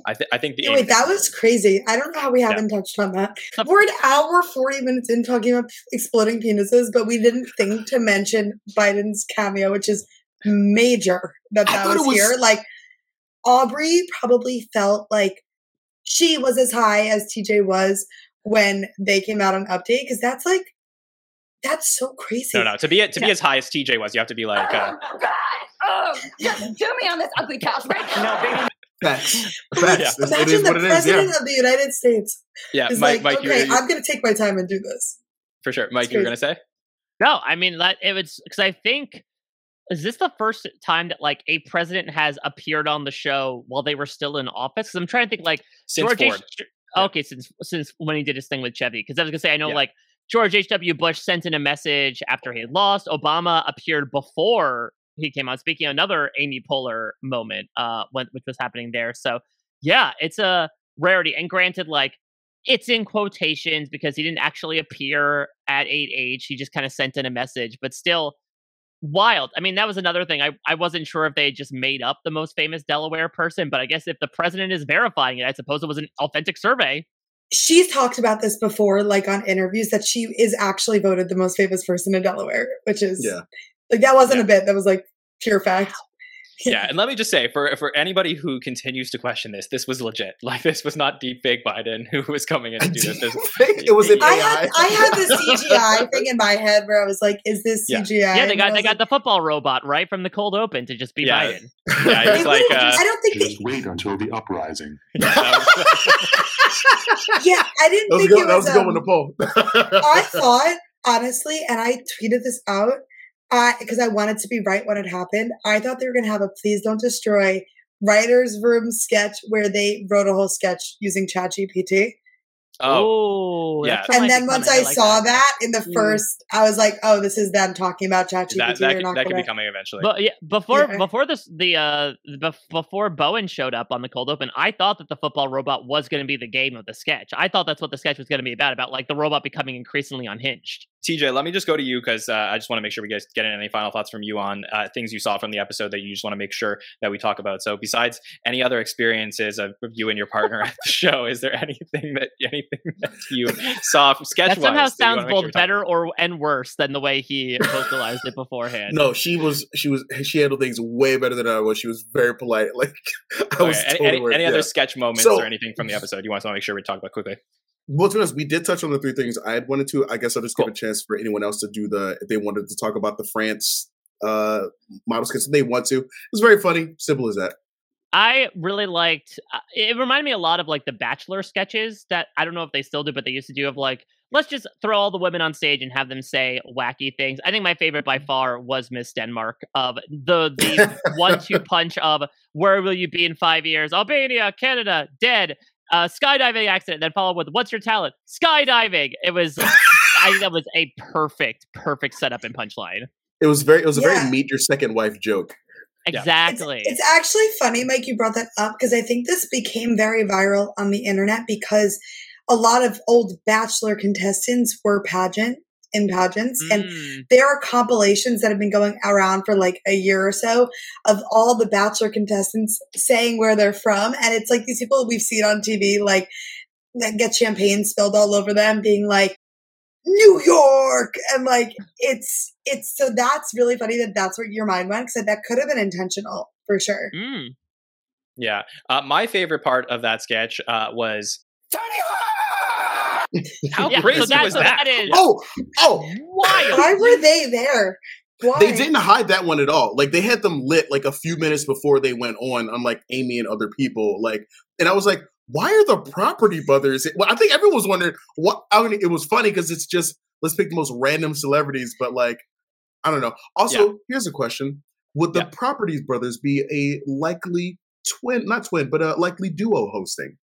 I th- I think the Yeah, Amy wait, that was crazy. I don't know how we haven't touched on that. We're an hour, 40 minutes in talking about exploding penises, but we didn't think to mention Biden's cameo, which is major that that was, was- here. Like, Aubrey probably felt like she was as high as TJ was when they came out on Update, because that's like, that's so crazy. no, no. To be to be as high as TJ was, you have to be like, uh, Oh, just do me on this ugly couch right now. No, baby. Facts. Yeah. Facts. It's- Imagine is the what it is. president Yeah. of the United States yeah, is Mike, like, Mike, okay, you, I'm going to take my time and do this. for sure. Mike, you were gonna say? No, I mean that it was because I think is this the first time that like a president has appeared on the show while they were still in office? 'Cause I'm trying to think like Since George H. Ford. Okay, since since when he did his thing with Chevy, because I was gonna say I know Yeah. like George H. W. Bush sent in a message after he lost. Obama appeared before he came on. Speaking another Amy Poehler moment, uh, when, which was happening there. So yeah, it's a rarity. And granted, like it's in quotations because he didn't actually appear at 8H. He just kind of sent in a message, but still wild. I mean, that was another thing. I, I wasn't sure if they just made up the most famous Delaware person, but I guess if the president is verifying it, I suppose it was an authentic survey. She's talked about this before, like on interviews, that she is actually voted the most famous person in Delaware, which is Yeah. like that wasn't a bit. That was like pure fact. Yeah, and let me just say for for anybody who continues to question this, this was legit. Like this was not deep fake Biden who was coming in to do this. this It was an I had I had this CGI thing in my head where I was like, "Is this CGI?" Yeah, they got they was got the football robot right from the cold open to just be Yeah. Biden. yeah, it was like uh, I don't think Just wait until the uprising. yeah, I didn't That was a think good, it that was. was um, one to pull. I thought honestly, and I tweeted this out because I wanted to be right when it happened. I thought they were going to have a "Please Don't Destroy" writers' room sketch where they wrote a whole sketch using ChatGPT. Oh, Yeah. And then once comedy. I, like saw that. that. in the Mm. first, I was like, "Oh, this is them talking about ChatGPT." that that, They're not that could be coming eventually. But yeah, before Yeah. before this the uh bef- before Bowen showed up on the cold open, I thought that the football robot was going to be the game of the sketch. I thought that's what the sketch was going to be about about like the robot becoming increasingly unhinged. TJ, let me just go to you because uh, I just want to make sure we guys get any final thoughts from you on uh, things you saw from the episode that you just want to make sure that we talk about. So, besides any other experiences of of you and your partner at the show, is there anything that anything that you saw sketch That somehow wise sounds both better or and worse than the way he vocalized it beforehand. no, she was she was she handled things way better than I was. She was very polite. Like I was any, totally any, worried. any yeah. other sketch moments So- or anything from the episode you want to make sure we talk about quickly? Well, to be honest, we did touch on the three things I had wanted to. I guess I'll just give a chance for anyone else to do the if they wanted to talk about the France uh model skits. They want to. It's very funny. Simple as that. I really liked. Uh, it reminded me a lot of like the Bachelor sketches that I don't know if they still do, but they used to do of like let's just throw all the women on stage and have them say wacky things. I think my favorite by far was Miss Denmark of the the one two punch of where will you be in five years? Albania, Canada, dead. Uh, skydiving accident, then followed with "What's your talent?" Skydiving. It was, I think that was a perfect, perfect setup and punchline. It was very. It was a Yeah. very meet your second wife joke. Exactly. It's actually funny, Mike, you brought that up because I think this became very viral on the internet because a lot of old Bachelor contestants were pageant in pageants, and there are compilations that have been going around for like a year or so of all the Bachelor contestants saying where they're from, and it's like these people we've seen on TV, like that get champagne spilled all over them, being like. New York and like it's it's so that's really funny that that's where your mind went because that could have been intentional for sure. Mm. Yeah. Uh, my favorite part of that sketch uh, was how Yeah, so crazy that's was what that? that is. Oh, oh, Wild. Why were they there? Why? They didn't hide that one at all. Like they had them lit like a few minutes before they went on, unlike Amy and other people. Like, and I was like, why are the property brothers? Well, I think everyone was wondering what. I mean, it was funny because it's just let's pick the most random celebrities, but like, I don't know. Also, here's a question: Would the properties brothers be a likely twin? Not twin, but a likely duo hosting.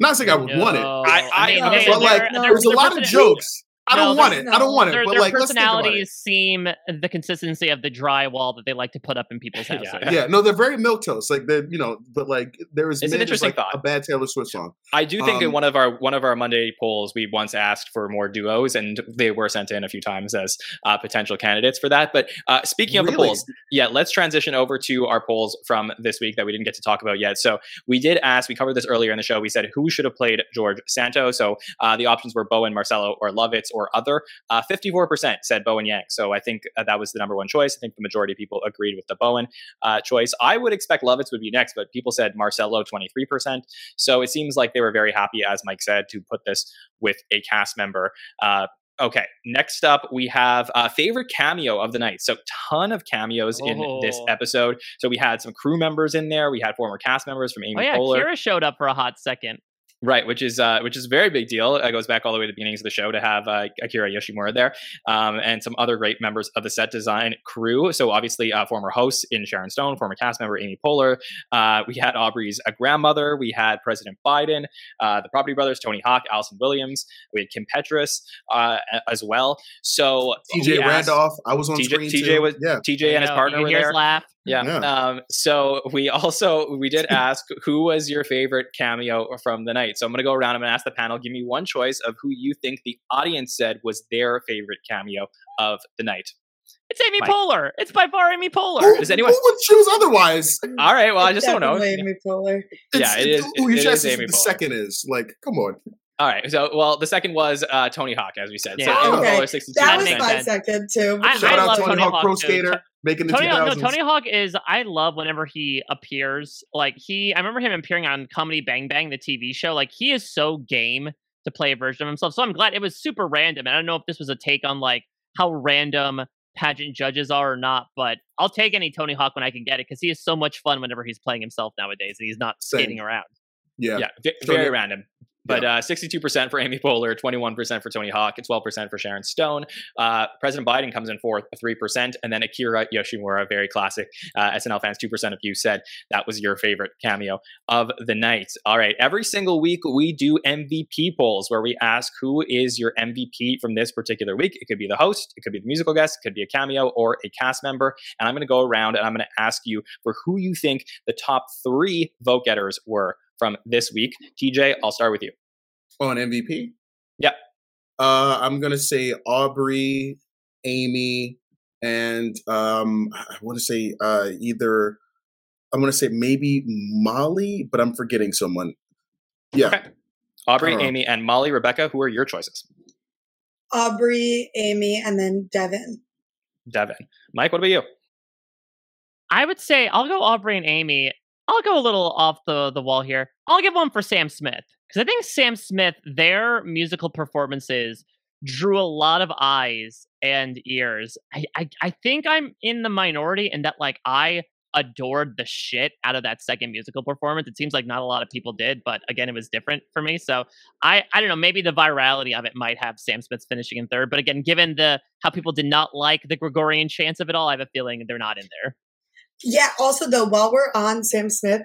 Not saying I would want it. No. I- I- mean, no, they- but like, their- their- there's a lot of jokes. I don't want it. there's- I don't want it. Their, But their like, let's think about it. personalities seem the consistency of the drywall that they like to put up in people's houses. Yeah, no, they're very milk toast. Like they're, you know, but like there is It's an interesting like thought. a bad Taylor Swift song. I do think in Um, one of our one of our Monday polls, we once asked for more duos, and they were sent in a few times as uh, potential candidates for that. But uh, speaking of the polls, yeah, let's transition over to our polls from this week that we didn't get to talk about yet. So we did ask, we covered this earlier in the show. We said who should have played George Santo. So uh, the options were Bowen, Marcello, or Lovitz, or other. Uh, Fifty-four percent said Bowen Yang. So I think uh, that was the number one choice. I think the majority of people agreed with the Bowen uh, choice. I would expect Lovitz would be next, but people said Marcello, twenty-three percent. So it seems like they were very happy, as Mike said, to put this with a cast member. Uh, okay, next up we have uh, favorite cameo of the night. So ton of cameos in this Oh. episode. So we had some crew members in there. We had former cast members from Amy Oh yeah, Poehler. Kira showed up for a hot second. Right, which is uh, which is a very big deal. It goes back all the way to the beginnings of the show to have uh, Akira Yoshimura there, um, and some other great members of the set design crew. So obviously, uh, former hosts in Sharon Stone, former cast member Amy Poehler. Uh, we had Aubrey's uh, grandmother. We had President Biden, uh, the Property Brothers, Tony Hawk, Allison Williams. We had Kim Petras uh, as well. So TJ we asked- Randolph, I was on TJ, screen TJ too. was Yeah. TJ and his partner you were hear his there. laugh. Yeah. Yeah. Um, so we also we did ask who was your favorite cameo from the night. So I'm gonna go around. I'm gonna ask the panel. Give me one choice of who you think the audience said was their favorite cameo of the night. It's Amy Mike. Poehler. It's by far Amy Poehler. Who, Does anyone- who would choose otherwise? All right. Well, I just don't know. Amy Poehler. Yeah, it is. Who it you is just Amy the Poehler. second is like, come on. All right. So well, the second was uh, Tony Hawk, as we said. So Yeah. Amy Okay, Poehler, 62. That That was makes my second too. I- Shout I out love Tony, Tony Hawk Hawk Pro too. Skater making the Tony Hawk, 2000s. no, Tony Hawk is. I love whenever he appears. Like he, I remember him appearing on Comedy Bang Bang, the TV show. Like he is so game to play a version of himself. So I'm glad it was super random. And I don't know if this was a take on like how random pageant judges are or not, but I'll take any Tony Hawk when I can get it because he is so much fun whenever he's playing himself nowadays and he's not Same. skating around. Yeah. Yeah, v- very random. But uh, 62% for Amy Poehler, 21% for Tony Hawk, and 12% for Sharon Stone. Uh, President Biden comes in fourth, 3%. And then Akira Yoshimura, very classic. Uh, SNL fans, 2% of you said that was your favorite cameo of the night. All right. Every single week, we do MVP polls where we ask who is your MVP from this particular week. It could be the host, it could be the musical guest, it could be a cameo or a cast member. And I'm going to go around and I'm going to ask you for who you think the top three vote getters were from this week. TJ, I'll start with you. On MVP? Yep. Uh, I'm gonna say Aubrey, Amy, and um, I want to say uh, either I'm gonna say maybe Molly, but I'm forgetting someone. Yeah, Okay. Aubrey, I don't know. Amy, and Molly, Rebecca, who are your choices? Aubrey, Amy, and then Devon. Devon. Mike, what about you? I would say I'll go Aubrey and Amy. I'll go a little off the the wall here. I'll give one for Sam Smith because I think Sam Smith, their musical performances drew a lot of eyes and ears. I, I I think I'm in the minority in that like I adored the shit out of that second musical performance. It seems like not a lot of people did, but again, it was different for me. So I, I don't know, maybe the virality of it might have Sam Smith finishing in third. But again, given the how people did not like the Gregorian chants of it all, I have a feeling they're not in there. Yeah. Also, though, while we're on Sam Smith,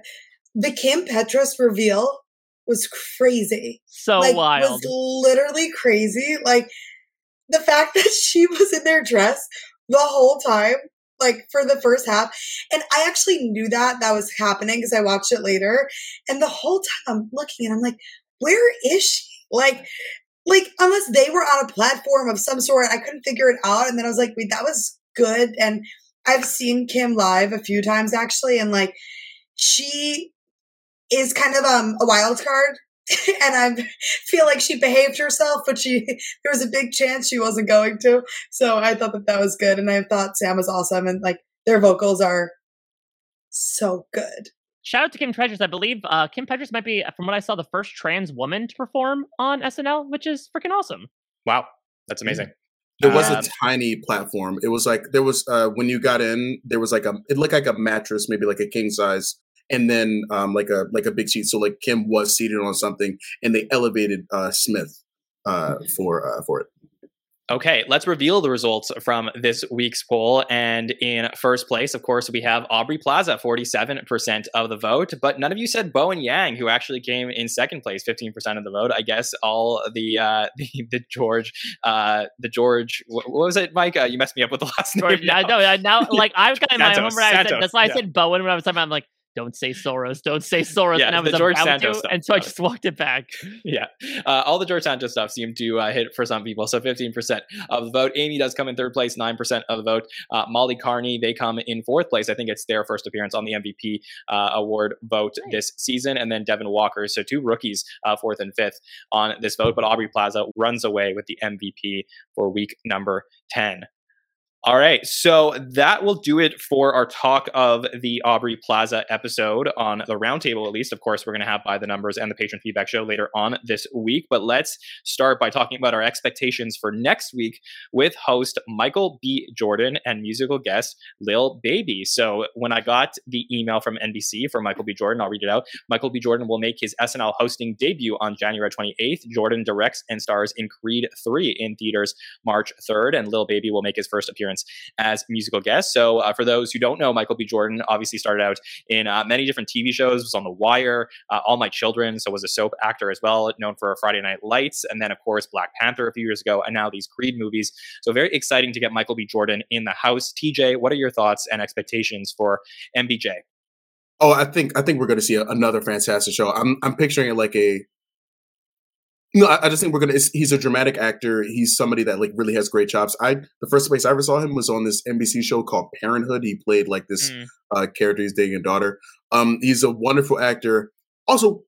the Kim Petras reveal was crazy. So like, wild. Was literally crazy. Like the fact that she was in their dress the whole time like for the first half. And I actually knew that that was happening because I watched it later. And the whole time I'm looking and I'm like, where is she? Like, like unless they were on a platform of some sort, I couldn't figure it out. And then I was like, wait, that was good. And I've seen Kim live a few times actually, and like she is kind of um a wild card and I feel like she behaved herself, but she there was a big chance she wasn't going to. So I thought that that was good, and I thought Sam was awesome, and like their vocals are so good. Shout out to Kim Petras. I believe uh, Kim Petras might be, from what I saw, the first trans woman to perform on SNL, which is freaking awesome. Wow, that's amazing. There was um, a tiny platform. It was like there was uh, when you got in, there was like a it looked like a mattress, maybe like a king size and then um, like a like a big seat. So like Kim was seated on something, and they elevated uh, Smith uh, for uh, for it. Okay, let's reveal the results from this week's poll. And in first place, of course, we have Aubrey Plaza, 47% of the vote. But none of you said Bowen Yang, who actually came in second place, 15% of the vote. I guess all the uh, the, the George, uh, the George, what, was it, Mike? Uh, you messed me up with the last George, name. Now. No, now, like I've got in my Santos, home That's why I yeah. said Bowen when I was talking. about I'm like, don't say Soros, don't say Soros. Yeah, and I the was George about Santos to, stuff. and so I just walked it back. Yeah, uh, all the George Santos stuff seemed to uh, hit for some people. So 15% of the vote. Amy does come in third place, 9% of the vote. Uh, Molly Kearney, they come in fourth place. I think it's their first appearance on the MVP uh, award vote this season. And then Devon Walker, so two rookies, uh, fourth and fifth on this vote. But Aubrey Plaza runs away with the MVP for week number 10. All right, so that will do it for our talk of the Aubrey Plaza episode on the roundtable. At least, of course, we're going to have by the numbers and the patron feedback show later on this week. But let's start by talking about our expectations for next week with host Michael B. Jordan and musical guest Lil Baby. So when I got the email from NBC for Michael B. Jordan, I'll read it out. Michael B. Jordan will make his SNL hosting debut on January 28th. Jordan directs and stars in Creed 3 in theaters March 3rd, and Lil Baby will make his first appearance as musical guest. So, uh, for those who don't know, Michael B. Jordan obviously started out in uh, many different TV shows. Was on The Wire, uh, All My Children, so was a soap actor as well, known for Friday Night Lights, and then of course Black Panther a few years ago, and now these Creed movies. So, very exciting to get Michael B. Jordan in the house. TJ, what are your thoughts and expectations for MBJ? Oh, I think I think we're going to see a, another fantastic show. I'm I'm picturing it like a. No, I, I just think we're gonna. He's a dramatic actor. He's somebody that like really has great chops. I the first place I ever saw him was on this NBC show called Parenthood. He played like this Mm. uh, character. He's dating a daughter. Um, he's a wonderful actor. Also,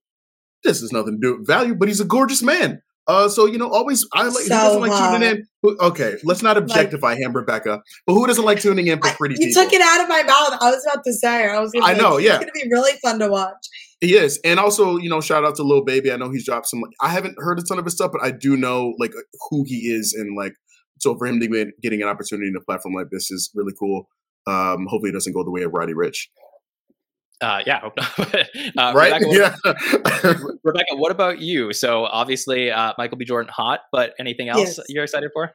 this is nothing to do with value, but he's a gorgeous man. Uh, so you know, always I like. who So doesn't like hot. tuning in? Who- Okay, let's not objectify him, Rebecca. But who doesn't like tuning in for pretty You people? took it out of my mouth. I was about to say. I was. Gonna I know, like, yeah. It's gonna be really fun to watch. He is, and also you know, shout out to Lil Baby. I know he's dropped some. I haven't heard a ton of his stuff, but I do know like who he is, and like so for him to be getting an opportunity in a platform like this is really cool. Um, hopefully, it doesn't go the way of Roddy Ricch. Uh, yeah, hope not. uh, Right? Rebecca, what, Yeah. Rebecca, what about you? So obviously, uh, Michael B. Jordan hot, but anything else Yes. you're excited for?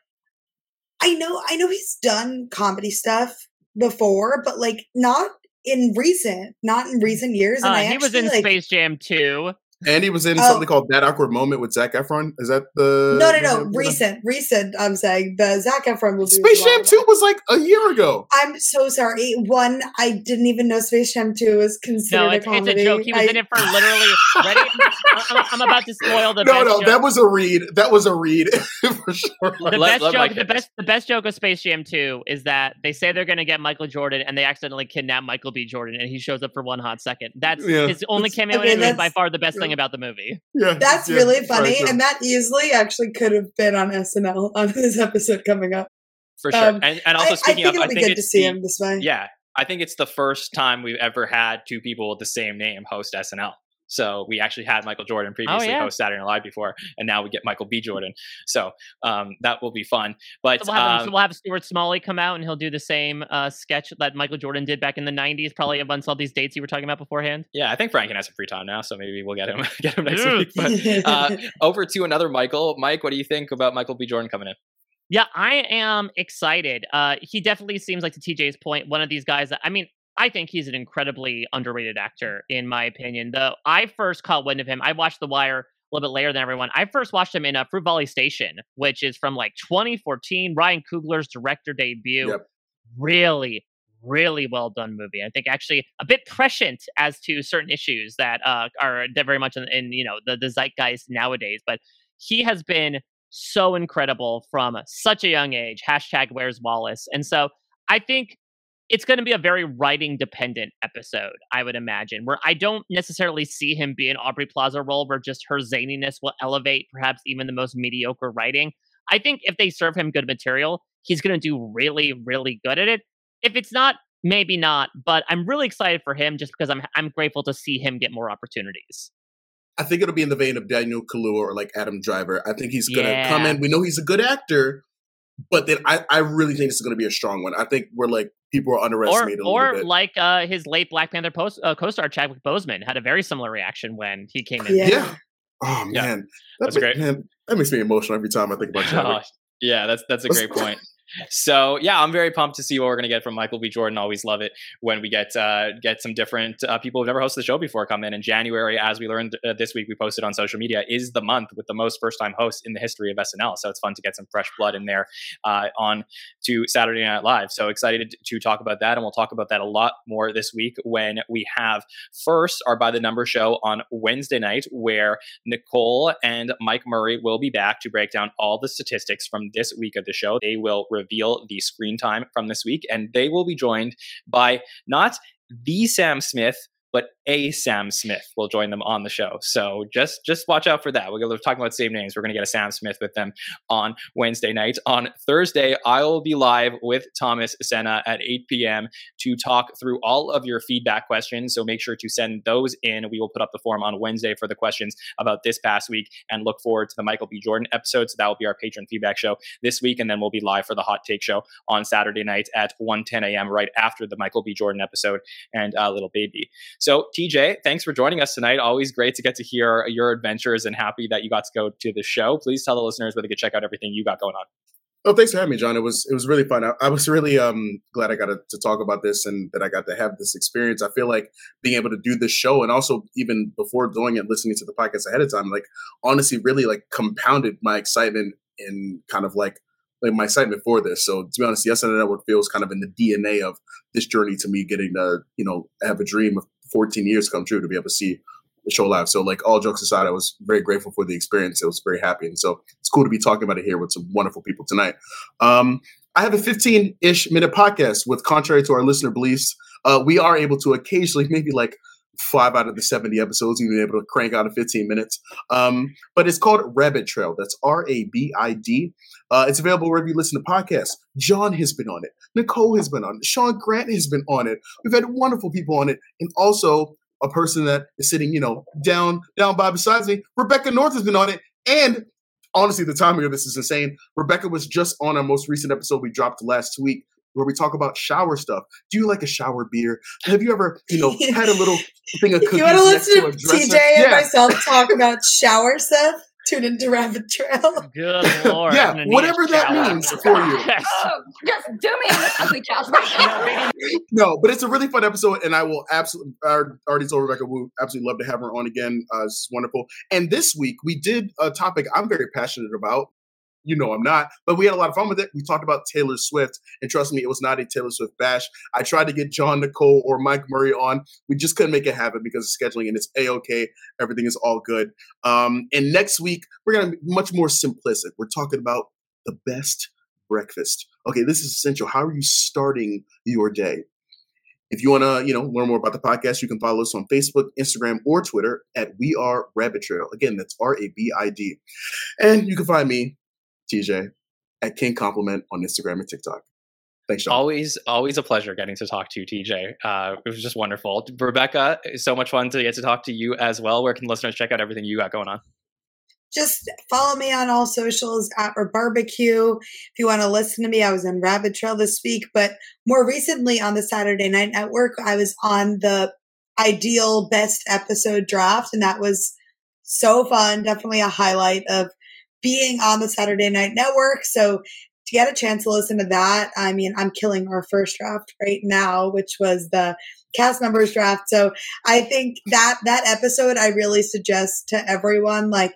I know. I know he's done comedy stuff before, but like not in recent, not in recent years. And Uh, I he was in like, Space Jam 2. And he was in Oh. something called That Awkward Moment with Zac Efron. Is that the No, no, the- no. the- Recent, recent. I'm saying the Zac Efron movie. Space Jam Two was like a year ago. I'm so sorry. One, I didn't even know Space Jam 2 was considered No, a it's, it's a joke. He was I- in it for literally. Ready? I- I'm about to spoil the No, best no, joke. that was a read. That was a read for sure. the Let- best let joke, the best, the best joke of Space Jam 2 is that they say they're going to get Michael Jordan, and they accidentally kidnap Michael B. Jordan, and he shows up for one hot second. That's Yeah. his only That's- cameo, okay, and it is by far the best yeah. thing about the movie. Yeah, That's yeah, really very funny. true. And that easily actually could have been on SNL on this episode coming up. For sure. Um, and, and also I, speaking I of, think I it'll be think good to see the- him this way. Yeah, I think it's the first time we've ever had two people with the same name host SNL. So we actually had Michael Jordan previously Oh, yeah. host Saturday Night Live before, and now we get Michael B. Jordan. So um, that will be fun. But So we'll, have, um, so we'll have Stuart Smalley come out and he'll do the same uh, sketch that Michael Jordan did back in the '90s, probably a amongst all these dates you were talking about beforehand. Yeah, I think Franken has some free time now, so maybe we'll get him get him next week. But uh, over to another Michael. Mike, what do you think about Michael B. Jordan coming in? Yeah, I am excited. Uh, he definitely seems like, to TJ's point, one of these guys that I mean, I think he's an incredibly underrated actor, in my opinion. Though I first caught wind of him, I watched The Wire a little bit later than everyone. I first watched him in uh, Fruitvale Station, which is from like 2014, Ryan Coogler's director debut. Yep. Really, really well done movie. I think actually a bit prescient as to certain issues that uh, are very much in, in you know the, the zeitgeist nowadays. But he has been so incredible from such a young age. Hashtag Where's Wallace, and so I think it's going to be a very writing dependent episode. I would imagine where I don't necessarily see him be an Aubrey Plaza role where just her zaniness will elevate perhaps even the most mediocre writing. I think if they serve him good material, he's going to do really, really good at it. If it's not, maybe not. But I'm really excited for him just because I'm I'm grateful to see him get more opportunities. I think it'll be in the vein of Daniel Kaluuya or like Adam Driver. I think he's gonna Yeah. come in. We know he's a good actor, but then I, I really think this is gonna be a strong one. I think we're like people are Or underestimated a or bit. like uh, his late Black Panther post, uh, co-star Chadwick Boseman had a very similar reaction when he came in. Yeah. yeah. Oh Yeah. man, That's ma- great. Man, that makes me emotional every time I think about Chadwick. Oh, yeah, that's that's a Let's- great point. So yeah, I'm very pumped to see what we're gonna get from Michael B. Jordan. Always love it when we get uh, get some different uh, people who've never hosted the show before come in. In January, as we learned uh, this week, we posted on social media, is the month with the most first time hosts in the history of SNL. So it's fun to get some fresh blood in there uh, on to Saturday Night Live. So excited to talk about that, and we'll talk about that a lot more this week when we have first our by the number show on Wednesday night, where Nicole and Mike Murray will be back to break down all the statistics from this week of the show. They will reveal the screen time from this week, and they will be joined by not the Sam Smith, but a Sam Smith will join them on the show. So just just watch out for that. We're going to talk about same names. We're going to get a Sam Smith with them on Wednesday night. On Thursday, I will be live with Thomas Senna at 8 p.m. to talk through all of your feedback questions. So make sure to send those in. We will put up the form on Wednesday for the questions about this past week and look forward to the Michael B. Jordan episode. So that will be our patron feedback show this week. And then we'll be live for the hot take show on Saturday night at 1 10 a.m. right after the Michael B. Jordan episode and uh, Lil Baby. So, TJ, thanks for joining us tonight. Always great to get to hear your adventures and happy that you got to go to the show. Please tell the listeners where they can check out everything you got going on. Oh, thanks for having me, John. It was it was really fun. I, I was really um glad I got to, to talk about this and that I got to have this experience. I feel like being able to do this show and also even before doing it, listening to the podcast ahead of time, like honestly, really like compounded my excitement and kind of like like my excitement for this. So to be honest, the SNL Network feels kind of in the DNA of this journey to me getting to you know have a dream of 14 years come true to be able to see the show live. So like all jokes aside, I was very grateful for the experience. I was very happy, and so it's cool to be talking about it here with some wonderful people tonight. Um, I have a 15 ish minute podcast with, contrary to our listener beliefs, uh, we are able to occasionally, maybe like five out of the 70 episodes, we've been able to crank out in 15 minutes. Um, but it's called Rabid Trail. That's R A B I D. Uh, it's available wherever you listen to podcasts. John has been on it. Nicole has been on it. Sean Grant has been on it. We've had wonderful people on it. And also a person that is sitting, you know, down, down by besides me. Rebecca North has been on it. And honestly, the timing of this is insane. Rebecca was just on our most recent episode we dropped last week where we talk about shower stuff. Do you like a shower beer? Have you ever, you know, had a little thing of cookies You want to listen to to a dresser? TJ and Yeah. myself talk about shower stuff? Tune into Rabid Trail. Good lord. Yeah, I'm gonna need a whatever that shower. means for you. Yes. Oh, just do me on this ugly couch right now. No, but it's a really fun episode, and I will absolutely. I already told Rebecca we absolutely love to have her on again. Uh, it's wonderful. And this week we did a topic I'm very passionate about. You know I'm not, but we had a lot of fun with it. We talked about Taylor Swift, and trust me, it was not a Taylor Swift bash. I tried to get John Nicole or Mike Murray on. We just couldn't make it happen because of scheduling, and it's a okay. Everything is all good. Um, and next week we're gonna be much more simplistic. We're talking about the best breakfast. Okay, this is essential. How are you starting your day? If you want to, you know, learn more about the podcast, you can follow us on Facebook, Instagram, or Twitter at We Are Rabid Trail. Again, that's R A B I D. And you can find me, TJ, at King Compliment on Instagram and TikTok. Thanks, John. Always, always a pleasure getting to talk to you, TJ. Uh, it was just wonderful. Rebecca, it's so much fun to get to talk to you as well. Where can listeners check out everything you got going on? Just follow me on all socials at Barbecue. If you want to listen to me, I was in Rabid Trail this week, but more recently on the Saturday Night Network, I was on the ideal best episode draft, and that was so fun. Definitely a highlight of being on the Saturday Night Network. So to get a chance to listen to that, I mean, I'm killing our first draft right now, which was the cast members draft. So I think that that episode I really suggest to everyone. Like,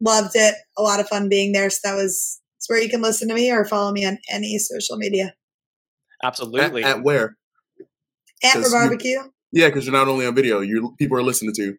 loved it. A lot of fun being there. So that was it's where you can listen to me or follow me on any social media. Absolutely. At, at where? At for barbecue. You, yeah, because you're not only on video, you people are listening to.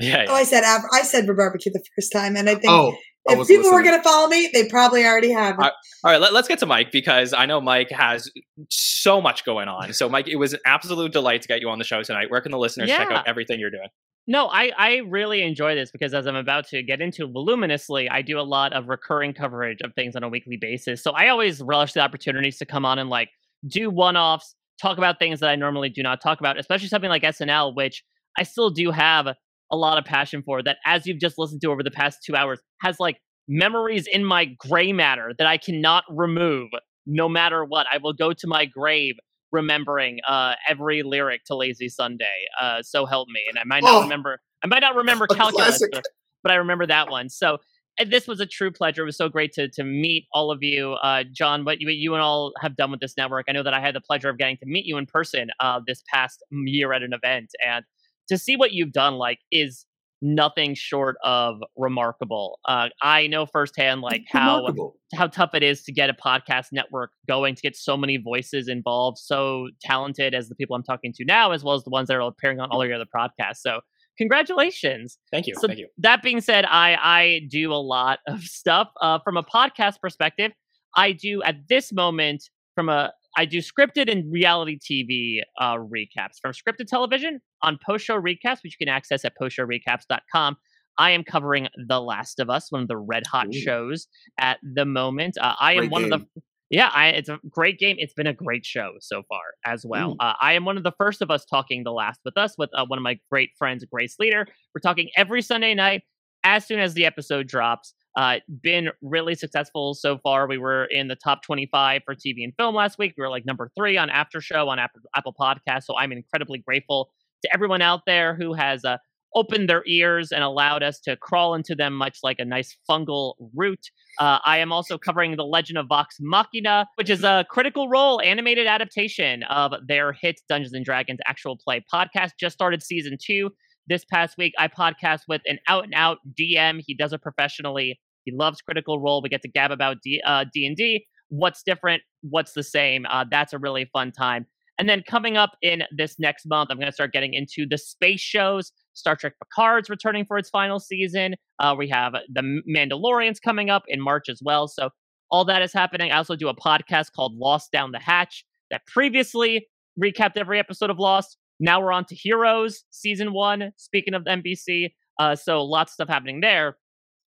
Yeah, yeah. Oh, I said I said for barbecue the first time, and I think oh, I if people listening. were going to follow me, they probably already have. All right, all right let, us get to Mike because I know Mike has so much going on. So, Mike, it was an absolute delight to get you on the show tonight. Where can the listeners yeah. check out everything you're doing? No, I, I really enjoy this because as I'm about to get into voluminously, I do a lot of recurring coverage of things on a weekly basis. So I always relish the opportunities to come on and like do one offs, talk about things that I normally do not talk about, especially something like SNL, which I still do have a lot of passion for. That, as you've just listened to over the past two hours, has like memories in my gray matter that I cannot remove no matter what. I will go to my grave remembering uh, every lyric to Lazy Sunday. Uh, so help me, and I might not Oh, remember. I might not remember calculus, but, but I remember that one. So. And this was a true pleasure. It was so great to to meet all of you, uh, Jon. What you, what you and all have done with this network. I know that I had the pleasure of getting to meet you in person uh, this past year at an event, and to see what you've done, like, is nothing short of remarkable. Uh, I know firsthand, like how Remarkable. how tough it is to get a podcast network going, to get so many voices involved, so talented as the people I'm talking to now, as well as the ones that are appearing on all your other podcasts. So congratulations. Thank you. So Thank you. that being said, I I do a lot of stuff uh, from a podcast perspective. I do at this moment from a I do scripted and reality TV uh, recaps from scripted television on post show recaps, which you can access at postshowrecaps.com. I am covering The Last of Us, one of the red hot Ooh. shows at the moment. Uh, I am Great one of the yeah, I, it's a great game. It's been a great show so far as well. Uh, I am one of the first of us talking The Last with Us with uh, one of my great friends, Grace Leader. We're talking every Sunday night as soon as the episode drops. Uh, been really successful so far. We were in the top 25 for TV and film last week. We were like number three on After Show on Apple, Podcasts. So I'm incredibly grateful to everyone out there who has uh, opened their ears and allowed us to crawl into them, much like a nice fungal root. Uh, I am also covering The Legend of Vox Machina, which is a critical role animated adaptation of their hit Dungeons and Dragons actual play podcast. Just started season two this past week. I podcast with an out and out DM. He does it professionally. He loves Critical Role. We get to gab about D uh, and D. What's different? What's the same? Uh, that's a really fun time. And then coming up in this next month, I'm going to start getting into the space shows. Star Trek Picard's returning for its final season. Uh, we have the Mandalorians coming up in March as well. So all that is happening. I also do a podcast called Lost Down the Hatch that previously recapped every episode of Lost. Now we're on to Heroes season one. Speaking of NBC, uh, so lots of stuff happening there.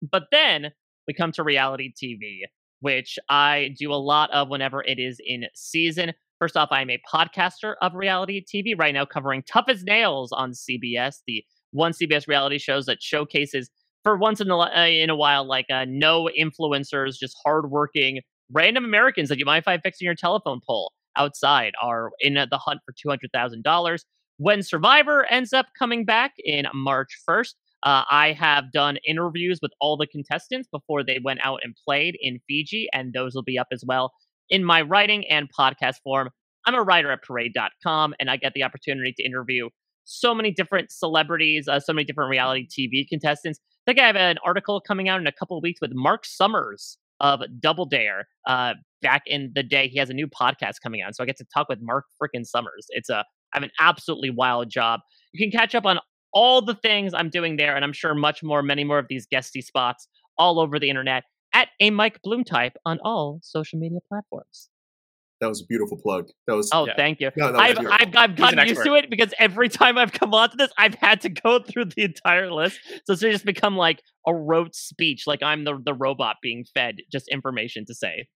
But then we come to reality TV, which I do a lot of whenever it is in season. First off, I'm a podcaster of reality TV right now, covering Tough as Nails on CBS, the one CBS reality shows that showcases for once in a, uh, in a while, like uh, no influencers, just hardworking random Americans that you might find fixing your telephone pole outside are in the hunt for two hundred thousand dollars. When Survivor ends up coming back in March first, uh, I have done interviews with all the contestants before they went out and played in Fiji, and those will be up as well in my writing and podcast form. I'm a writer at parade.com, and I get the opportunity to interview so many different celebrities, uh, so many different reality TV contestants. I think I have an article coming out in a couple of weeks with Mark Summers of Double Dare. Uh, back in the day, he has a new podcast coming out, so I get to talk with Mark freaking Summers. It's a I have an absolutely wild job. You can catch up on all the things I'm doing there, and I'm sure much more, many more of these guesty spots all over the internet at a Mike Bloom type on all social media platforms. That was a beautiful plug. That was. Oh, thank you. No, I've. I've, I've gotten used expert. to it because every time I've come onto this, I've had to go through the entire list. So it's just become like a rote speech, like I'm the, the robot being fed just information to say.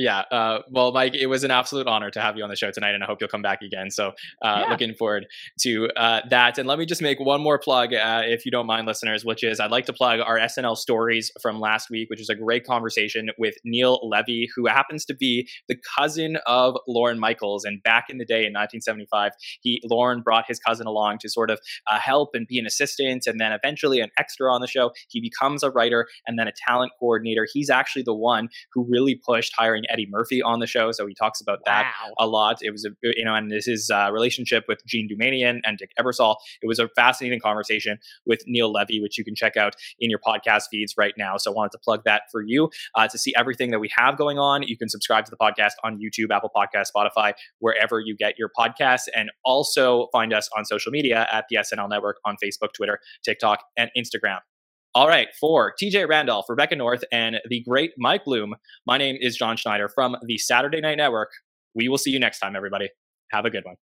Yeah. Uh, well, Mike, it was an absolute honor to have you on the show tonight, and I hope you'll come back again. So, uh, yeah. looking forward to uh, that. And let me just make one more plug, uh, if you don't mind, listeners, which is I'd like to plug our SNL stories from last week, which is a great conversation with Neil Levy, who happens to be the cousin of Lorne Michaels. And back in the day in 1975, he Lorne brought his cousin along to sort of uh, help and be an assistant, and then eventually an extra on the show. He becomes a writer and then a talent coordinator. He's actually the one who really pushed hiring Eddie Murphy on the show, so he talks about that wow. a lot. It was a you know, and this is uh, relationship with Jean Doumanian and Dick Ebersol. It was a fascinating conversation with Neil Levy, which you can check out in your podcast feeds right now. So I wanted to plug that for you uh, to see everything that we have going on. You can subscribe to the podcast on YouTube, Apple Podcast, Spotify, wherever you get your podcasts, and also find us on social media at the SNL Network on Facebook, Twitter, TikTok, and Instagram. All right, for TJ Randolph, Rebecca North, and the great Mike Bloom, my name is Jon Schneider from the Saturday Night Network. We will see you next time, everybody. Have a good one.